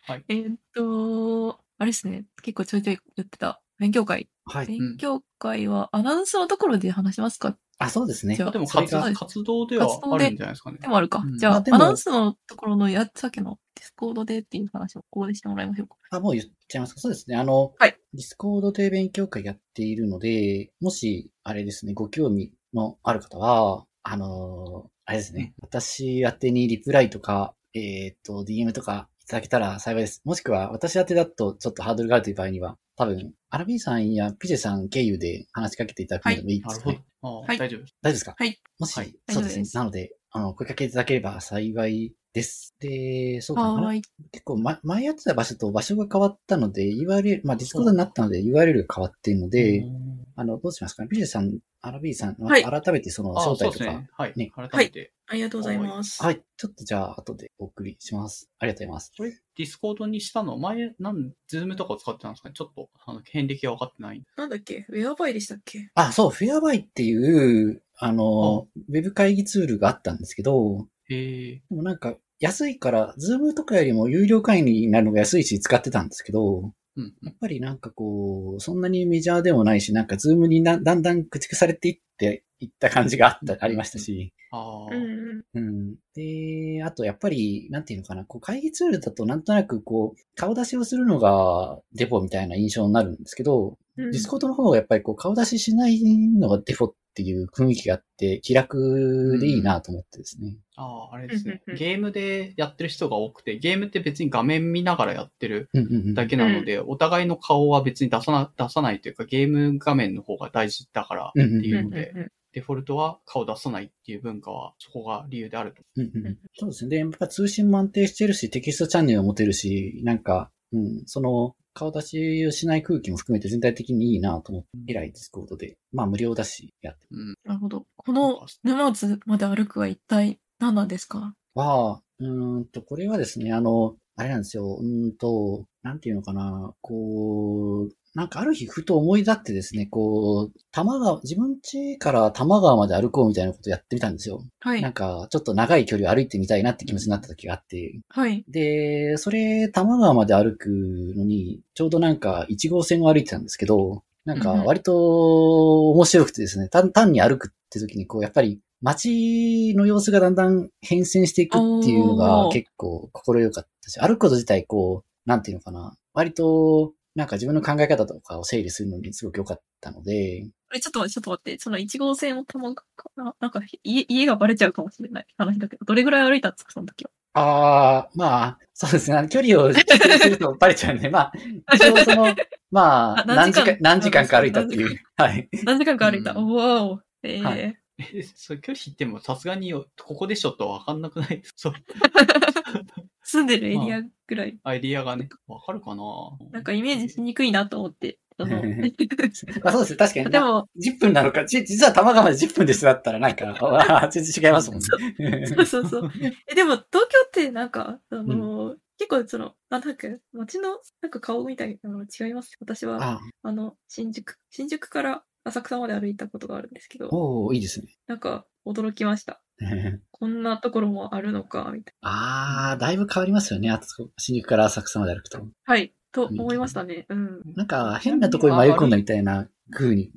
はい。えーっと、あれですね。結構ちょいちょい言ってた。勉強会。はい。勉強会はアナウンスのところで話しますか？あ、そうですねじゃ。あでもそれが活活動ではあるんじゃないですかねで。もあるか。うんじゃあ、まあでもアナウンスのところのや、さっきのディスコードでっていう話をここでしてもらいましょうか。あ、もう言っちゃいますか。そうですね。あの、はいディスコードで勉強会やっているので、もし、あれですね、ご興味のある方は、あのーあれですね、私宛てにリプライとか、えっ、と、DM とかいただけたら幸いです。もしくは、私宛てだとちょっとハードルがあるという場合には、多分、アラビーさんやピジェさん経由で話しかけていただくのでもいいですかね。はい大丈夫です。大丈夫ですかはい。もし、はいそうですねなので、あの、声かけいただければ幸いです。で、そうだな。はーい。結構、ま、前やってた場所と場所が変わったので、URL、まあ、ディスコードになったので URL が変わっているので、うんあの、どうしますか？ねビジェさん、アラビーさん、はい改めてそのあ招待とか、ね。はい。ね改めて。ありがとうございます。はい、ちょっとじゃあ、後でお送りします。ありがとうございます。これ、ディスコードにしたの、前、なん、ズームとかを使ってたんですかね？ちょっと、あの、遍歴が分かってない。なんだっけ？ウェアバイでしたっけ？あ、そう、 Whereby っていう、あの、ウェブ会議ツールがあったんですけど、へえ。でもなんか、安いから、ズームとかよりも有料会員になるのが安いし使ってたんですけど、うん。やっぱりなんかこう、そんなにメジャーでもないし、なんかズームになだんだん駆逐されていって、いった感じがあった、ありましたし。ああ。うん。うん。で、あとやっぱり、なんていうのかな、こう会議ツールだとなんとなくこう、顔出しをするのがデフォみたいな印象になるんですけど、うんディスコードの方はやっぱりこう、顔出ししないのがデフォっていう雰囲気があって、気楽でいいなと思ってですね。ああ、あれですねうんうんう。んゲームでやってる人が多くて、ゲームって別に画面見ながらやってるうんうんうん。だけなので、お互いの顔は別に出さな、出さないというか、ゲーム画面の方が大事だからってうんうんいうので、うんうんデフォルトは顔出さないっていう文化は、そこが理由であると。うんうんそうですね。で、やっぱ通信も安定してるし、テキストチャンネルを持てるし、なんか、うん、その、顔出しをしない空気も含めて全体的にいいなと思って、以来ディスコードで、まあ無料だし、やってうん。なるほど。この沼津まで歩くは一体何なんですか？は、うーんと、これはですね、あの、あれなんですよ、うーんと、なんていうのかな、こう、なんかある日ふと思い立ってですね、こう、多摩川、自分家から多摩川まで歩こうみたいなことやってみたんですよ。はい。なんか、ちょっと長い距離を歩いてみたいなって気持ちになった時があって、はい。で、それ、多摩川まで歩くのに、ちょうどなんか1号線を歩いてたんですけど、なんかうんうん割と面白くてですね、単単に歩くって時にこう、やっぱり街の様子がだんだん変遷していくっていうのが結構心よかったし、歩くこと自体こう、なんていうのかな、割となんか自分の考え方とかを整理するのにすごく良かったので、え、ちょっと待って、ちょっと待って。その1号線を玉かな？なんか家、家がバレちゃうかもしれない話だけど、どれぐらい歩いたんですか、その時は？ああ、まあ、そうですね。距離を指定するとバレちゃうんで、まあ、一応その、まあ、あ何時間？何時間、か歩いたっていう。はい。何時間か歩いた？うんおわお。えーはえ、それ距離言ってもさすがによここでしょとわかんなくない？で すそう。住んでるエリアぐらい。アイディアがね、わかるかな？なんかイメージしにくいなと思って。そあそうです。確かに。でも、10分なのか、じ実は玉川まで10分ですだったらなんか、全然違いますもんね。そうそうそう。え、でも東京ってなんか、あの、結構その、なんだっけ、街のなんか顔みたいなの違います？私は、ああの、新宿、新宿から浅草まで歩いたことがあるんですけど、おーいいですね。なんか驚きました。こんなところもあるのか、みたいああ、だいぶ変わりますよね。あそこ新宿から浅草まで歩くと。な。はい。と思いましたね。うん。なんか変なところに迷い込んだみたいな風に、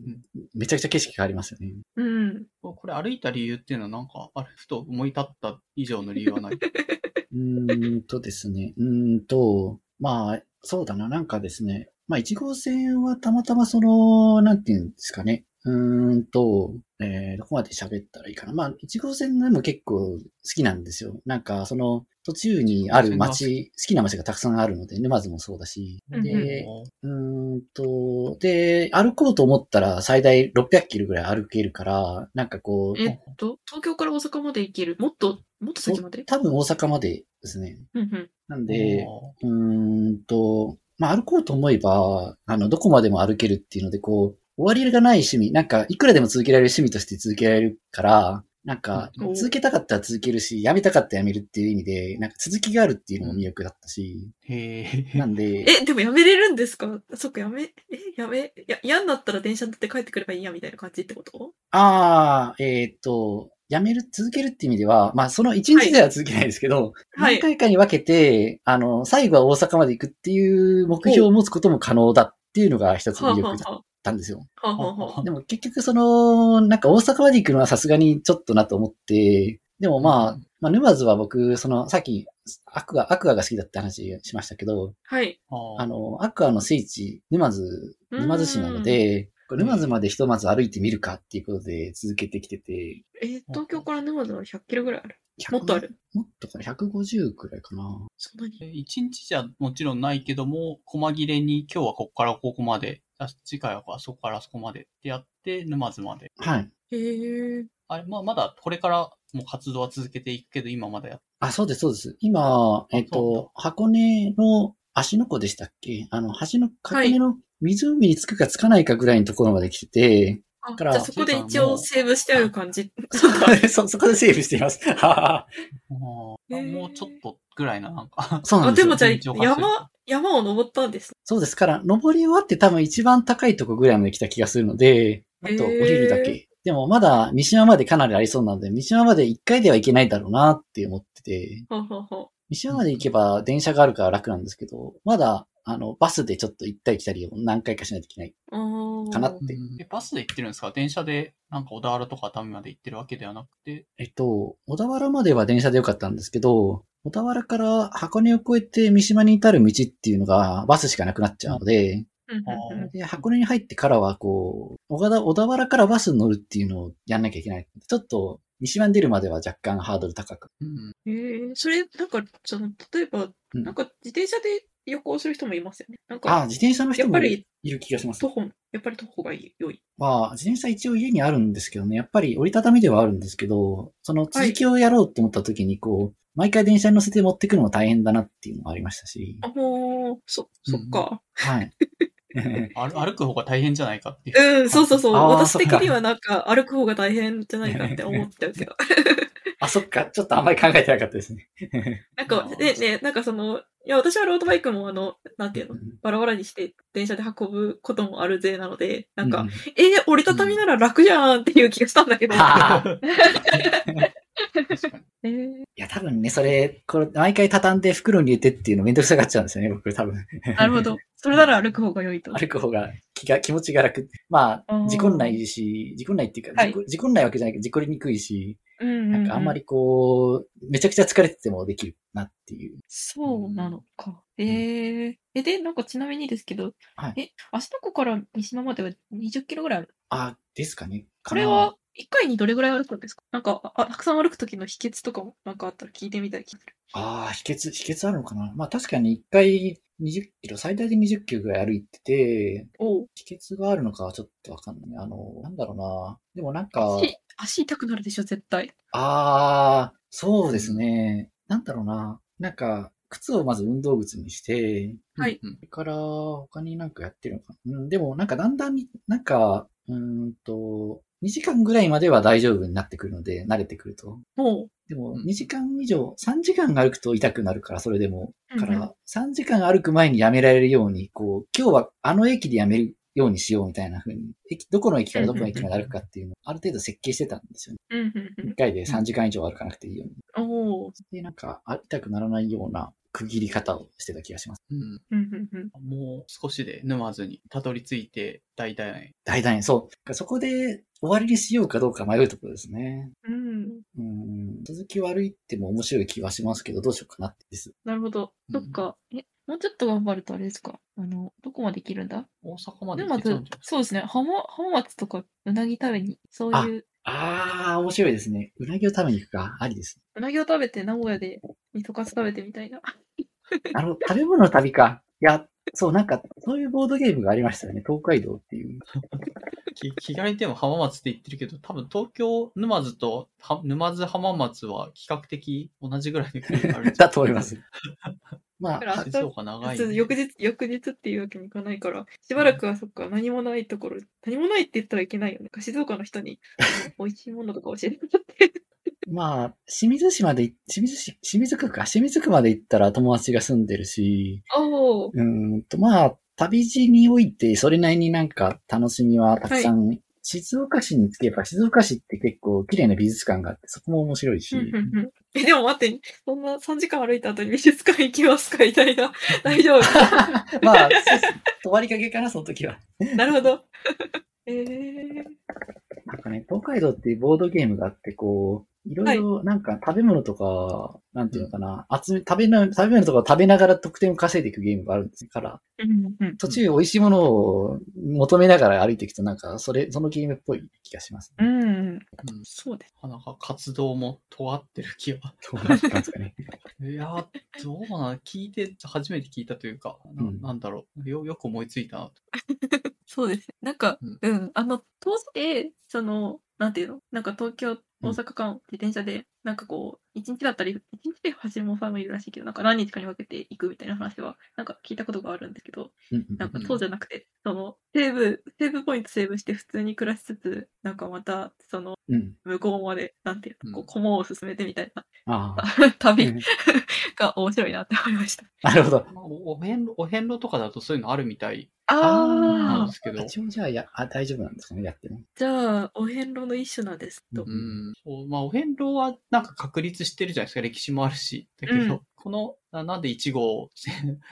めちゃくちゃ景色変わりますよね。うん。これ歩いた理由っていうのはなんか、あれ、ふと思い立った以上の理由はない？うーんとですね。うーんと、まあ、そうだな、なんかですね。まあ、1号線はたまたまその、なんていうんですかね。うーんと、えー、どこまで喋ったらいいかな。まあ、1号線でも結構好きなんですよ。なんか、その、途中にある街、好きな街がたくさんあるので、沼津もそうだし。うんで、うーんと、で、歩こうと思ったら最大600キロぐらい歩けるから、なんかこう、えっと、東京から大阪まで行ける？もっと、もっと先まで？多分大阪までですね。うんうん。なんで、うーんと、まあ、歩こうと思えば、あの、どこまでも歩けるっていうので、こう、終わりがない趣味、なんか、いくらでも続けられる趣味として続けられるから、なんかうん、続けたかったら続けるし、やめたかったらやめるっていう意味で、なんか続きがあるっていうのも魅力だったし、へえ。なんで、え、でもやめれるんですか？そっか、やめ、え、やめ、や、嫌になったら電車乗って帰ってくればいいや、みたいな感じってこと？ああ、えっ、と、やめる、続けるっていう意味では、まあ、その一日では続けないですけど、はい何回かに分けて、あの、最後は大阪まで行くっていう目標を持つことも可能だっていうのが一つはあ、魅力だったんですよ。でも結局その、なんか大阪まで行くのはさすがにちょっとなと思って、でもまあ、まあ、沼津は僕、その、さっき、アクア、アクアが好きだって話しましたけど、はい。ああの、アクアの聖地、沼津、沼津市なので、これ沼津までひとまず歩いてみるかっていうことで続けてきてて、えー東京から沼津は100キロぐらいある？100もっとある？もっとかな ?150 くらいかな。そんなに？え一日じゃもちろんないけども、細切れに今日はここからここまで、あ次回はあそこからそこまでってやって、沼津まで。はい。へえ。あれ、まあ、まだこれからもう活動は続けていくけど、今まだやっあ、そうです、そうです。今、えっと、箱根の足の湖でしたっけ？あの、橋の、箱根の湖に着くか着かないかぐらいのところまで来てて、あ、じからゃあそこで一応セーブしてある感じ。そ、そこでセーブしています。はははあへーもうちょっとぐらいな、なんか。あ、そうなんでよ。ですもじゃあ山、山を登ったんです。そうですから、登り終わって多分一番高いとこぐらいまで来た気がするので、あと降りるだけ。でもまだ三島までかなりありそうなので、三島まで一回では行けないだろうなって思ってて、三島まで行けば電車があるから楽なんですけど、まだ、あの、バスでちょっと行ったり来たりを何回かしないといけない。かなって。え、バスで行ってるんですか？電車で、なんか小田原とか熱海まで行ってるわけではなくて、えっと、小田原までは電車でよかったんですけど、小田原から箱根を越えて三島に至る道っていうのがバスしかなくなっちゃうので、で、箱根に入ってからは、こう、小田小田原からバスに乗るっていうのをやんなきゃいけない。ちょっと、三島に出るまでは若干ハードル高く。うん。へえ、それ、なんか、その、例えば、うん。なんか自転車で旅行する人もいますよね。なんあか、自転車の人もやっぱりいる気がします徒。歩、やっぱり徒歩がいい良い。まあ、自転車一応家にあるんですけどね、やっぱり折りたたみではあるんですけど、その続きをやろうと思った時に、こう、毎回電車に乗せて持ってくのも大変だなっていうのがありましたし、あ、もう、そ、そっか。はい。歩歩く方が大変じゃないかっていう。うん、そうそうそう。私的にはなんか、歩く方が大変じゃないかって思っちゃうけど。あ、そっか。ちょっとあんまり考えてなかったですね。なんか、ね、ね、なんかその、いや、私はロードバイクもあの、なんていうの、バラバラにして電車で運ぶこともあるぜなので、なんか、うえー折りたたみなら楽じゃんっていう気がしたんだけど。いや、多分ね、それ、これ、毎回畳んで袋に入れてっていうのめんどくさがっちゃうんですよね、僕、多分。なるほど。それなら歩く方が良いと。歩く方が気が、気持ちが楽。まあ、事故んないし、事故んないっていうか、はい事故事故んないわけじゃないけど、事故りにくいし、うんうん、なんかあんま。りこう、めちゃくちゃ疲れててもできるなっていう。そうなのか。えー、え、で、なんかちなみにですけど、はいえ、芦ノ湖から三島までは20キロぐらいある？あ、ですかね。これは、1回にどれぐらい歩くんですか？なんかあ、たくさん歩く時の秘訣とかもなんかあったら聞いてみたい気がする。ああ、秘訣、秘訣あるのかなまあ確かに一回20キロ、最大で20キロぐらい歩いてて、秘訣があるのかはちょっとわかんない。あの、なんだろうな。でもなんか、足、足痛くなるでしょ、絶対。ああ、そうですね。なんだろうな。なんか、靴をまず運動靴にして、はいうんそれから他になんかやってるのかな。うん、でもなんかだんだんに、なんか、うーんと、2時間ぐらいまでは大丈夫になってくるので、慣れてくると。もでも、うん2時間以上、3時間歩くと痛くなるから、それでも。から、3時間歩く前にやめられるように、こう、今日はあの駅でやめるようにしようみたいな風に、駅、どこの駅からどこの駅まで歩くかっていうのを、ある程度設計してたんですよね。う、うん、うん、1回で3時間以上歩かなくていいように。で、なんか、あ痛くならないような区切り方をしてた気がします。うん。うん、うん、うん。もう少しで沼津にたどり着いて、大体、大体、そう。そこで終わりにしようかどうか迷うところですね。うん。うん。続きを歩いても面白い気はしますけど、どうしようかなってです。なるほど。うんそっか。え、もうちょっと頑張るとあれですか？あの、どこまで行けるんだ？大阪までで、まず行けちゃうんじゃない、そうですね。浜、浜松とかうなぎ食べに、そういう、あー、面白いですね。うなぎを食べに行くか？ありです。うなぎを食べて名古屋で味噌カツ食べてみたいな。あの、食べ物の旅か。いや、そう、なんか、そういうボードゲームがありましたよね。東海道っていう。き気軽にでも浜松って言ってるけど、多分東京、沼津とは沼津浜松は比較的同じぐらいの距離があるんじゃ だと思います。まだからあ、静岡長い、そうね。翌日、翌日っていうわけにいかないから、しばらくはそっか、何もないところ、何もないって言ったらいけないよね。静岡の人に、美味しいものとか教えてもらって。まあ、清水市までい、清水市、清水区か、清水区まで行ったら友達が住んでるし。うーんと、まあ、旅路において、それなりになんか楽しみはたくさん、静岡市に着けば、静岡市って結構綺麗な美術館があって、そこも面白いし、うんうんうんえ、でも待って、そんな3時間歩いた後に美術館行きますか？みたいな。大丈夫。まあ、そう終わりかけかな、その時は。なるほど。えー、なんかね、東海道っていうボードゲームがあって、こう、いろいろなんか食べ物とか、なんていうのかな、集め、食べな、食べ物とかを食べながら得点を稼いでいくゲームがあるんですから、うんうん途中美味しいものを求めながら歩いていくとなんか、それ、そのゲームっぽい気がします。うん。うん。うんそうです。なかなか活動も尖ってる気は。どうなったんですかね。いやー、どうな、聞いて、初めて聞いたというか、なうんなんだろう。よ、よく思いついたなと。そうです。なんか、うんうん、あの、当時で、その、なんていうの？なんか東京、大阪間、自転車で、なんかこう、一日だったり、一日で走るもさんもいるらしいけど、なんか何日かに分けていくみたいな話は、なんか聞いたことがあるんですけど、なんかそうじゃなくて、その、セーブ、セーブポイントセーブして普通に暮らしつつ、なんかまた、その、うん。向こうまで、なんていうの、こうう、駒を進めてみたいな、ああ。旅うんが面白いなって思いました。なるほど。まあおお遍路、お遍路とかだとそういうのあるみたいああなんですけど、一応じゃあやあ、大丈夫なんですかね、やっても。じゃあ、お遍路の一種なんですと。ううん。そうまあ、お遍路はなんか確立してるじゃないですか、歴史もあるし。だけど、うんこの、ななんで1号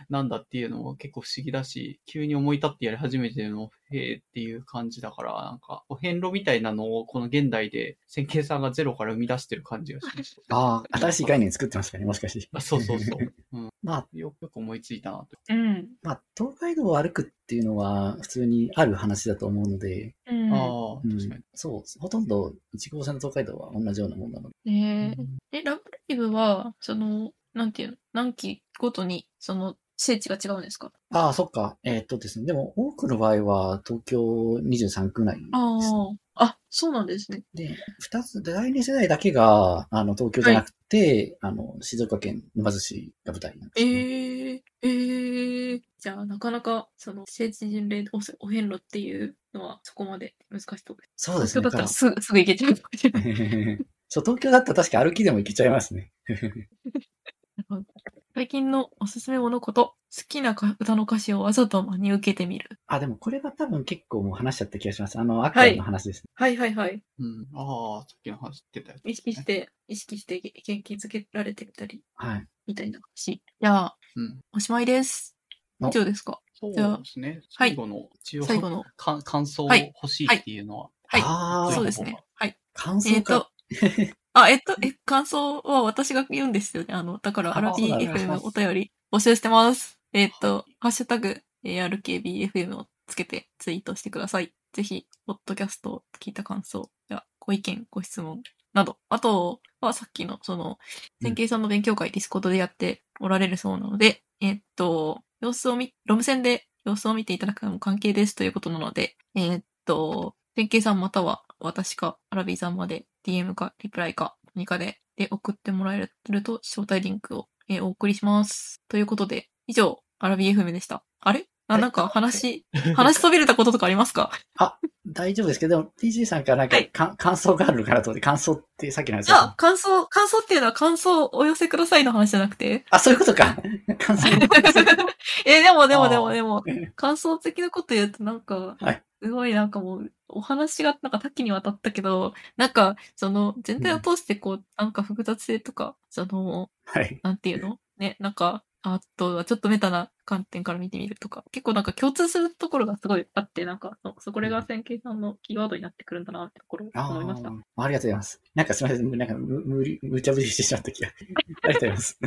なんだっていうのも結構不思議だし、急に思い立ってやり始めてるのも、へえっていう感じだから、なんか、お遍路みたいなのをこの現代で、千慶さんがゼロから生み出してる感じがしました。ああ、新しい概念作ってますかね、もしかして。あそうそうそう。うん、まあ、よよく思いついたなと。うん。まあ、東海道を歩くっていうのは普通にある話だと思うので、うん。ああ、うん確かに。そう、ほとんど1号線の東海道は同じようなもんなので。ねえ。え、ラブライブは、その、なんていうの、何期ごとに、その、聖地が違うんですか？ああ、そっか。えーっとですね。でも、多くの場合は東京23区内です、ね。ああ。あ、そうなんですね。で、二つ、第二世代だけが、あの、東京じゃなくて、あの、静岡県沼津市が舞台なんです、ね。ええええじゃあ、なかなか、その、聖地巡礼おお遍路っていうのは、そこまで難しそうです。そうですね。東京だったらすぐ、すぐ行けちゃうかもしれない。そう、東京だったら確か歩きでも行けちゃいますね。最近のおすすめものこと、好きなか歌の歌詞をわざと真に受けてみる。あ、でもこれは多分結構もう話しちゃった気がします。あの、アクアの話ですね。はいはいはい。うん。ああ、さっきの話言ってたやつ、意識し。て、意識して元気づけられてみたり、はい。みたいなし。じゃあ、うん。おしまいです。お以上ですか？そうですね。はい最後の、一応、最後の。か感想をはい欲しいっていうのは、はい。ああ、そうですね。はい。感想か。えっと、あ、えっと、え、感想は私が言うんですよね。あの、だから、あそうだねお便り募集してます。えっと、ハッシュタグ、ARKBFM をつけてツイートしてください。ぜひ、ポッドキャストを聞いた感想やご意見、ご質問など、あとはさっきの、その、うん線形さんの勉強会ディスコードでやっておられるそうなので、えっと、様子を見、ロム専で様子を見ていただくのも歓迎ですということなので、えっと、線形さんまたは私かアラビーさんまで DM かリプライか何かでで送ってもらえると招待リンクを、えーお送りします。ということで、以上、アラビー FM でした。あれ？あ、はいなんか話、話しそびれたこととかありますか？大丈夫ですけど、でも TJ さんからなんか、はいか感想があるのかなと思って、感想ってさっきの話じゃあ、感想、感想っていうのは感想をお寄せくださいの話じゃなくて。あ、そういうことか。感想。えーでもでもでもでもえ、感想的なこと言うとなんか、はいすごいなんかもう、お話がなんか多岐にわたったけど、なんか、その、全体を通してこう、なんか複雑性とか、その、はい。なんていうの？ね、なんか、あとはちょっとメタな観点から見てみるとか、結構なんか共通するところがすごいあって、なんか、そそこれが線形さんのキーワードになってくるんだなってところ思いました。ーありがとうございます。なんかすみません。なんかむ、無理、無茶ぶりしてしまった気が。ありがとうございます。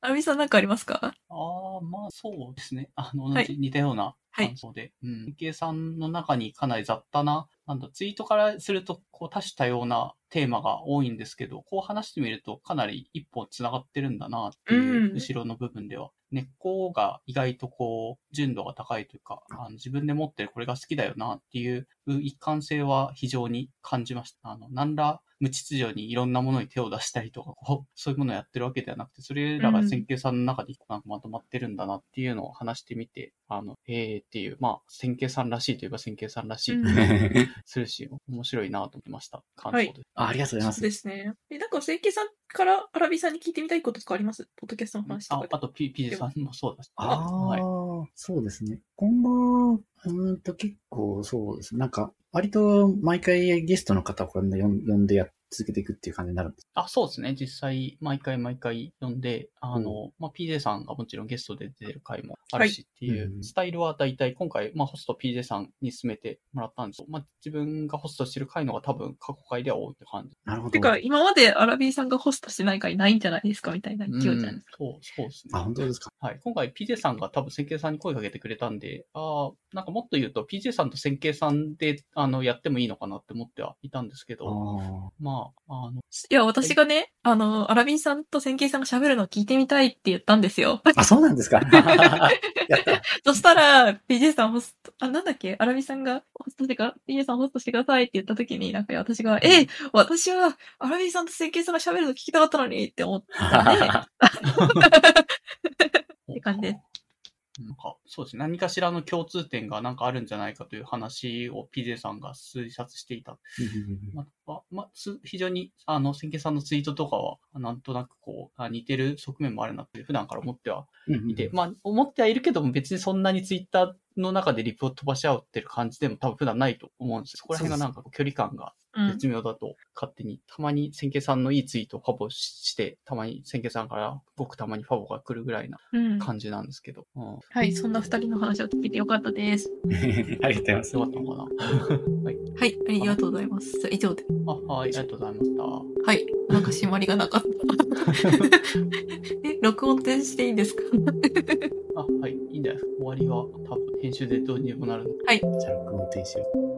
アルミさんなんかありますか？ああ、まあそうですね。あの、はい同じ似たようなはい感想で。うん。計算の中にかなり雑多ななんだ、ツイートからすると、こう多種多様なテーマが多いんですけど、こう話してみるとかなり一本繋がってるんだなっていう、うん後ろの部分では。根っこが意外とこう、純度が高いというか、あの自分で持ってるこれが好きだよなっていう一貫性は非常に感じました。あの、何ら無秩序にいろんなものに手を出したりとか、こう、そういうものをやってるわけではなくて、それらが選球さんの中で一個なんかまとまってるんだなっていうのを話してみて、あの、えーっていう、まあ、選球さんらしいといえば選球さんらしいっていうするし、面白いなと思いました。感想です。あありがとうございます。そうですね。え、なんか、関係さんからアラビさんに聞いてみたいこととかあります？ポッドキャストの話とかで。ああと、ピピジさんもそうだし。ああ、はい。そうですね。今後、うんと結構そうですね。なんか、割と毎回ゲストの方を呼んで呼んでやって続けていくっていう感じになるんです。あ、そうですね。実際、毎回毎回呼んで、あの、まあ、PJ さんがもちろんゲストで出てる回もあるしっていう、うんスタイルは大体今回、まあ、ホスト PJ さんに進めてもらったんですよ。まあ、自分がホストしてる回のが多分過去回では多いって感じ。なるほど。てか、今までアラビーさんがホストしてない回ないんじゃないですかみたいな勢いじゃないですか。そう、そうですね。あ、本当ですか。はい。今回 PJ さんが多分線形さんに声かけてくれたんで、ああ、なんかもっと言うと PJ さんと線形さんで、あの、やってもいいのかなって思ってはいたんですけあど、あ。まあ、あの、いや、私がね、あの、アラビーさんと千慶さんが喋るのを聞いてみたいって言ったんですよ。あ、そうなんですか？やった。そしたら、PJ さんホスト、あ、なんだっけ？アラビさんがホストしてか、PJ さんホストしてくださいって言った時に、なんか私が、え、私はアラビさんと千慶さんが喋るの聞きたかったのにって思ったんで、って感じです。なんか、そうですね。何かしらの共通点がなんかあるんじゃないかという話を PJ さんが推察していた。まあ、まあ、つ非常に、あの、千家さんのツイートとかは、なんとなくこう、あ似てる側面もあるなって、普段から思ってはいて、まあ、思ってはいるけども、別にそんなにツイッターの中でリプを飛ばし合ってる感じでも多分普段ないと思うんですよ。そこら辺がなんか距離感がうん。絶妙だと、勝手に、たまに千家さんのいいツイートをファボして、たまに千家さんから僕たまにファボが来るぐらいなうん。感じなんですけど。うん。はい、そんな二人の話を聞いてよかったです。ありがとうございます。よかったのかなはい。はい、ありがとうございます。以上で。あ、はい、ありがとうございました。はい、なんか締まりがなかった。え、録音ってしていいんですか？あ、はい、いいんだよ。終わりは多分編集でどうにでもなるのじゃあ、録音停止を。